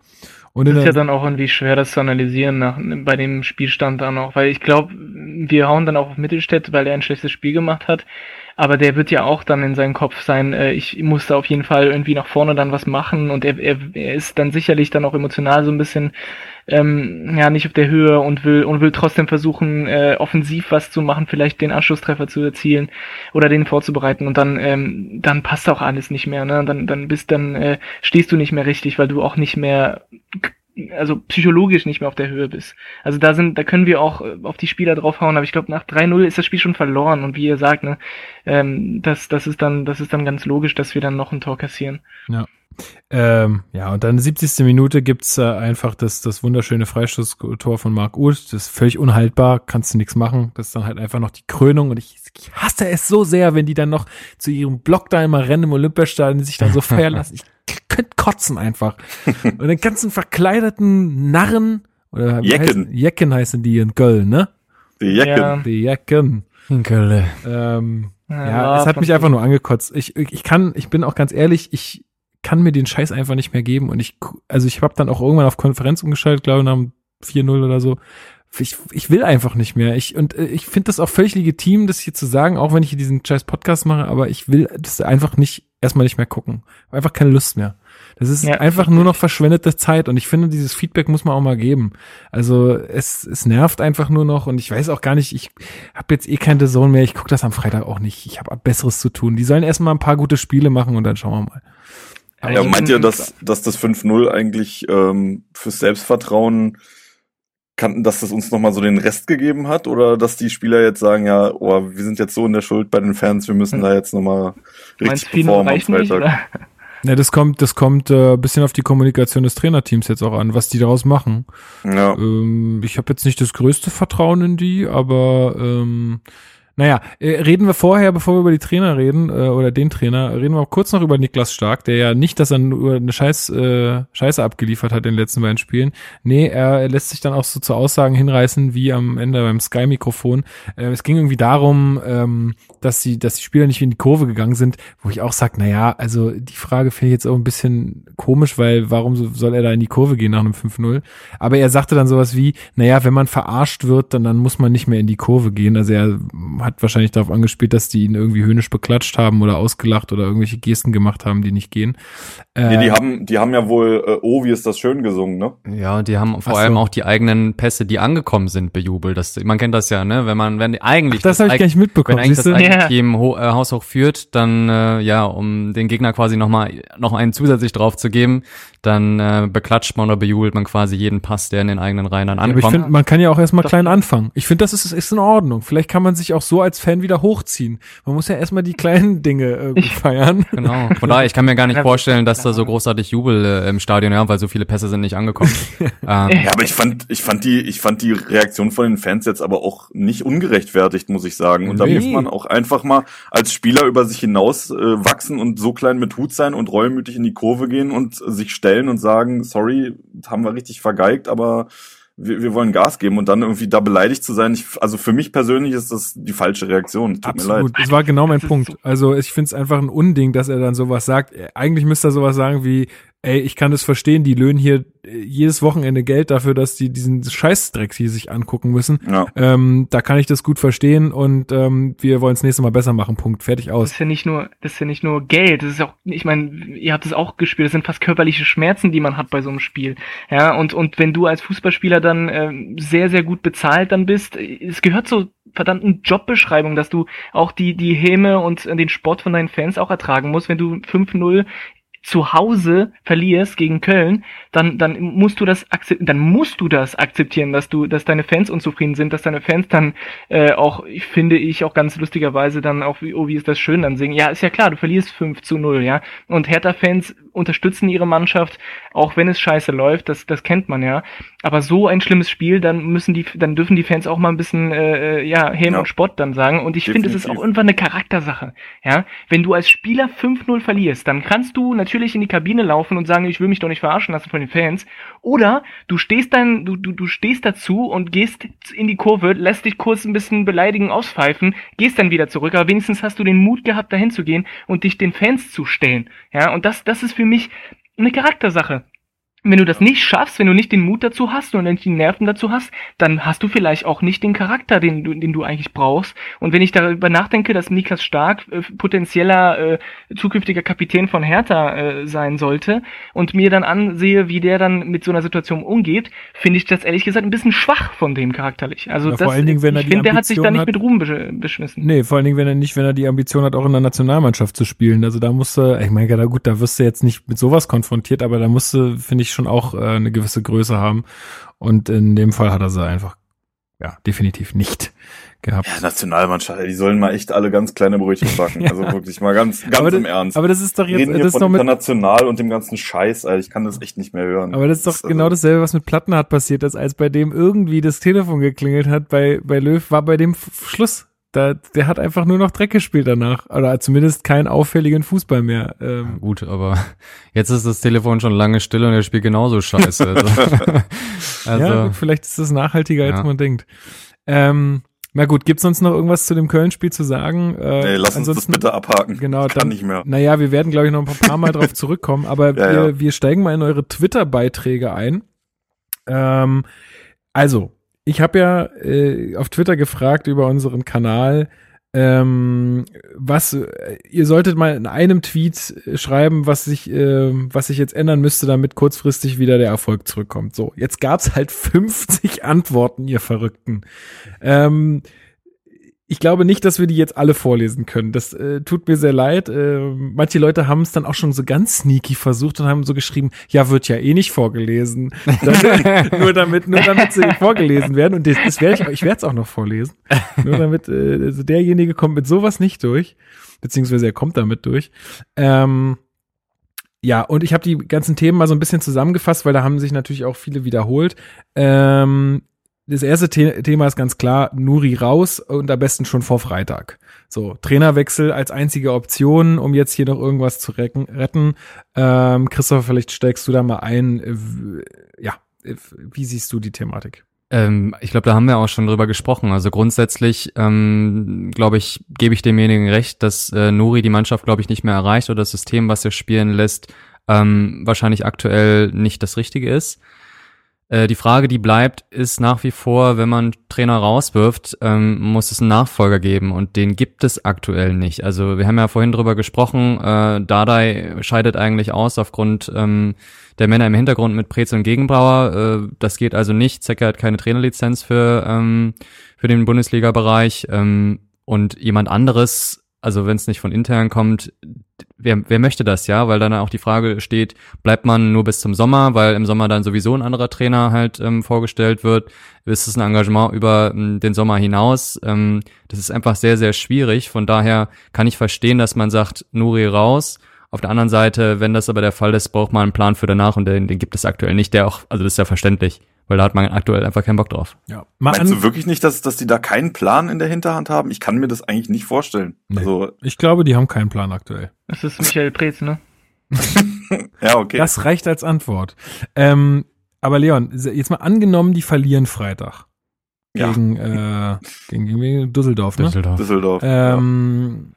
Und Das ist ja dann auch irgendwie schwer, das zu analysieren nach, bei dem Spielstand dann auch, weil ich glaube, wir hauen dann auch auf Mittelstädt, weil er ein schlechtes Spiel gemacht hat. Aber der wird ja auch dann in seinem Kopf sein, äh, ich muss da auf jeden Fall irgendwie nach vorne dann was machen und er, er, er ist dann sicherlich dann auch emotional so ein bisschen ähm, ja nicht auf der Höhe und will und will trotzdem versuchen, äh, offensiv was zu machen, vielleicht den Anschlusstreffer zu erzielen oder den vorzubereiten und dann ähm, dann passt auch alles nicht mehr, ne? Dann dann bist dann äh, stehst du nicht mehr richtig, weil du auch nicht mehr also psychologisch nicht mehr auf der Höhe bist. Also da sind, da können wir auch äh, auf die Spieler draufhauen, aber ich glaube, nach 3-0 ist das Spiel schon verloren und wie ihr sagt, ne, ähm, das, das ist dann, das ist dann ganz logisch, dass wir dann noch ein Tor kassieren. ähm, ja, und dann 70. Minute gibt's äh, einfach das, das wunderschöne Freistoßtor von Marc Uth. Das ist völlig unhaltbar, kannst du nichts machen. Das ist dann halt einfach noch die Krönung und ich, ich hasse es so sehr, wenn die dann noch zu ihrem Block da immer rennen im Olympiastadion, die sich dann so feiern lassen. Ich könnte kotzen einfach. Und den ganzen verkleideten Narren, oder wie Jecken. heißen- Jecken heißen die in Köln, ne? Die Jacke. Ja. Die Jecken. Kölle. Ähm, Ja, ja, es hat mich einfach nur angekotzt. Ich, ich kann, ich bin auch ganz ehrlich, ich kann mir den Scheiß einfach nicht mehr geben und ich, also ich habe dann auch irgendwann auf Konferenz umgeschaltet, glaube ich, nach dem 4-0 oder so. Ich, ich will einfach nicht mehr. Ich, und äh, ich finde das auch völlig legitim, das hier zu sagen, auch wenn ich hier diesen scheiß Podcast mache, aber ich will das einfach nicht, erstmal nicht mehr gucken. Einfach keine Lust mehr. Das ist Ja. einfach nur noch verschwendete Zeit und ich finde, dieses Feedback muss man auch mal geben. Also es, es nervt einfach nur noch und ich weiß auch gar nicht, ich habe jetzt eh keine Zone mehr, ich gucke das am Freitag auch nicht. Ich habe Besseres zu tun. Die sollen erstmal ein paar gute Spiele machen und dann schauen wir mal. Aber Ja, meint ihr, dass, dass das 5-0 eigentlich ähm, fürs Selbstvertrauen kann, dass das uns nochmal so den Rest gegeben hat? Oder dass die Spieler jetzt sagen, ja, oh, wir sind jetzt so in der Schuld bei den Fans, wir müssen Hm. da jetzt nochmal Meinst richtig Fino performen am Freitag? oder? Ja, das kommt, das kommt äh, bisschen auf die Kommunikation des Trainerteams jetzt auch an, was die daraus machen. Ja. Ähm, ich habe jetzt nicht das größte Vertrauen in die, aber ähm, Naja, äh, reden wir vorher, bevor wir über die Trainer reden, äh, oder den Trainer, reden wir kurz noch über Niklas Stark, der ja nicht, dass er nur eine Scheiß, äh, Scheiße abgeliefert hat in den letzten beiden Spielen. Nee, er, er lässt sich dann auch so zu Aussagen hinreißen, wie am Ende beim Sky-Mikrofon. Äh, es ging irgendwie darum, ähm, dass die, dass die Spieler nicht in die Kurve gegangen sind, wo ich auch sag, naja, also die Frage finde ich jetzt auch ein bisschen komisch, weil warum soll er da in die Kurve gehen nach einem 5-0? Aber er sagte dann sowas wie, naja, wenn man verarscht wird, dann, dann muss man nicht mehr in die Kurve gehen. Also er hat wahrscheinlich darauf angespielt, dass die ihn irgendwie höhnisch beklatscht haben oder ausgelacht oder irgendwelche Gesten gemacht haben, die nicht gehen. Äh, nee, die haben, die haben ja wohl, äh, oh, wie ist das schön gesungen, ne? Ja, die haben vor so. allem auch die eigenen Pässe, die angekommen sind, bejubelt. Das, man kennt das ja, ne? Wenn man, wenn eigentlich Ach, das, das habe ich gar nicht mitbekommen. Wenn eigentlich das eigene ja. Team ho äh, haushoch führt, dann äh, ja, um den Gegner quasi noch mal noch einen zusätzlich drauf zu geben, dann äh, beklatscht man oder bejubelt man quasi jeden Pass, der in den eigenen Reihen dann ankommt. Aber ich finde, man kann ja auch erstmal klein anfangen. Ich finde, das ist, ist in Ordnung. Vielleicht kann man sich auch so als Fan wieder hochziehen. Man muss ja erstmal die kleinen Dinge irgendwie feiern. Genau. Von daher, ich kann mir gar nicht vorstellen, dass da so großartig Jubel äh, im Stadion, ja, weil so viele Pässe sind nicht angekommen. ähm, ja, aber ich fand, ich fand die, ich fand die Reaktion von den Fans jetzt aber auch nicht ungerechtfertigt, muss ich sagen. Und nee. da muss man auch einfach mal als Spieler über sich hinaus äh, wachsen und so klein mit Hut sein und reumütig in die Kurve gehen und sich stellen und sagen, sorry, haben wir richtig vergeigt, aber wir, wir wollen Gas geben und dann irgendwie da beleidigt zu sein. Ich, also für mich persönlich ist das die falsche Reaktion. Tut Absolut. mir leid. Das war genau mein Punkt. Also ich finde es einfach ein Unding, dass er dann sowas sagt. Eigentlich müsste er sowas sagen wie, ey, ich kann das verstehen, die löhnen hier äh, jedes Wochenende Geld dafür, dass die diesen Scheißdreck hier sich angucken müssen. Ja. Ähm, da kann ich das gut verstehen und ähm, wir wollen es nächste Mal besser machen. Punkt. Fertig aus. Das ist ja nicht nur, das ist ja nicht nur Geld. Das ist auch, ich meine, ihr habt es auch gespielt. Das sind fast körperliche Schmerzen, die man hat bei so einem Spiel. Ja, und und wenn du als Fußballspieler dann äh, sehr sehr gut bezahlt dann bist, es gehört so verdammten Jobbeschreibung, dass du auch die, die Häme und den Sport von deinen Fans auch ertragen musst, wenn du 5-0 zu Hause verlierst gegen Köln, dann dann musst du das dann musst du das akzeptieren, dass du dass deine Fans unzufrieden sind, dass deine Fans dann äh, auch ich finde ich auch ganz lustigerweise dann auch wie oh wie ist das schön dann singen. Ja, ist ja klar, du verlierst 5 zu 0, ja. Und Hertha Fans unterstützen ihre Mannschaft, auch wenn es scheiße läuft, das das kennt man ja. Aber so ein schlimmes Spiel, dann müssen die dann dürfen die Fans auch mal ein bisschen äh, äh ja, Häme ja. und Spott dann sagen und ich finde es ist auch irgendwann eine Charaktersache, ja. Wenn du als Spieler 5-0 verlierst, dann kannst du natürlich in die Kabine laufen und sagen, ich will mich doch nicht verarschen lassen von den Fans. Oder du stehst dann, du, du, du stehst dazu und gehst in die Kurve, lässt dich kurz ein bisschen beleidigen, auspfeifen, gehst dann wieder zurück, aber wenigstens hast du den Mut gehabt, dahin zu gehen und dich den Fans zu stellen. Ja, und das, das ist für mich eine Charaktersache wenn du das nicht schaffst, wenn du nicht den Mut dazu hast und nicht die Nerven dazu hast, dann hast du vielleicht auch nicht den Charakter, den du, den du eigentlich brauchst. Und wenn ich darüber nachdenke, dass Niklas Stark äh, potenzieller äh, zukünftiger Kapitän von Hertha äh, sein sollte und mir dann ansehe, wie der dann mit so einer Situation umgeht, finde ich das ehrlich gesagt ein bisschen schwach von dem charakterlich. Also ja, das, vor allen Dingen, wenn er ich finde, der hat sich da nicht mit Ruhm beschmissen. Nee, vor allen Dingen, wenn er nicht, wenn er die Ambition hat, auch in der Nationalmannschaft zu spielen. Also da musste, ich meine, ja, gut, da wirst du jetzt nicht mit sowas konfrontiert, aber da musste, finde ich, schon auch äh, eine gewisse Größe haben. Und in dem Fall hat er sie einfach, ja, definitiv nicht gehabt. Ja, Nationalmannschaft, die sollen mal echt alle ganz kleine Brötchen backen. ja. Also wirklich mal ganz, ganz aber im Ernst. Aber das ist doch jetzt, Reden das mit international und dem ganzen Scheiß, Alter. Ich kann das echt nicht mehr hören. Aber das ist doch das, genau also dasselbe, was mit Plattenhardt passiert ist, als bei dem irgendwie das Telefon geklingelt hat. Bei, bei Löw war bei dem Schluss. Da, der hat einfach nur noch Dreck gespielt danach. Oder zumindest keinen auffälligen Fußball mehr. Ähm. Ja, gut, aber jetzt ist das Telefon schon lange still und er spielt genauso scheiße. Also, also ja, vielleicht ist das nachhaltiger, als ja. man denkt. Ähm, na gut, gibt's sonst noch irgendwas zu dem Köln-Spiel zu sagen? Äh, nee, lass uns das bitte abhaken. Genau, ich kann dann, nicht mehr. Naja, wir werden, glaube ich, noch ein paar Mal drauf zurückkommen, aber ja, wir, ja. wir steigen mal in eure Twitter-Beiträge ein. Ähm, also, ich habe ja äh, auf Twitter gefragt über unseren Kanal, ähm, was äh, ihr solltet mal in einem Tweet schreiben, was sich äh, was sich jetzt ändern müsste, damit kurzfristig wieder der Erfolg zurückkommt. So, jetzt gab's halt 50 Antworten, ihr Verrückten. Ähm, ich glaube nicht, dass wir die jetzt alle vorlesen können. Das äh, tut mir sehr leid. Äh, manche Leute haben es dann auch schon so ganz sneaky versucht und haben so geschrieben, ja, wird ja eh nicht vorgelesen. Dann, nur damit, nur damit sie vorgelesen werden. Und das, das werde ich, ich werde es auch noch vorlesen. Nur damit, äh, also derjenige kommt mit sowas nicht durch, beziehungsweise er kommt damit durch. Ähm, ja, und ich habe die ganzen Themen mal so ein bisschen zusammengefasst, weil da haben sich natürlich auch viele wiederholt. Ähm, das erste The Thema ist ganz klar, Nuri raus und am besten schon vor Freitag. So, Trainerwechsel als einzige Option, um jetzt hier noch irgendwas zu retten. Ähm, Christopher, vielleicht steigst du da mal ein. Ja, wie siehst du die Thematik? Ähm, ich glaube, da haben wir auch schon drüber gesprochen. Also grundsätzlich, ähm, glaube ich, gebe ich demjenigen recht, dass äh, Nuri die Mannschaft, glaube ich, nicht mehr erreicht oder das System, was er spielen lässt, ähm, wahrscheinlich aktuell nicht das Richtige ist. Äh, die Frage, die bleibt, ist nach wie vor, wenn man Trainer rauswirft, ähm, muss es einen Nachfolger geben und den gibt es aktuell nicht. Also wir haben ja vorhin drüber gesprochen, äh, Dardai scheidet eigentlich aus aufgrund ähm, der Männer im Hintergrund mit Prezel und Gegenbrauer. Äh, das geht also nicht. Zecker hat keine Trainerlizenz für, ähm, für den Bundesliga-Bereich ähm, und jemand anderes also wenn es nicht von intern kommt, wer, wer möchte das ja? Weil dann auch die Frage steht, bleibt man nur bis zum Sommer, weil im Sommer dann sowieso ein anderer Trainer halt ähm, vorgestellt wird? Ist es ein Engagement über ähm, den Sommer hinaus? Ähm, das ist einfach sehr, sehr schwierig. Von daher kann ich verstehen, dass man sagt, Nuri raus. Auf der anderen Seite, wenn das aber der Fall ist, braucht man einen Plan für danach und den, den gibt es aktuell nicht, der auch, also das ist ja verständlich weil da hat man aktuell einfach keinen Bock drauf. Ja. Mal Meinst du wirklich nicht, dass, dass die da keinen Plan in der Hinterhand haben? Ich kann mir das eigentlich nicht vorstellen. Nee. Also ich glaube, die haben keinen Plan aktuell. Das ist Michael Preetz, ne? ja, okay. Das reicht als Antwort. Ähm, aber Leon, jetzt mal angenommen, die verlieren Freitag. Gegen, ja. äh, gegen, gegen Düsseldorf, ne? Düsseldorf. Düsseldorf. Ähm,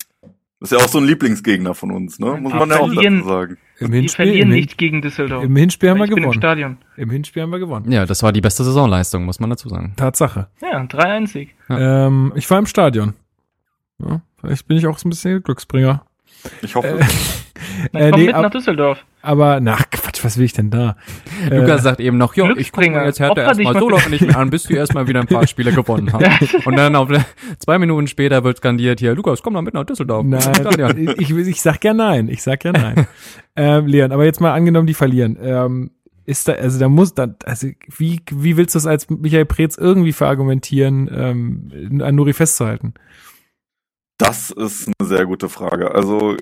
das ist ja auch so ein Lieblingsgegner von uns, ne? Muss man ja auch dazu sagen. Im Hinspiel, die verlieren im nicht gegen Düsseldorf. Im Hinspiel haben wir gewonnen. Im Stadion. Im Hinspiel haben wir gewonnen. Ja, das war die beste Saisonleistung, muss man dazu sagen. Tatsache. Ja, 3-1 Ja. Ähm, ich war im Stadion. Ja, vielleicht bin ich auch so ein bisschen Glücksbringer. Ich hoffe. Äh, Dann äh, komm nee, mit ab, nach Düsseldorf. Aber, na Quatsch, was will ich denn da? Lukas äh, sagt eben noch, ja, ich gucke mir jetzt Hertha erstmal so lange nicht mehr an, bis du erstmal wieder ein paar Spiele gewonnen hast. Und dann auf zwei Minuten später wird skandiert hier, Lukas, komm doch mit nach Düsseldorf. Nein, ich, ich sag ja nein, ich sag ja nein. ähm, Leon, aber jetzt mal angenommen, die verlieren. Ähm, ist da, also da muss da, also wie, wie willst du es als Michael Preetz irgendwie verargumentieren, ähm, an Nuri festzuhalten? Das ist eine sehr gute Frage. Also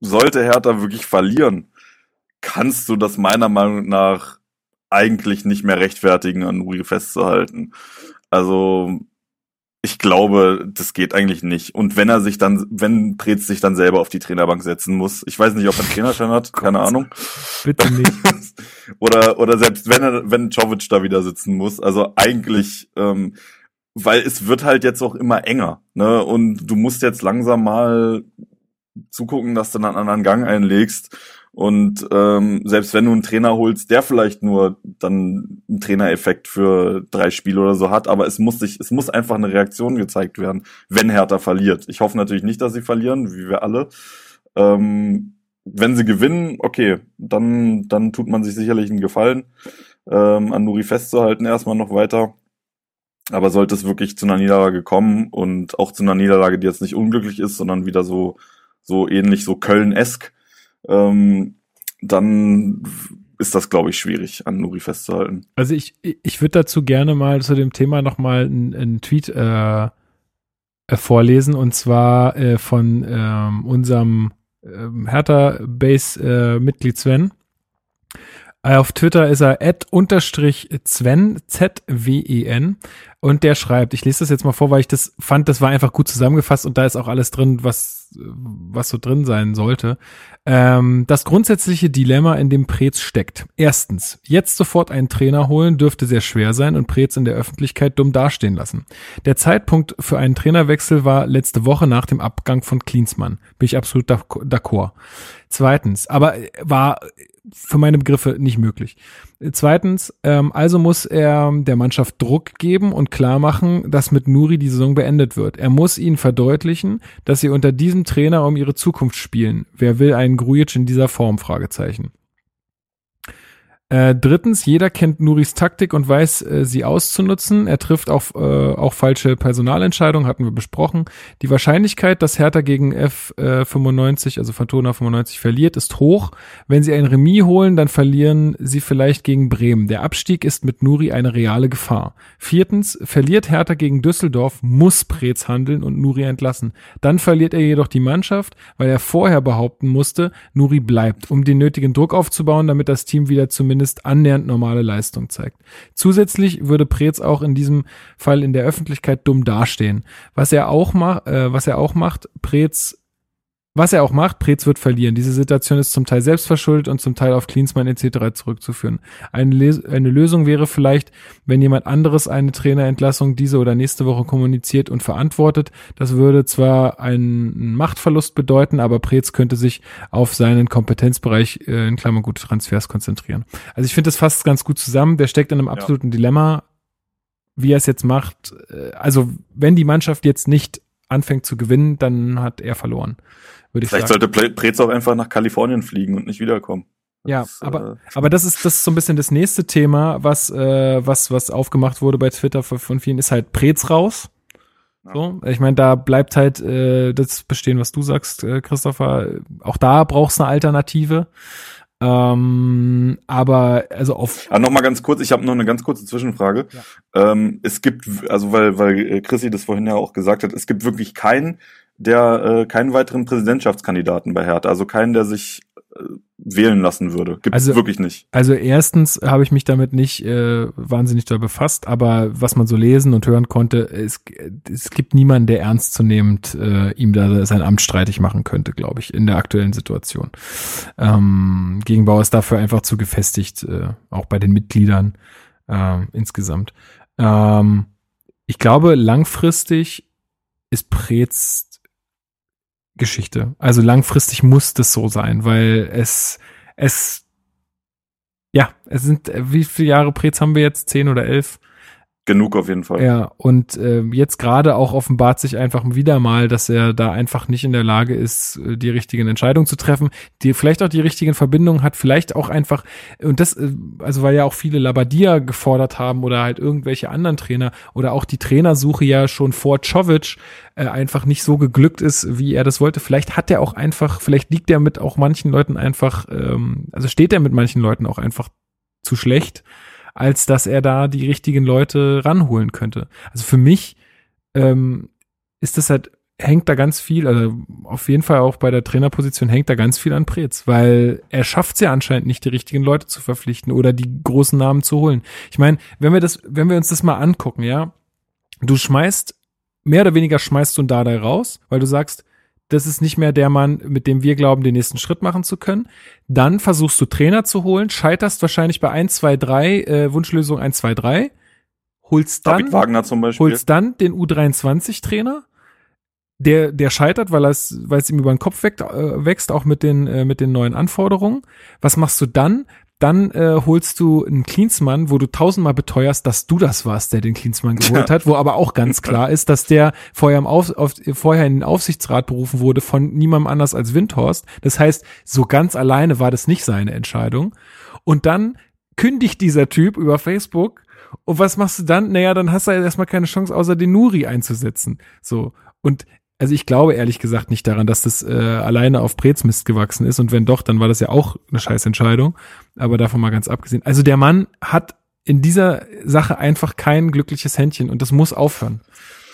sollte Hertha wirklich verlieren, kannst du das meiner Meinung nach eigentlich nicht mehr rechtfertigen, an Nuri festzuhalten. Also ich glaube, das geht eigentlich nicht. Und wenn er sich dann, wenn Preetz sich dann selber auf die Trainerbank setzen muss, ich weiß nicht, ob er einen Trainerschein hat, keine Ahnung. Bitte nicht. oder, oder selbst wenn er, wenn Czovic da wieder sitzen muss. Also eigentlich, ähm, weil es wird halt jetzt auch immer enger, ne? Und du musst jetzt langsam mal zugucken, dass du dann einen anderen Gang einlegst. Und ähm, selbst wenn du einen Trainer holst, der vielleicht nur dann einen Trainereffekt für drei Spiele oder so hat, aber es muss sich, es muss einfach eine Reaktion gezeigt werden, wenn Hertha verliert. Ich hoffe natürlich nicht, dass sie verlieren, wie wir alle. Ähm, wenn sie gewinnen, okay, dann, dann tut man sich sicherlich einen Gefallen, ähm, an Nuri festzuhalten, erstmal noch weiter. Aber sollte es wirklich zu einer Niederlage kommen und auch zu einer Niederlage, die jetzt nicht unglücklich ist, sondern wieder so so ähnlich, so Köln-esk, ähm, dann ist das, glaube ich, schwierig, an Nuri festzuhalten. Also ich, ich würde dazu gerne mal zu dem Thema nochmal einen, einen Tweet äh, äh, vorlesen und zwar äh, von ähm, unserem äh, Hertha-Base-Mitglied Sven. Auf Twitter ist er at unterstrich Sven, Z-W-E-N. Und der schreibt, ich lese das jetzt mal vor, weil ich das fand, das war einfach gut zusammengefasst und da ist auch alles drin, was, was so drin sein sollte. Ähm, das grundsätzliche Dilemma, in dem Preetz steckt. Erstens, jetzt sofort einen Trainer holen dürfte sehr schwer sein und Preetz in der Öffentlichkeit dumm dastehen lassen. Der Zeitpunkt für einen Trainerwechsel war letzte Woche nach dem Abgang von Klinsmann. Bin ich absolut d'accord. Zweitens, aber war für meine Begriffe nicht möglich. Zweitens, ähm, also muss er der Mannschaft Druck geben und klar machen, dass mit Nuri die Saison beendet wird. Er muss ihnen verdeutlichen, dass sie unter diesem Trainer um ihre Zukunft spielen. Wer will einen Grujic in dieser Form? Fragezeichen. Äh, drittens, jeder kennt Nuris Taktik und weiß, äh, sie auszunutzen. Er trifft auch, äh, auch falsche Personalentscheidungen, hatten wir besprochen. Die Wahrscheinlichkeit, dass Hertha gegen F95, also Fortuna 95 verliert, ist hoch. Wenn sie ein Remis holen, dann verlieren sie vielleicht gegen Bremen. Der Abstieg ist mit Nuri eine reale Gefahr. Viertens, verliert Hertha gegen Düsseldorf, muss Preetz handeln und Nuri entlassen. Dann verliert er jedoch die Mannschaft, weil er vorher behaupten musste, Nuri bleibt, um den nötigen Druck aufzubauen, damit das Team wieder zumindest zumindest annähernd normale Leistung zeigt. Zusätzlich würde Preetz auch in diesem Fall in der Öffentlichkeit dumm dastehen. Was er auch macht, äh, was er auch macht, Preetz was er auch macht, Preetz wird verlieren. Diese Situation ist zum Teil selbstverschuldet und zum Teil auf Klinsmann etc. zurückzuführen. Eine, Les eine Lösung wäre vielleicht, wenn jemand anderes eine Trainerentlassung diese oder nächste Woche kommuniziert und verantwortet. Das würde zwar einen Machtverlust bedeuten, aber Preetz könnte sich auf seinen Kompetenzbereich äh, in Klammern gute Transfers konzentrieren. Also ich finde das fast ganz gut zusammen. Der steckt in einem absoluten ja. Dilemma, wie er es jetzt macht. Äh, also wenn die Mannschaft jetzt nicht anfängt zu gewinnen, dann hat er verloren würde ich Vielleicht sagen. sollte Preetz auch einfach nach Kalifornien fliegen und nicht wiederkommen. Ja, das, aber, äh, aber das ist, das ist so ein bisschen das nächste Thema, was, äh, was, was aufgemacht wurde bei Twitter von, vielen, ist halt Preetz raus. So, ich meine, da bleibt halt äh, das bestehen, was du sagst, äh, Christopher. Auch da brauchst du eine Alternative. Ähm, aber also auf. Ah, noch mal ganz kurz. Ich habe noch eine ganz kurze Zwischenfrage. Ja. Ähm, es gibt, also weil weil äh, Chrissy das vorhin ja auch gesagt hat, es gibt wirklich keinen der äh, keinen weiteren Präsidentschaftskandidaten bei Hertha, also keinen, der sich äh, wählen lassen würde. Gibt es also, wirklich nicht. Also erstens habe ich mich damit nicht äh, wahnsinnig doll befasst, aber was man so lesen und hören konnte, es, es gibt niemanden, der ernstzunehmend äh, ihm da sein Amt streitig machen könnte, glaube ich, in der aktuellen Situation. Ähm, Gegenbauer ist dafür einfach zu gefestigt, äh, auch bei den Mitgliedern äh, insgesamt. Ähm, ich glaube, langfristig ist Preetz Geschichte. Also langfristig muss das so sein, weil es, es, ja, es sind, wie viele Jahre Prez haben wir jetzt? Zehn oder elf? Genug auf jeden Fall. Ja, und äh, jetzt gerade auch offenbart sich einfach wieder mal, dass er da einfach nicht in der Lage ist, äh, die richtigen Entscheidungen zu treffen, die vielleicht auch die richtigen Verbindungen hat, vielleicht auch einfach, und das, äh, also weil ja auch viele Labadia gefordert haben oder halt irgendwelche anderen Trainer oder auch die Trainersuche ja schon vor Czovic äh, einfach nicht so geglückt ist, wie er das wollte. Vielleicht hat er auch einfach, vielleicht liegt er mit auch manchen Leuten einfach, ähm, also steht er mit manchen Leuten auch einfach zu schlecht als dass er da die richtigen Leute ranholen könnte. Also für mich ähm, ist das halt, hängt da ganz viel, also auf jeden Fall auch bei der Trainerposition hängt da ganz viel an Preetz, weil er schafft es ja anscheinend nicht, die richtigen Leute zu verpflichten oder die großen Namen zu holen. Ich meine, wenn wir das, wenn wir uns das mal angucken, ja, du schmeißt, mehr oder weniger schmeißt du einen Dardai raus, weil du sagst, das ist nicht mehr der Mann, mit dem wir glauben, den nächsten Schritt machen zu können. Dann versuchst du Trainer zu holen, scheiterst wahrscheinlich bei 1, 2, 3, äh, Wunschlösung 1, 2, 3, holst dann, Wagner zum Beispiel. holst dann den U23-Trainer, der, der scheitert, weil es, weil es ihm über den Kopf wächst, äh, wächst auch mit den, äh, mit den neuen Anforderungen. Was machst du dann? Dann äh, holst du einen Klinsmann, wo du tausendmal beteuerst, dass du das warst, der den Klinsmann geholt ja. hat, wo aber auch ganz klar ist, dass der vorher, im Auf, auf, vorher in den Aufsichtsrat berufen wurde von niemandem anders als Windhorst. Das heißt, so ganz alleine war das nicht seine Entscheidung. Und dann kündigt dieser Typ über Facebook und was machst du dann? Naja, dann hast du halt erstmal keine Chance, außer den Nuri einzusetzen. So. Und also ich glaube ehrlich gesagt nicht daran, dass das äh, alleine auf Brezmist gewachsen ist. Und wenn doch, dann war das ja auch eine scheiß Entscheidung. Aber davon mal ganz abgesehen. Also der Mann hat in dieser Sache einfach kein glückliches Händchen und das muss aufhören.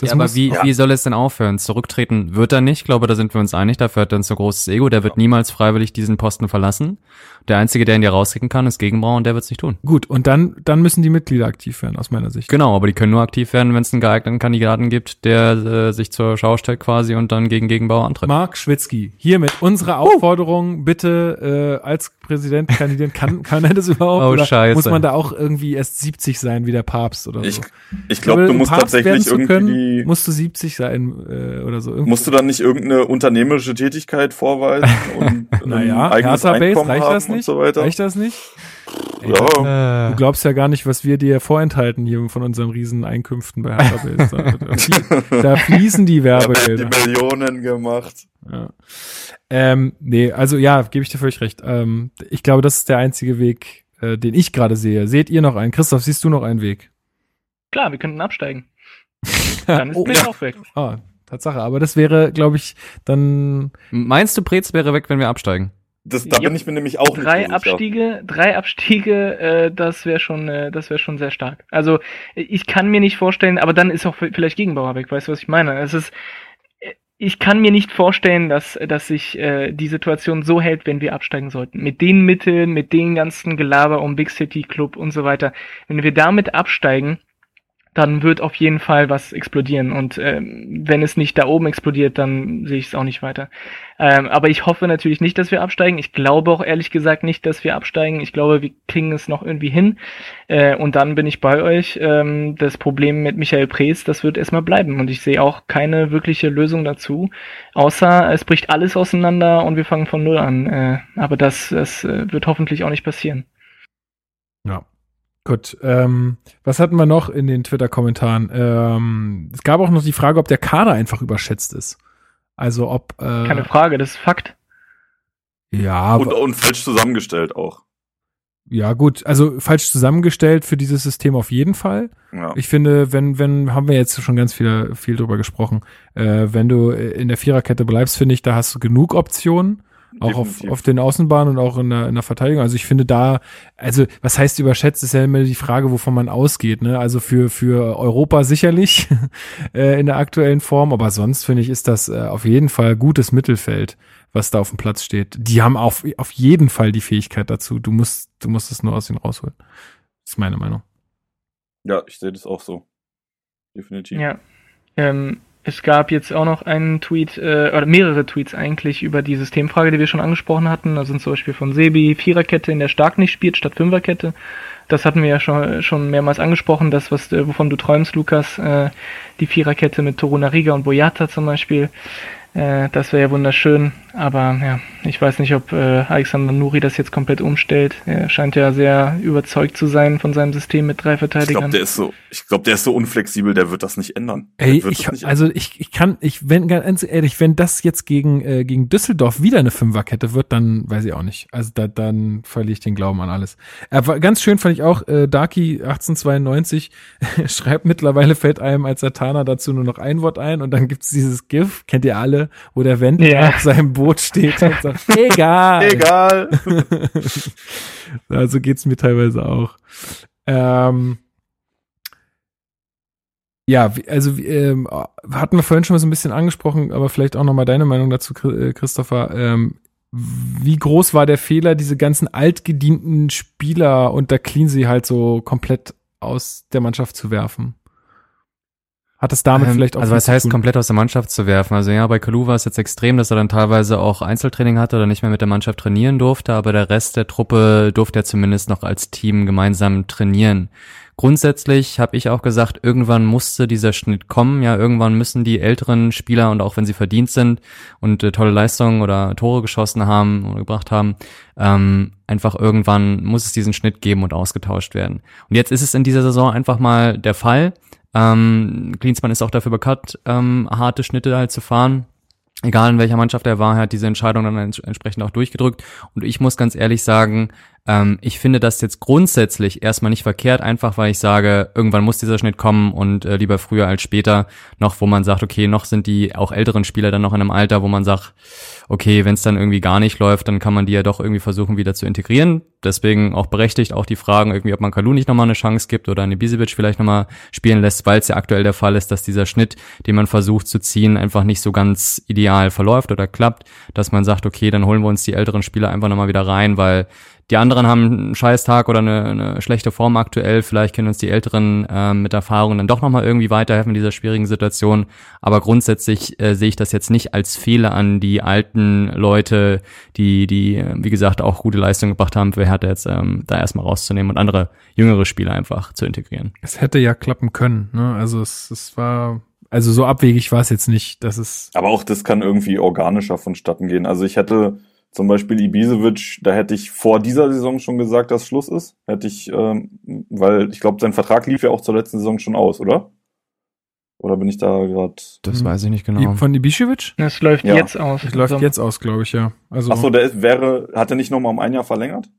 Das ja, aber wie, ja. wie soll es denn aufhören? Zurücktreten wird er nicht. Ich glaube, da sind wir uns einig. Dafür hat er ein so großes Ego. Der wird niemals freiwillig diesen Posten verlassen. Der Einzige, der ihn dir rauskicken kann, ist Gegenbrauer und der wird es nicht tun. Gut, und dann, dann müssen die Mitglieder aktiv werden, aus meiner Sicht. Genau, aber die können nur aktiv werden, wenn es einen geeigneten Kandidaten gibt, der äh, sich zur Schau stellt quasi und dann gegen Gegenbauer antritt. Mark Schwitzky, hiermit unsere Aufforderung, bitte äh, als Präsident kandidieren. Kann, kann er das überhaupt? Oh, oder scheiße. muss man da auch irgendwie erst 70 sein wie der Papst oder so? Ich, ich glaube, du musst Papst tatsächlich irgendwie... Können, musst du 70 sein äh, oder so. Irgendwie. Musst du dann nicht irgendeine unternehmerische Tätigkeit vorweisen und naja, eigenes Einkommen reicht haben das nicht? so weiter? Reicht das nicht? Ey, ja. Du glaubst ja gar nicht, was wir dir vorenthalten hier von unseren riesen Einkünften bei Hertha da, da fließen die Werbegelder. Die Millionen gemacht. Ja. Ähm, nee, also ja, gebe ich dir völlig recht. Ähm, ich glaube, das ist der einzige Weg, äh, den ich gerade sehe. Seht ihr noch einen? Christoph, siehst du noch einen Weg? Klar, wir könnten absteigen. Dann ist oh, Brez auch weg. Ah, Tatsache. Aber das wäre, glaube ich, dann. Meinst du, Brez wäre weg, wenn wir absteigen? Das, da ja, bin ich mir nämlich auch drei nicht Abstiege, drei Abstiege, äh, das wäre schon, äh, das wäre schon sehr stark. Also ich kann mir nicht vorstellen, aber dann ist auch vielleicht Gegenbauer weg. Weißt du, was ich meine? Es ist ich kann mir nicht vorstellen, dass, dass sich äh, die Situation so hält, wenn wir absteigen sollten. Mit den Mitteln, mit den ganzen Gelaber um Big City Club und so weiter. Wenn wir damit absteigen, dann wird auf jeden Fall was explodieren. Und ähm, wenn es nicht da oben explodiert, dann sehe ich es auch nicht weiter. Ähm, aber ich hoffe natürlich nicht, dass wir absteigen. Ich glaube auch ehrlich gesagt nicht, dass wir absteigen. Ich glaube, wir kriegen es noch irgendwie hin. Äh, und dann bin ich bei euch. Ähm, das Problem mit Michael Prees, das wird erstmal bleiben. Und ich sehe auch keine wirkliche Lösung dazu. Außer es bricht alles auseinander und wir fangen von Null an. Äh, aber das, das äh, wird hoffentlich auch nicht passieren. Ja, Gut, ähm, was hatten wir noch in den Twitter-Kommentaren? Ähm, es gab auch noch die Frage, ob der Kader einfach überschätzt ist. Also ob. Äh, Keine Frage, das ist Fakt. Ja. Und, und falsch zusammengestellt auch. Ja, gut, also falsch zusammengestellt für dieses System auf jeden Fall. Ja. Ich finde, wenn, wenn, haben wir jetzt schon ganz viel, viel drüber gesprochen, äh, wenn du in der Viererkette bleibst, finde ich, da hast du genug Optionen. Auch auf, auf den Außenbahnen und auch in der, in der Verteidigung. Also ich finde da, also was heißt überschätzt, ist ja immer die Frage, wovon man ausgeht. Ne? Also für, für Europa sicherlich äh, in der aktuellen Form, aber sonst finde ich, ist das äh, auf jeden Fall gutes Mittelfeld, was da auf dem Platz steht. Die haben auf, auf jeden Fall die Fähigkeit dazu. Du musst, du musst es nur aus ihnen rausholen. Das ist meine Meinung. Ja, ich sehe das auch so. Definitiv. Ja. Ähm, es gab jetzt auch noch einen Tweet, äh, oder mehrere Tweets eigentlich über die Systemfrage, die wir schon angesprochen hatten. Da sind zum Beispiel von Sebi Viererkette, in der Stark nicht spielt, statt Fünferkette. Das hatten wir ja schon, schon mehrmals angesprochen, das, was, äh, wovon du träumst, Lukas, äh, die Viererkette mit Toruna Riga und Boyata zum Beispiel. Äh, das wäre ja wunderschön, aber ja, ich weiß nicht, ob äh, Alexander Nuri das jetzt komplett umstellt. Er scheint ja sehr überzeugt zu sein von seinem System mit drei Verteidigern. Ich glaube, der ist so, ich glaube, der ist so unflexibel, der wird das nicht ändern. Ey, ich, nicht also ich, ich kann, ich, wenn ganz ehrlich, wenn das jetzt gegen äh, gegen Düsseldorf wieder eine Fünferkette wird, dann weiß ich auch nicht. Also da, dann verliere ich den Glauben an alles. Aber ganz schön fand ich auch, äh, Darky 1892 schreibt mittlerweile fällt einem als Satana dazu nur noch ein Wort ein und dann gibt's dieses GIF, kennt ihr alle, wo der Wendler ja. auf seinem Boot steht und sagt, egal. Egal. also geht's mir teilweise auch. Ähm, ja, also ähm, hatten wir vorhin schon mal so ein bisschen angesprochen, aber vielleicht auch nochmal deine Meinung dazu, äh, Christopher. Ähm, wie groß war der Fehler, diese ganzen altgedienten Spieler unter Cleansey halt so komplett aus der Mannschaft zu werfen? Hat es damit ähm, vielleicht auch Also was heißt komplett aus der Mannschaft zu werfen? Also ja, bei Kalu war es jetzt extrem, dass er dann teilweise auch Einzeltraining hatte oder nicht mehr mit der Mannschaft trainieren durfte, aber der Rest der Truppe durfte er zumindest noch als Team gemeinsam trainieren. Grundsätzlich habe ich auch gesagt, irgendwann musste dieser Schnitt kommen. Ja, irgendwann müssen die älteren Spieler und auch wenn sie verdient sind und äh, tolle Leistungen oder Tore geschossen haben oder gebracht haben, ähm, einfach irgendwann muss es diesen Schnitt geben und ausgetauscht werden. Und jetzt ist es in dieser Saison einfach mal der Fall. Ähm, Klinsmann ist auch dafür bekannt, ähm, harte Schnitte halt zu fahren. Egal in welcher Mannschaft er war, er hat diese Entscheidung dann ents entsprechend auch durchgedrückt. Und ich muss ganz ehrlich sagen, ähm, ich finde das jetzt grundsätzlich erstmal nicht verkehrt, einfach weil ich sage, irgendwann muss dieser Schnitt kommen und äh, lieber früher als später noch, wo man sagt, okay, noch sind die auch älteren Spieler dann noch in einem Alter, wo man sagt, okay, wenn es dann irgendwie gar nicht läuft, dann kann man die ja doch irgendwie versuchen wieder zu integrieren. Deswegen auch berechtigt auch die Fragen irgendwie, ob man Kalu nicht nochmal eine Chance gibt oder eine Bisevic vielleicht nochmal spielen lässt, weil es ja aktuell der Fall ist, dass dieser Schnitt, den man versucht zu ziehen, einfach nicht so ganz ideal verläuft oder klappt, dass man sagt, okay, dann holen wir uns die älteren Spieler einfach nochmal wieder rein, weil die anderen haben einen Scheißtag oder eine, eine schlechte Form aktuell. Vielleicht können uns die Älteren äh, mit Erfahrung dann doch nochmal irgendwie weiterhelfen in dieser schwierigen Situation. Aber grundsätzlich äh, sehe ich das jetzt nicht als Fehler an die alten Leute, die, die, wie gesagt, auch gute Leistungen gebracht haben, für Hertha jetzt ähm, da erstmal rauszunehmen und andere jüngere Spieler einfach zu integrieren. Es hätte ja klappen können. Ne? Also es, es war also so abwegig war es jetzt nicht, dass es. Aber auch das kann irgendwie organischer vonstatten gehen. Also ich hätte zum Beispiel Ibisevic, da hätte ich vor dieser Saison schon gesagt, dass Schluss ist. Hätte ich, ähm, weil ich glaube, sein Vertrag lief ja auch zur letzten Saison schon aus, oder? Oder bin ich da gerade? Das hm. weiß ich nicht genau. Von Ibišević? Das läuft ja. jetzt aus. Das läuft jetzt aus, glaube ich, ja. Also Ach so, der ist, wäre, hat er nicht noch mal um ein Jahr verlängert?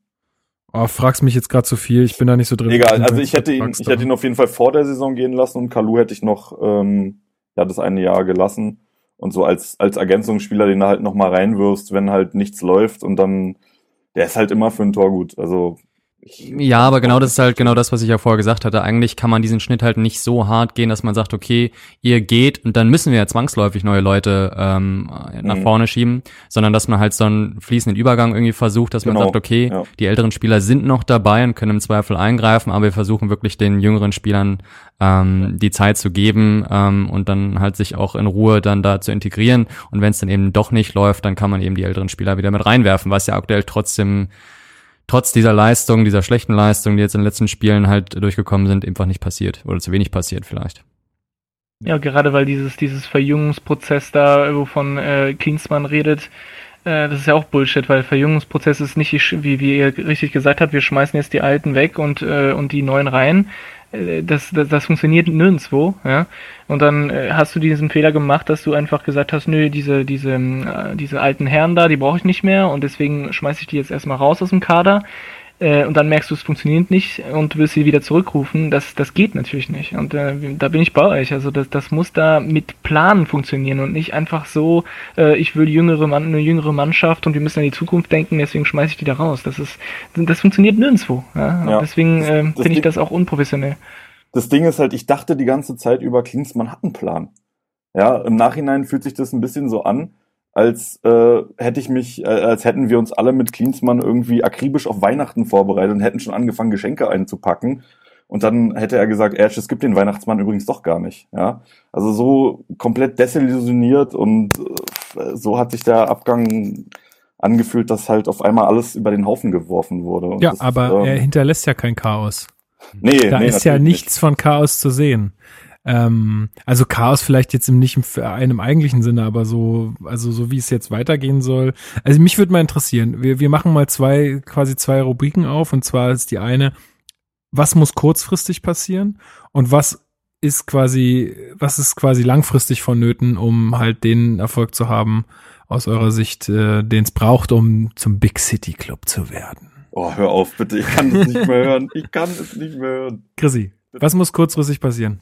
Oh, fragst mich jetzt gerade zu viel. Ich bin da nicht so drin. Egal, also ich hätte ihn, ich hätte ihn auf jeden Fall vor der Saison gehen lassen und Kalu hätte ich noch, ähm, ja, das eine Jahr gelassen und so als, als Ergänzungsspieler, den du halt nochmal reinwirfst, wenn halt nichts läuft und dann, der ist halt immer für ein Tor gut. Also ja, aber genau das ist halt genau das, was ich ja vorher gesagt hatte. Eigentlich kann man diesen Schnitt halt nicht so hart gehen, dass man sagt, okay, ihr geht und dann müssen wir ja zwangsläufig neue Leute ähm, nach mhm. vorne schieben, sondern dass man halt so einen fließenden Übergang irgendwie versucht, dass genau. man sagt, okay, ja. die älteren Spieler sind noch dabei und können im Zweifel eingreifen, aber wir versuchen wirklich den jüngeren Spielern ähm, die Zeit zu geben ähm, und dann halt sich auch in Ruhe dann da zu integrieren. Und wenn es dann eben doch nicht läuft, dann kann man eben die älteren Spieler wieder mit reinwerfen, was ja aktuell trotzdem trotz dieser Leistung, dieser schlechten Leistung, die jetzt in den letzten Spielen halt durchgekommen sind, einfach nicht passiert oder zu wenig passiert vielleicht. Ja, gerade weil dieses, dieses Verjüngungsprozess da, wovon äh, Klinsmann redet, äh, das ist ja auch Bullshit, weil Verjüngungsprozess ist nicht, wie, wie ihr richtig gesagt habt, wir schmeißen jetzt die Alten weg und, äh, und die Neuen rein. Äh, das, das, das funktioniert nirgendwo, ja. Und dann äh, hast du diesen Fehler gemacht, dass du einfach gesagt hast, nö, diese, diese, äh, diese alten Herren da, die brauche ich nicht mehr und deswegen schmeiße ich die jetzt erstmal raus aus dem Kader äh, und dann merkst du, es funktioniert nicht und willst sie wieder zurückrufen, das, das geht natürlich nicht. Und äh, da bin ich bei euch. Also das, das muss da mit Planen funktionieren und nicht einfach so, äh, ich will jüngere Mann, eine jüngere Mannschaft und wir müssen an die Zukunft denken, deswegen schmeiße ich die da raus. Das ist, das funktioniert nirgendwo. Ja? ja. Deswegen äh, finde ich das auch unprofessionell. Das Ding ist halt, ich dachte die ganze Zeit über Klinsmann hat einen Plan. Ja, im Nachhinein fühlt sich das ein bisschen so an, als äh, hätte ich mich, äh, als hätten wir uns alle mit Klinsmann irgendwie akribisch auf Weihnachten vorbereitet und hätten schon angefangen, Geschenke einzupacken. Und dann hätte er gesagt, Ersch, es gibt den Weihnachtsmann übrigens doch gar nicht. Ja, also so komplett desillusioniert und äh, so hat sich der Abgang angefühlt, dass halt auf einmal alles über den Haufen geworfen wurde. Und ja, das, aber ähm, er hinterlässt ja kein Chaos. Nee, da nee, ist ja nichts nicht. von Chaos zu sehen. Ähm, also Chaos vielleicht jetzt im nicht im einem eigentlichen Sinne, aber so, also so wie es jetzt weitergehen soll. Also mich würde mal interessieren. Wir, wir machen mal zwei, quasi zwei Rubriken auf und zwar ist die eine, was muss kurzfristig passieren und was ist quasi, was ist quasi langfristig vonnöten, um halt den Erfolg zu haben, aus eurer Sicht, äh, den es braucht, um zum Big City Club zu werden. Oh, hör auf, bitte, ich kann es nicht mehr hören. Ich kann es nicht mehr hören. Chrissy, was muss kurzfristig passieren?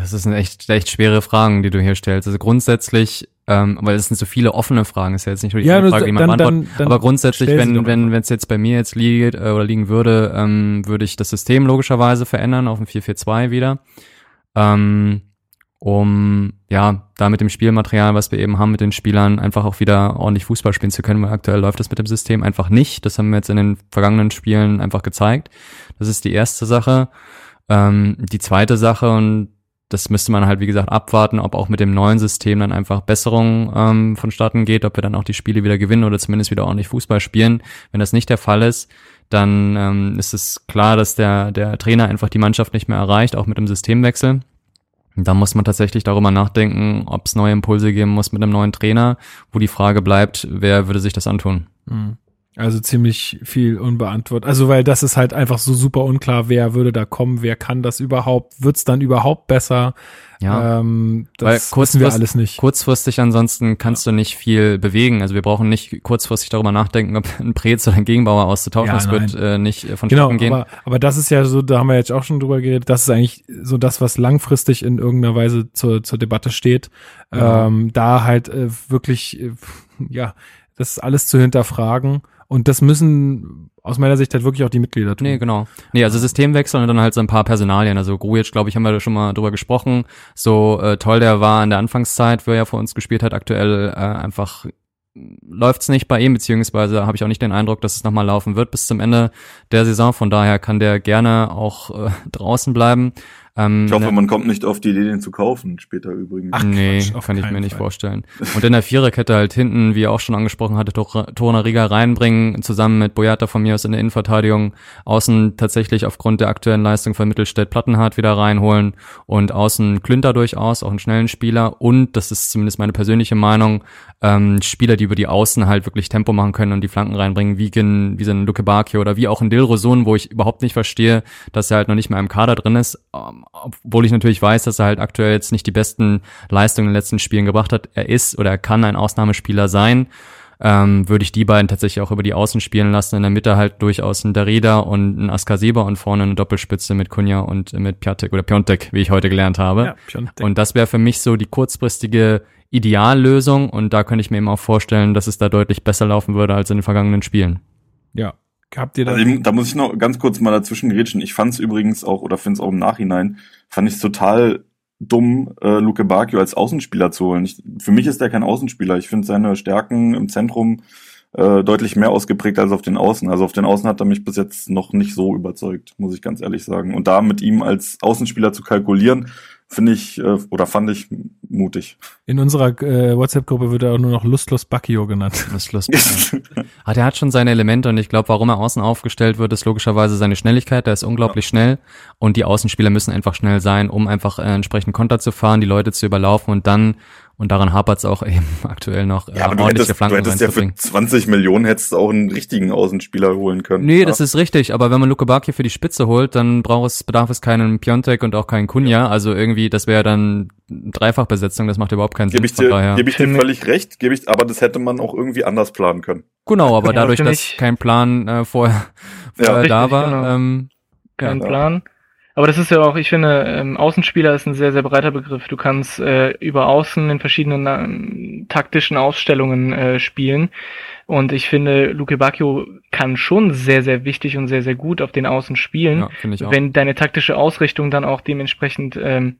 Das ist eine echt, echt schwere Fragen, die du hier stellst. Also grundsätzlich, ähm, weil es sind so viele offene Fragen, ist ja jetzt nicht nur die ja, Frage, die man dann, beantwortet. Dann, dann aber grundsätzlich, wenn wenn wenn es jetzt bei mir jetzt liegt äh, oder liegen würde, ähm, würde ich das System logischerweise verändern auf ein 442 wieder. Ähm, um ja da mit dem Spielmaterial, was wir eben haben, mit den Spielern einfach auch wieder ordentlich Fußball spielen zu können, weil aktuell läuft das mit dem System einfach nicht. Das haben wir jetzt in den vergangenen Spielen einfach gezeigt. Das ist die erste Sache. Ähm, die zweite Sache, und das müsste man halt, wie gesagt, abwarten, ob auch mit dem neuen System dann einfach Besserung ähm, vonstatten geht, ob wir dann auch die Spiele wieder gewinnen oder zumindest wieder ordentlich Fußball spielen. Wenn das nicht der Fall ist, dann ähm, ist es klar, dass der, der Trainer einfach die Mannschaft nicht mehr erreicht, auch mit dem Systemwechsel. Da muss man tatsächlich darüber nachdenken, ob es neue Impulse geben muss mit einem neuen Trainer, wo die Frage bleibt, wer würde sich das antun? Mhm. Also ziemlich viel unbeantwortet. Also weil das ist halt einfach so super unklar, wer würde da kommen, wer kann das überhaupt, wird's dann überhaupt besser? Ja, ähm, das weil wissen wir alles nicht. Kurzfristig ansonsten kannst ja. du nicht viel bewegen. Also wir brauchen nicht kurzfristig darüber nachdenken, ob ein Prez oder ein Gegenbauer auszutauschen. Ja, das wird äh, nicht äh, von genau, gehen. Aber, aber das ist ja so, da haben wir jetzt auch schon drüber geredet, das ist eigentlich so das, was langfristig in irgendeiner Weise zur, zur Debatte steht. Ja. Ähm, da halt äh, wirklich, äh, ja, das alles zu hinterfragen und das müssen aus meiner Sicht halt wirklich auch die Mitglieder tun. Nee, genau. Nee, also Systemwechsel und dann halt so ein paar Personalien. Also Grujic, glaube ich, haben wir da schon mal drüber gesprochen. So äh, toll der war in der Anfangszeit, wo er ja vor uns gespielt hat, aktuell äh, einfach läuft's nicht bei ihm, beziehungsweise habe ich auch nicht den Eindruck, dass es nochmal laufen wird bis zum Ende der Saison. Von daher kann der gerne auch äh, draußen bleiben. Ähm, ich hoffe, ne, man kommt nicht auf die Idee, den zu kaufen später übrigens. Ach, nee, Quatsch, kann ich mir Fall. nicht vorstellen. Und in der Viererkette halt hinten, wie er auch schon angesprochen hatte, Tornariga reinbringen, zusammen mit Boyata von mir aus in der Innenverteidigung, außen tatsächlich aufgrund der aktuellen Leistung von Mittelstädt Plattenhardt wieder reinholen und außen Klünter durchaus, auch einen schnellen Spieler und, das ist zumindest meine persönliche Meinung, ähm, Spieler, die über die Außen halt wirklich Tempo machen können und die Flanken reinbringen, wie, in, wie so ein Luke Bakio oder wie auch ein Dilrosun, wo ich überhaupt nicht verstehe, dass er halt noch nicht mehr im Kader drin ist obwohl ich natürlich weiß, dass er halt aktuell jetzt nicht die besten Leistungen in den letzten Spielen gebracht hat. Er ist oder er kann ein Ausnahmespieler sein. Ähm, würde ich die beiden tatsächlich auch über die Außen spielen lassen. In der Mitte halt durchaus ein Darida und ein Askaseba und vorne eine Doppelspitze mit Kunja und mit Piatek oder Piontek, wie ich heute gelernt habe. Ja, und das wäre für mich so die kurzfristige Ideallösung und da könnte ich mir eben auch vorstellen, dass es da deutlich besser laufen würde als in den vergangenen Spielen. Ja, Habt ihr da? Also da muss ich noch ganz kurz mal dazwischen grätschen. Ich fand es übrigens auch, oder finde es auch im Nachhinein, fand ich es total dumm, äh, Luke Bakio als Außenspieler zu holen. Ich, für mich ist er kein Außenspieler. Ich finde seine Stärken im Zentrum äh, deutlich mehr ausgeprägt als auf den Außen. Also auf den Außen hat er mich bis jetzt noch nicht so überzeugt, muss ich ganz ehrlich sagen. Und da mit ihm als Außenspieler zu kalkulieren, finde ich äh, oder fand ich mutig. In unserer äh, WhatsApp-Gruppe wird er auch nur noch Lustlos Bacchio genannt. Lustlos. ah, der hat schon seine Elemente und ich glaube, warum er außen aufgestellt wird, ist logischerweise seine Schnelligkeit. Der ist unglaublich ja. schnell und die Außenspieler müssen einfach schnell sein, um einfach äh, entsprechend Konter zu fahren, die Leute zu überlaufen und dann und daran hapert es auch eben aktuell noch. Ja, aber äh, du hättest, du hättest ja für 20 Millionen hättest du auch einen richtigen Außenspieler holen können. Nee, ja. das ist richtig. Aber wenn man Luke Bakio für die Spitze holt, dann braucht es, bedarf es keinen Piontek und auch keinen Kunja. Also irgendwie, das wäre dann Dreifachbesetzung. Das macht überhaupt keinen Sinn. Gebe ich dir, gebe ich dir völlig recht. Gebe ich, aber das hätte man auch irgendwie anders planen können. Genau, aber dadurch, dass kein Plan äh, vorher, vorher ja, da war, genau. ähm, kein ja. Plan. Aber das ist ja auch, ich finde, ähm, Außenspieler ist ein sehr, sehr breiter Begriff. Du kannst äh, über Außen in verschiedenen ähm, taktischen Ausstellungen äh, spielen. Und ich finde, Luke Bacchio kann schon sehr, sehr wichtig und sehr, sehr gut auf den Außen spielen, ja, wenn deine taktische Ausrichtung dann auch dementsprechend ähm,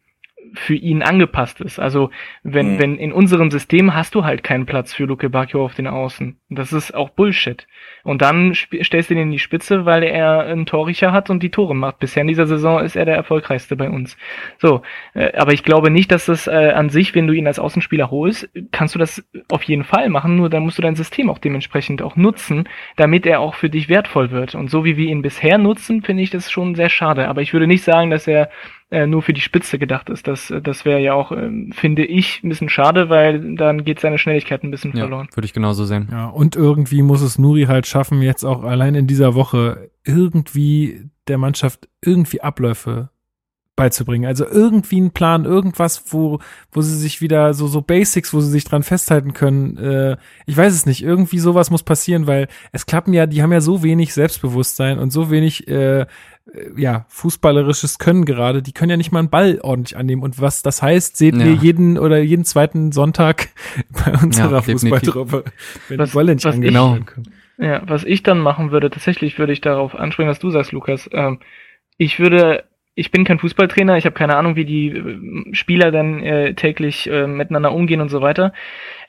für ihn angepasst ist. Also wenn, mhm. wenn in unserem System hast du halt keinen Platz für Luke Bacchio auf den Außen. Das ist auch Bullshit. Und dann stellst du ihn in die Spitze, weil er einen Torricher hat und die Tore macht. Bisher in dieser Saison ist er der erfolgreichste bei uns. So, äh, aber ich glaube nicht, dass das äh, an sich, wenn du ihn als Außenspieler holst, kannst du das auf jeden Fall machen, nur dann musst du dein System auch dementsprechend auch nutzen, damit er auch für dich wertvoll wird. Und so wie wir ihn bisher nutzen, finde ich das schon sehr schade. Aber ich würde nicht sagen, dass er äh, nur für die Spitze gedacht ist. Das, das wäre ja auch, äh, finde ich, ein bisschen schade, weil dann geht seine Schnelligkeit ein bisschen ja, verloren. Würde ich genauso sehen. Ja, und irgendwie muss es Nuri halt schaffen, jetzt auch allein in dieser Woche irgendwie der Mannschaft irgendwie Abläufe beizubringen. Also irgendwie ein Plan, irgendwas, wo, wo sie sich wieder so, so Basics, wo sie sich dran festhalten können. Äh, ich weiß es nicht. Irgendwie sowas muss passieren, weil es klappen ja, die haben ja so wenig Selbstbewusstsein und so wenig, äh, ja, fußballerisches Können gerade. Die können ja nicht mal einen Ball ordentlich annehmen. Und was das heißt, sehen ja. wir jeden oder jeden zweiten Sonntag bei unserer ja, Fußballtruppe, wenn was, die Bälle nicht was genau. können. Ja, was ich dann machen würde, tatsächlich würde ich darauf anspringen, was du sagst, Lukas. Ähm, ich würde ich bin kein Fußballtrainer, ich habe keine Ahnung, wie die äh, Spieler dann äh, täglich äh, miteinander umgehen und so weiter.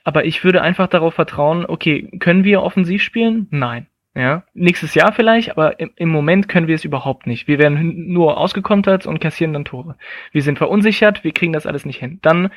Aber ich würde einfach darauf vertrauen, okay, können wir offensiv spielen? Nein. Ja, nächstes Jahr vielleicht, aber im, im Moment können wir es überhaupt nicht. Wir werden nur ausgekontert und kassieren dann Tore. Wir sind verunsichert, wir kriegen das alles nicht hin. Dann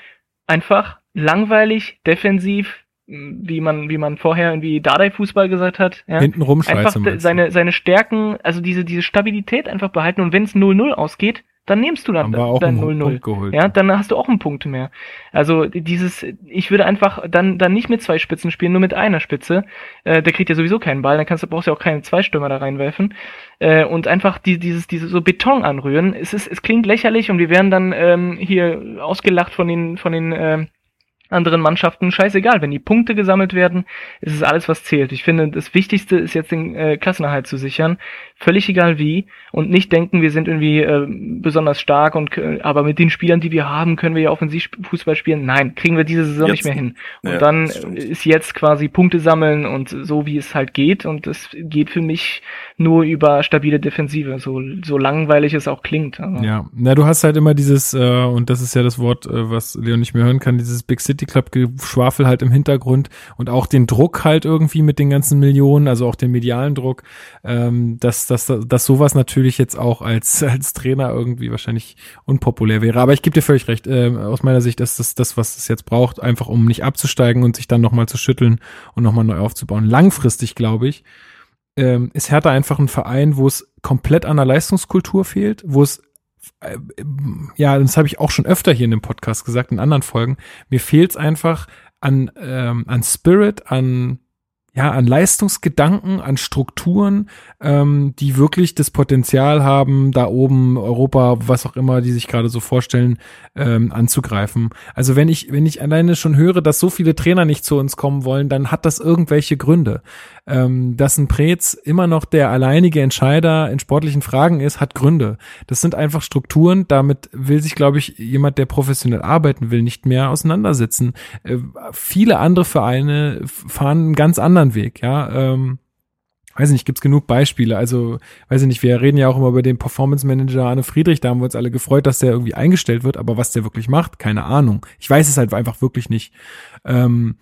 einfach langweilig, defensiv, wie man, wie man vorher irgendwie Dardai-Fußball gesagt hat. Ja? Hinten Einfach seine, seine Stärken, also diese, diese Stabilität einfach behalten und wenn es 0-0 ausgeht, dann nimmst du dann dein 0-0. Ja, dann hast du auch einen Punkt mehr. Also dieses, ich würde einfach dann, dann nicht mit zwei Spitzen spielen, nur mit einer Spitze. Äh, der kriegt ja sowieso keinen Ball, dann kannst du, brauchst du ja auch keine Zweistürmer da reinwerfen. Äh, und einfach die, dieses, dieses so Beton anrühren. Es ist, es klingt lächerlich und wir werden dann ähm, hier ausgelacht von den, von den äh, anderen Mannschaften scheißegal. Wenn die Punkte gesammelt werden, ist es alles, was zählt. Ich finde, das Wichtigste ist jetzt den äh, Klassenerhalt zu sichern. Völlig egal wie. Und nicht denken, wir sind irgendwie äh, besonders stark und äh, aber mit den Spielern, die wir haben, können wir ja Offensivfußball spielen. Nein, kriegen wir diese Saison jetzt, nicht mehr hin. Und ja, dann ist jetzt quasi Punkte sammeln und so wie es halt geht. Und es geht für mich nur über stabile Defensive, so, so langweilig es auch klingt. Aber. Ja, na, du hast halt immer dieses, äh, und das ist ja das Wort, äh, was Leon nicht mehr hören kann, dieses Big City Club Geschwafel halt im Hintergrund und auch den Druck halt irgendwie mit den ganzen Millionen, also auch den medialen Druck, ähm, dass, dass, dass sowas natürlich jetzt auch als, als Trainer irgendwie wahrscheinlich unpopulär wäre. Aber ich gebe dir völlig recht, äh, aus meiner Sicht ist das das, was es jetzt braucht, einfach um nicht abzusteigen und sich dann nochmal zu schütteln und nochmal neu aufzubauen. Langfristig, glaube ich, ähm, ist Hertha einfach ein Verein, wo es komplett an der Leistungskultur fehlt, wo es äh, ja, das habe ich auch schon öfter hier in dem Podcast gesagt, in anderen Folgen. Mir fehlt es einfach an, ähm, an Spirit, an ja, an Leistungsgedanken, an Strukturen, ähm, die wirklich das Potenzial haben, da oben Europa, was auch immer, die sich gerade so vorstellen, ähm, anzugreifen. Also wenn ich, wenn ich alleine schon höre, dass so viele Trainer nicht zu uns kommen wollen, dann hat das irgendwelche Gründe. Ähm, dass ein Prez immer noch der alleinige Entscheider in sportlichen Fragen ist, hat Gründe. Das sind einfach Strukturen, damit will sich, glaube ich, jemand, der professionell arbeiten will, nicht mehr auseinandersetzen. Äh, viele andere Vereine fahren einen ganz anderen Weg, ja. Ähm, weiß nicht, gibt's genug Beispiele. Also, weiß ich nicht, wir reden ja auch immer über den Performance Manager Arne Friedrich, da haben wir uns alle gefreut, dass der irgendwie eingestellt wird, aber was der wirklich macht, keine Ahnung. Ich weiß es halt einfach wirklich nicht. Ähm,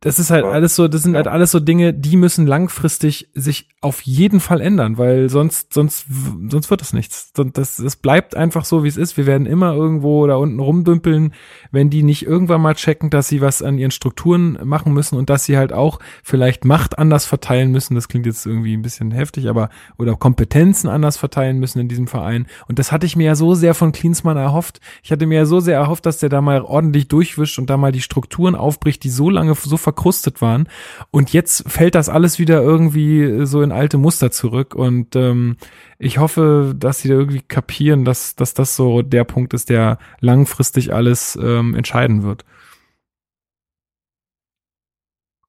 das ist halt alles so, das sind halt alles so Dinge, die müssen langfristig sich auf jeden Fall ändern, weil sonst, sonst, sonst wird das nichts. Das, das bleibt einfach so, wie es ist. Wir werden immer irgendwo da unten rumdümpeln, wenn die nicht irgendwann mal checken, dass sie was an ihren Strukturen machen müssen und dass sie halt auch vielleicht Macht anders verteilen müssen. Das klingt jetzt irgendwie ein bisschen heftig, aber, oder Kompetenzen anders verteilen müssen in diesem Verein. Und das hatte ich mir ja so sehr von Klinsmann erhofft. Ich hatte mir ja so sehr erhofft, dass der da mal ordentlich durchwischt und da mal die Strukturen aufbricht, die so lange so verkrustet waren. Und jetzt fällt das alles wieder irgendwie so in alte Muster zurück. Und ähm, ich hoffe, dass sie da irgendwie kapieren, dass, dass das so der Punkt ist, der langfristig alles ähm, entscheiden wird.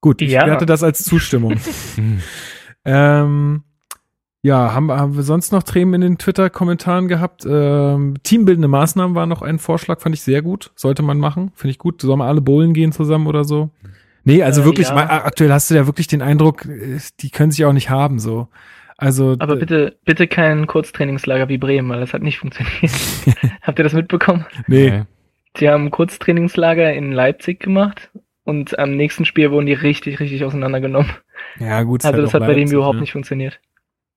Gut, ich ja. werte das als Zustimmung. ähm, ja, haben, haben wir sonst noch Themen in den Twitter-Kommentaren gehabt? Ähm, teambildende Maßnahmen war noch ein Vorschlag, fand ich sehr gut. Sollte man machen, finde ich gut. Sollen wir alle bowlen gehen zusammen oder so? Nee, also äh, wirklich, ja. mal, aktuell hast du ja wirklich den Eindruck, äh, die können sich auch nicht haben, so. Also. Aber bitte, bitte kein Kurztrainingslager wie Bremen, weil das hat nicht funktioniert. Habt ihr das mitbekommen? Nee. Die haben ein Kurztrainingslager in Leipzig gemacht und am nächsten Spiel wurden die richtig, richtig auseinandergenommen. Ja, gut. Also halt das hat bei dem überhaupt ne? nicht funktioniert.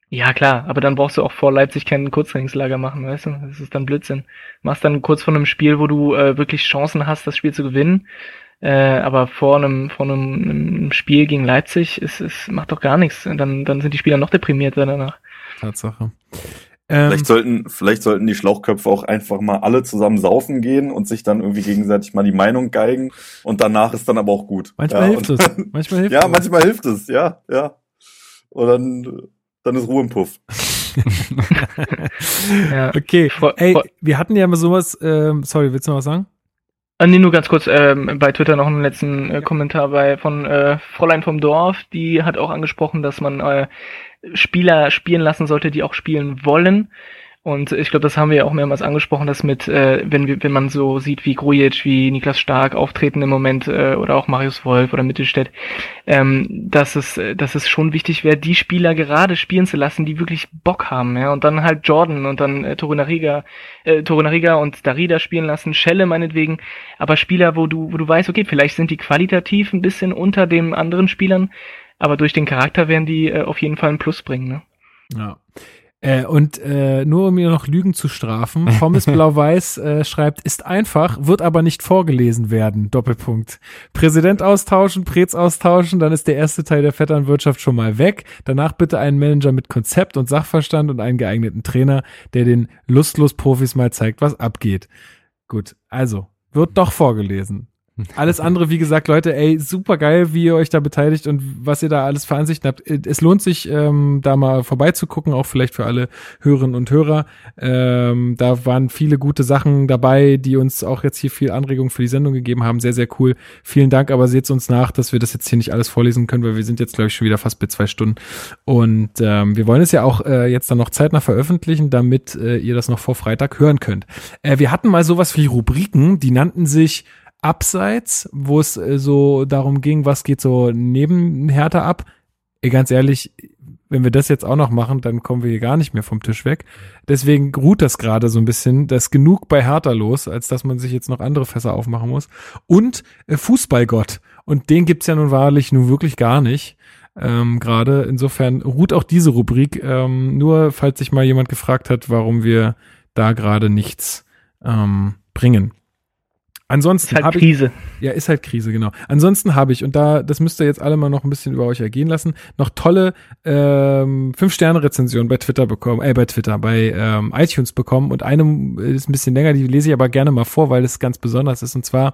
Ja, klar, aber dann brauchst du auch vor Leipzig kein Kurztrainingslager machen, weißt du? Das ist dann Blödsinn. Machst dann kurz vor einem Spiel, wo du äh, wirklich Chancen hast, das Spiel zu gewinnen, äh, aber vor einem, vor einem, einem Spiel gegen Leipzig ist es macht doch gar nichts. Dann, dann sind die Spieler noch deprimierter danach. Tatsache. Ähm, vielleicht sollten, vielleicht sollten die Schlauchköpfe auch einfach mal alle zusammen saufen gehen und sich dann irgendwie gegenseitig mal die Meinung geigen und danach ist dann aber auch gut. Manchmal ja, hilft es. Manchmal hilft ja, es. manchmal hilft es, ja, ja. Und dann, dann ist Ruhe im Puff. ja. Okay. Ey, wir hatten ja mal sowas, ähm, sorry, willst du noch was sagen? Äh, nee, nur ganz kurz, ähm, bei Twitter noch einen letzten äh, Kommentar bei von äh, Fräulein vom Dorf, die hat auch angesprochen, dass man äh, Spieler spielen lassen sollte, die auch spielen wollen. Und ich glaube, das haben wir ja auch mehrmals angesprochen, dass mit, äh, wenn wir, wenn man so sieht, wie Grujic, wie Niklas Stark auftreten im Moment äh, oder auch Marius Wolf oder Mittelstädt, ähm, dass es, dass es schon wichtig wäre, die Spieler gerade spielen zu lassen, die wirklich Bock haben, ja, und dann halt Jordan und dann äh, Torunariga, äh, Torunariga und Darida spielen lassen, Schelle meinetwegen, aber Spieler, wo du, wo du weißt, okay, vielleicht sind die qualitativ ein bisschen unter den anderen Spielern, aber durch den Charakter werden die äh, auf jeden Fall einen Plus bringen, ne? Ja. Äh, und äh, nur um mir noch Lügen zu strafen, Pommes Blau-Weiß äh, schreibt, ist einfach, wird aber nicht vorgelesen werden. Doppelpunkt. Präsident austauschen, Prez austauschen, dann ist der erste Teil der Vetternwirtschaft schon mal weg. Danach bitte einen Manager mit Konzept und Sachverstand und einen geeigneten Trainer, der den lustlos Profis mal zeigt, was abgeht. Gut, also, wird doch vorgelesen. Alles andere, wie gesagt, Leute, ey, super geil, wie ihr euch da beteiligt und was ihr da alles für Ansichten habt. Es lohnt sich, ähm, da mal vorbeizugucken, auch vielleicht für alle Hörerinnen und Hörer. Ähm, da waren viele gute Sachen dabei, die uns auch jetzt hier viel Anregung für die Sendung gegeben haben. Sehr, sehr cool. Vielen Dank, aber seht uns nach, dass wir das jetzt hier nicht alles vorlesen können, weil wir sind jetzt, glaube ich, schon wieder fast bei zwei Stunden. Und ähm, wir wollen es ja auch äh, jetzt dann noch zeitnah veröffentlichen, damit äh, ihr das noch vor Freitag hören könnt. Äh, wir hatten mal sowas wie Rubriken, die nannten sich Abseits, wo es äh, so darum ging, was geht so neben Hertha ab. Ganz ehrlich, wenn wir das jetzt auch noch machen, dann kommen wir hier gar nicht mehr vom Tisch weg. Deswegen ruht das gerade so ein bisschen. Da ist genug bei Hertha los, als dass man sich jetzt noch andere Fässer aufmachen muss. Und äh, Fußballgott. Und den gibt's ja nun wahrlich nun wirklich gar nicht. Ähm, gerade insofern ruht auch diese Rubrik. Ähm, nur falls sich mal jemand gefragt hat, warum wir da gerade nichts ähm, bringen. Ansonsten ist halt Krise. Ich, ja, ist halt Krise, genau. Ansonsten habe ich, und da, das müsst ihr jetzt alle mal noch ein bisschen über euch ergehen lassen, noch tolle ähm, Fünf-Sterne-Rezensionen bei Twitter bekommen, äh, bei Twitter, bei ähm, iTunes bekommen. Und eine ist ein bisschen länger, die lese ich aber gerne mal vor, weil es ganz besonders ist. Und zwar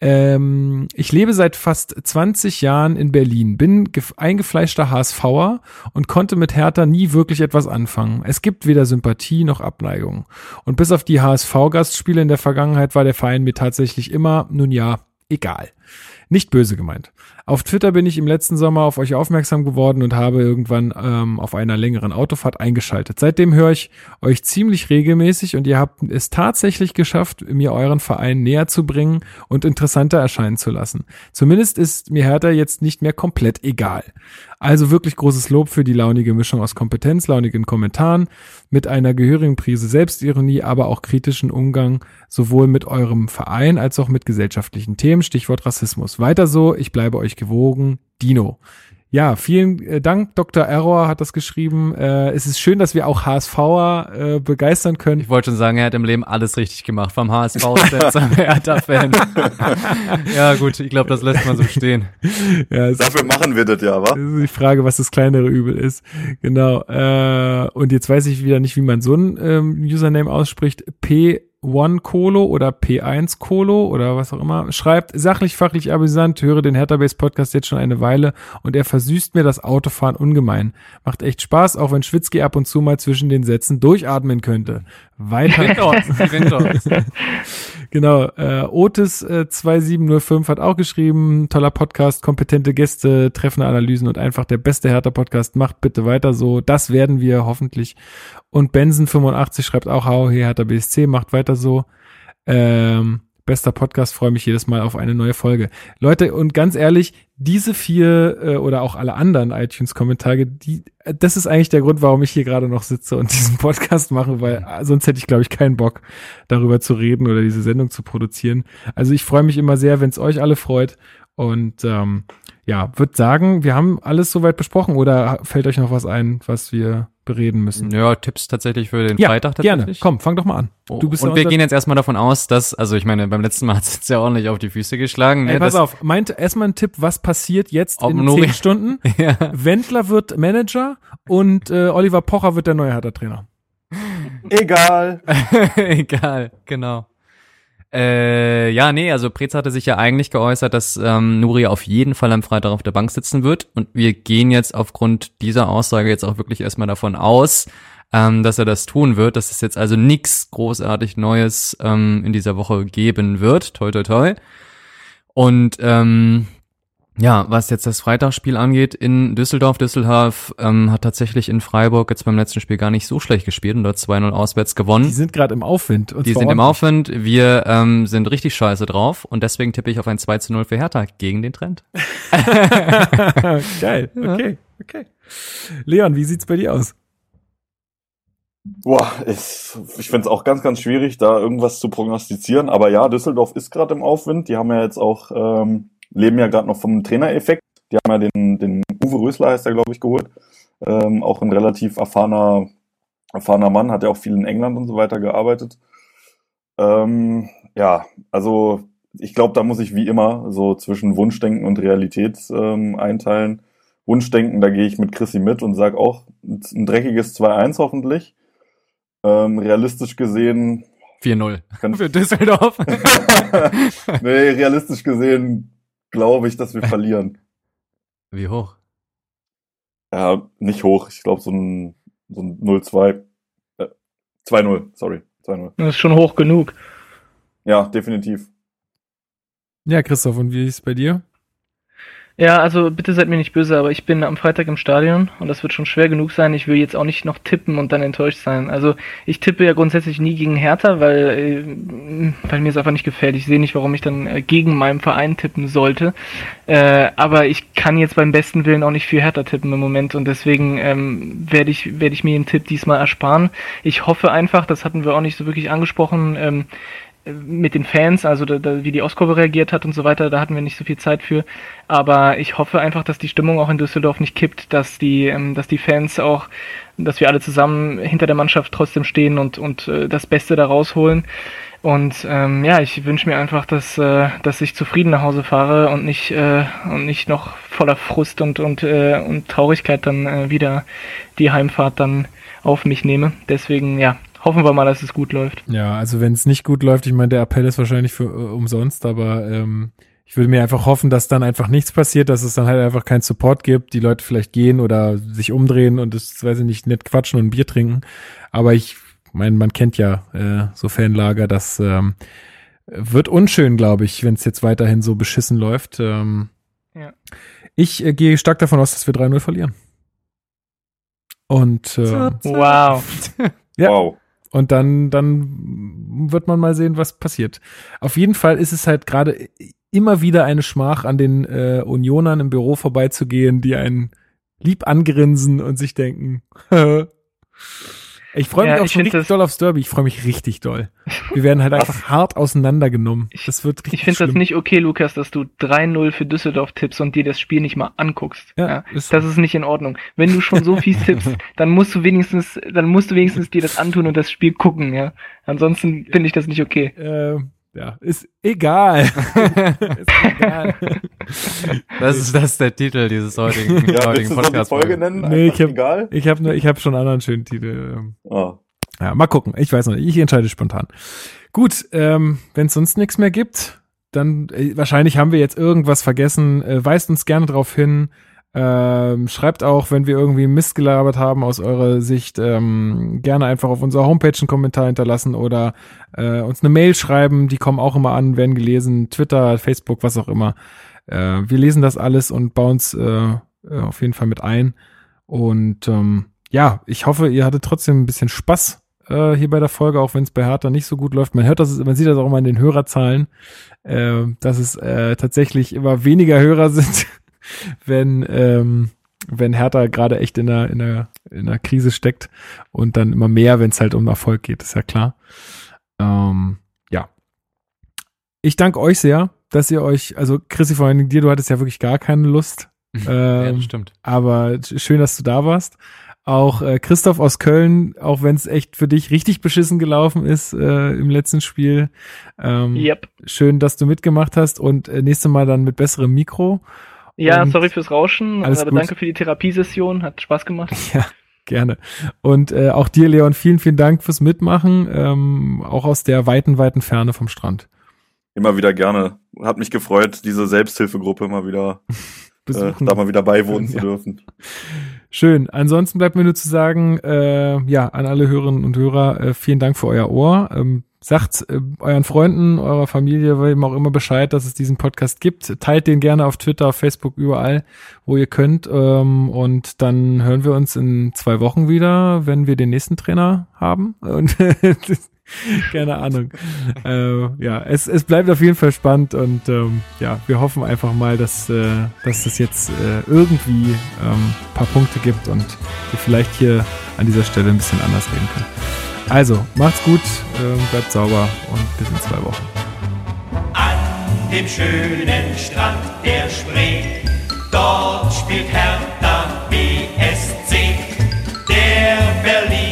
ähm, ich lebe seit fast 20 Jahren in Berlin, bin eingefleischter HSVer und konnte mit Hertha nie wirklich etwas anfangen. Es gibt weder Sympathie noch Abneigung. Und bis auf die HSV-Gastspiele in der Vergangenheit war der Verein mir tatsächlich immer, nun ja, egal. Nicht böse gemeint. Auf Twitter bin ich im letzten Sommer auf euch aufmerksam geworden und habe irgendwann ähm, auf einer längeren Autofahrt eingeschaltet. Seitdem höre ich euch ziemlich regelmäßig und ihr habt es tatsächlich geschafft, mir euren Verein näher zu bringen und interessanter erscheinen zu lassen. Zumindest ist mir Hertha jetzt nicht mehr komplett egal. Also wirklich großes Lob für die launige Mischung aus Kompetenz, launigen Kommentaren, mit einer gehörigen Prise Selbstironie, aber auch kritischen Umgang sowohl mit eurem Verein als auch mit gesellschaftlichen Themen, Stichwort Rassismus. Weiter so, ich bleibe euch gewogen, Dino. Ja, vielen äh, Dank. Dr. Error hat das geschrieben. Äh, es ist schön, dass wir auch HSVer äh, begeistern können. Ich wollte schon sagen, er hat im Leben alles richtig gemacht. Vom HSV zum Hertha-Fan. ja, gut, ich glaube, das lässt man so stehen. Ja, Dafür machen wir das ja, wa? Das ist die Frage, was das kleinere Übel ist. Genau. Äh, und jetzt weiß ich wieder nicht, wie man so ein ähm, Username ausspricht. P One Colo oder P1 Colo oder was auch immer, schreibt sachlich, fachlich, amüsant, höre den Hertha Base Podcast jetzt schon eine Weile und er versüßt mir das Autofahren ungemein. Macht echt Spaß, auch wenn Schwitzki ab und zu mal zwischen den Sätzen durchatmen könnte. Weiter. genau, äh, Otis äh, 2705 hat auch geschrieben, toller Podcast, kompetente Gäste, treffende Analysen und einfach der beste Hertha Podcast. Macht bitte weiter so. Das werden wir hoffentlich. Und Benson85 schreibt auch, hau, hier Hertha BSC, macht weiter so. Ähm, bester Podcast, freue mich jedes Mal auf eine neue Folge. Leute, und ganz ehrlich, diese vier äh, oder auch alle anderen iTunes-Kommentare, die, äh, das ist eigentlich der Grund, warum ich hier gerade noch sitze und diesen Podcast mache, weil äh, sonst hätte ich, glaube ich, keinen Bock, darüber zu reden oder diese Sendung zu produzieren. Also ich freue mich immer sehr, wenn es euch alle freut. Und ähm, ja, würde sagen, wir haben alles soweit besprochen oder fällt euch noch was ein, was wir bereden müssen? Ja, Tipps tatsächlich für den Ja, Freitag gerne. tatsächlich. Komm, fang doch mal an. Du bist und wir gehen jetzt erstmal davon aus, dass, also ich meine, beim letzten Mal hat es jetzt ja ordentlich auf die Füße geschlagen. Ey, ne, pass auf, meint erstmal ein Tipp, was passiert jetzt in Nuri- zehn Stunden? ja. Wendler wird Manager und äh, Oliver Pocher wird der neue Hertha-Trainer. Egal. Egal, genau. Äh, ja, nee, also Preetz hatte sich ja eigentlich geäußert, dass ähm, Nuri auf jeden Fall am Freitag auf der Bank sitzen wird. Und wir gehen jetzt aufgrund dieser Aussage jetzt auch wirklich erstmal davon aus, ähm, dass er das tun wird, dass es jetzt also nichts großartig Neues ähm, in dieser Woche geben wird. Toi, toi, toi. Und ähm, ja, was jetzt das Freitagsspiel angeht in Düsseldorf, Düsseldorf ähm, hat tatsächlich in Freiburg jetzt beim letzten Spiel gar nicht so schlecht gespielt und dort 2-0 auswärts gewonnen. Die sind gerade im Aufwind. Und Die sind im. Aufwind, wir ähm, sind richtig scheiße drauf und deswegen tippe ich auf ein 2 zu 0 für Hertha gegen den Trend. Geil, okay, okay. Leon, wie sieht's bei dir aus? Boah, ich, ich finde es auch ganz, ganz schwierig, da irgendwas zu prognostizieren. Aber ja, Düsseldorf ist gerade im Aufwind. Die haben ja jetzt auch, ähm, leben ja gerade noch vom Trainereffekt. Die haben ja den, den Uwe Rösler, heißt der, glaube ich, geholt. Ähm, auch ein relativ erfahrener, erfahrener Mann, hat ja auch viel in England und so weiter gearbeitet. Ähm, ja, also ich glaube, da muss ich wie immer so zwischen Wunschdenken und Realität ähm, einteilen. Wunschdenken, da gehe ich mit Chrissy mit und sage auch ein dreckiges 2-1 hoffentlich. Ähm, realistisch gesehen, 4-0 kann, für Düsseldorf. nee, realistisch gesehen glaube ich, dass wir verlieren. Wie hoch? Ja, nicht hoch. Ich glaube so ein, so ein 0-2. Äh, 2-0, sorry. 2-0. Das ist schon hoch genug. Ja, definitiv. Ja, Christoph, und wie ist es bei dir? Ja, also bitte seid mir nicht böse, aber ich bin am Freitag im Stadion und das wird schon schwer genug sein. Ich will jetzt auch nicht noch tippen und dann enttäuscht sein. Also ich tippe ja grundsätzlich nie gegen Hertha, weil, äh, weil mir es einfach nicht gefällt. Ich sehe nicht, warum ich dann äh, gegen meinen Verein tippen sollte. Äh, aber ich kann jetzt beim besten Willen auch nicht für Hertha tippen im Moment und deswegen ähm, werde ich, werde ich mir den Tipp diesmal ersparen. Ich hoffe einfach, das hatten wir auch nicht so wirklich angesprochen, ähm, mit den Fans, also da, da, wie die Ostkurve reagiert hat und so weiter, da hatten wir nicht so viel Zeit für. Aber ich hoffe einfach, dass die Stimmung auch in Düsseldorf nicht kippt, dass die, ähm, dass die Fans auch, dass wir alle zusammen hinter der Mannschaft trotzdem stehen und, und äh, das Beste da rausholen. Und ähm, ja, ich wünsche mir einfach, dass, äh, dass ich zufrieden nach Hause fahre und nicht, äh, und nicht noch voller Frust und, und, äh, und Traurigkeit dann äh, wieder die Heimfahrt dann auf mich nehme. Deswegen, ja, hoffen wir mal, dass es gut läuft. Ja, also wenn es nicht gut läuft, ich meine, der Appell ist wahrscheinlich für äh, umsonst, aber ähm, ich würde mir einfach hoffen, dass dann einfach nichts passiert, dass es dann halt einfach keinen Support gibt, die Leute vielleicht gehen oder sich umdrehen und das, weiß ich nicht, nett quatschen und ein Bier trinken. Aber ich meine, man kennt ja äh, so Fanlager, dass ähm, wird unschön, glaube ich, wenn es jetzt weiterhin so beschissen läuft. Ähm, Ja. Ich äh, gehe stark davon aus, dass wir 3-0 verlieren. Und, äh, Wow. Ja. Wow. Und dann, dann wird man mal sehen, was passiert. Auf jeden Fall ist es halt gerade immer wieder eine Schmach, an den äh, Unionern im Büro vorbeizugehen, die einen lieb angrinsen und sich denken, ich freue mich Ja, auch schon richtig doll aufs Derby. Ich freue mich richtig doll. Wir werden halt einfach hart auseinandergenommen. Das wird richtig Ich finde das nicht okay, Lukas, dass du 3-0 für Düsseldorf tippst und dir das Spiel nicht mal anguckst. Ja, ist- das ist nicht in Ordnung. Wenn du schon so fies tippst, dann musst du wenigstens, dann musst du wenigstens dir das antun und das Spiel gucken, ja. Ansonsten finde ich das nicht okay. Äh, ja, ist egal. ist egal. Das ist, das ist der Titel dieses heutigen, Ja, heutigen Podcasts. Folge nennen? Nee, ich hab- egal. Ich habe ich hab schon einen anderen schönen Titel. Ah. Ja, mal gucken. Ich weiß noch nicht. Ich entscheide spontan. Gut, ähm, wenn es sonst nichts mehr gibt, dann äh, wahrscheinlich haben wir jetzt irgendwas vergessen. Äh, weist uns gerne darauf hin. Ähm, schreibt auch, wenn wir irgendwie Mist gelabert haben aus eurer Sicht, ähm, gerne einfach auf unserer Homepage einen Kommentar hinterlassen oder äh, uns eine Mail schreiben. Die kommen auch immer an, werden gelesen. Twitter, Facebook, was auch immer. Äh, wir lesen das alles und bauen es äh, äh, auf jeden Fall mit ein. Und ähm, ja, ich hoffe, ihr hattet trotzdem ein bisschen Spaß äh, hier bei der Folge, auch wenn es bei Hertha nicht so gut läuft. Man hört das, man sieht das auch immer in den Hörerzahlen, äh, dass es äh, tatsächlich immer weniger Hörer sind, wenn ähm, wenn Hertha gerade echt in einer in einer in einer Krise steckt und dann immer mehr, wenn es halt um Erfolg geht, ist ja klar. Ähm, ja, ich danke euch sehr, dass ihr euch, also Chrissy, vor allen Dingen dir, du hattest ja wirklich gar keine Lust. Ja, Ähm, das stimmt. aber schön, dass du da warst. Auch äh, Christoph aus Köln, auch wenn es echt für dich richtig beschissen gelaufen ist äh, im letzten Spiel. Ähm, Yep. Schön, dass du mitgemacht hast und äh, nächste Mal dann mit besserem Mikro. Ja, Und- sorry fürs Rauschen, Alles aber gut. danke für die Therapiesession, hat Spaß gemacht. Ja, gerne. Und äh, auch dir, Leon, vielen, vielen Dank fürs Mitmachen, ähm, auch aus der weiten, weiten Ferne vom Strand. Immer wieder gerne. Hat mich gefreut, diese Selbsthilfegruppe mal wieder, äh, Besuchen. da mal wieder beiwohnen zu Ja. dürfen. Schön. Ansonsten bleibt mir nur zu sagen, äh, ja, an alle Hörerinnen und Hörer, äh, vielen Dank für euer Ohr. Ähm, sagt äh, euren Freunden, eurer Familie, wem auch immer Bescheid, dass es diesen Podcast gibt. Teilt den gerne auf Twitter, auf Facebook, überall, wo ihr könnt. Ähm, und dann hören wir uns in zwei Wochen wieder, wenn wir den nächsten Trainer haben. Und keine Ahnung. äh, ja, es, es bleibt auf jeden Fall spannend und ähm, ja, wir hoffen einfach mal, dass, äh, dass es jetzt äh, irgendwie ähm, paar Punkte gibt und wir vielleicht hier an dieser Stelle ein bisschen anders reden können. Also, macht's gut, ähm, bleibt sauber und bis in zwei Wochen. An dem schönen Strand der Spree, dort spielt Hertha BSC. Der Berliner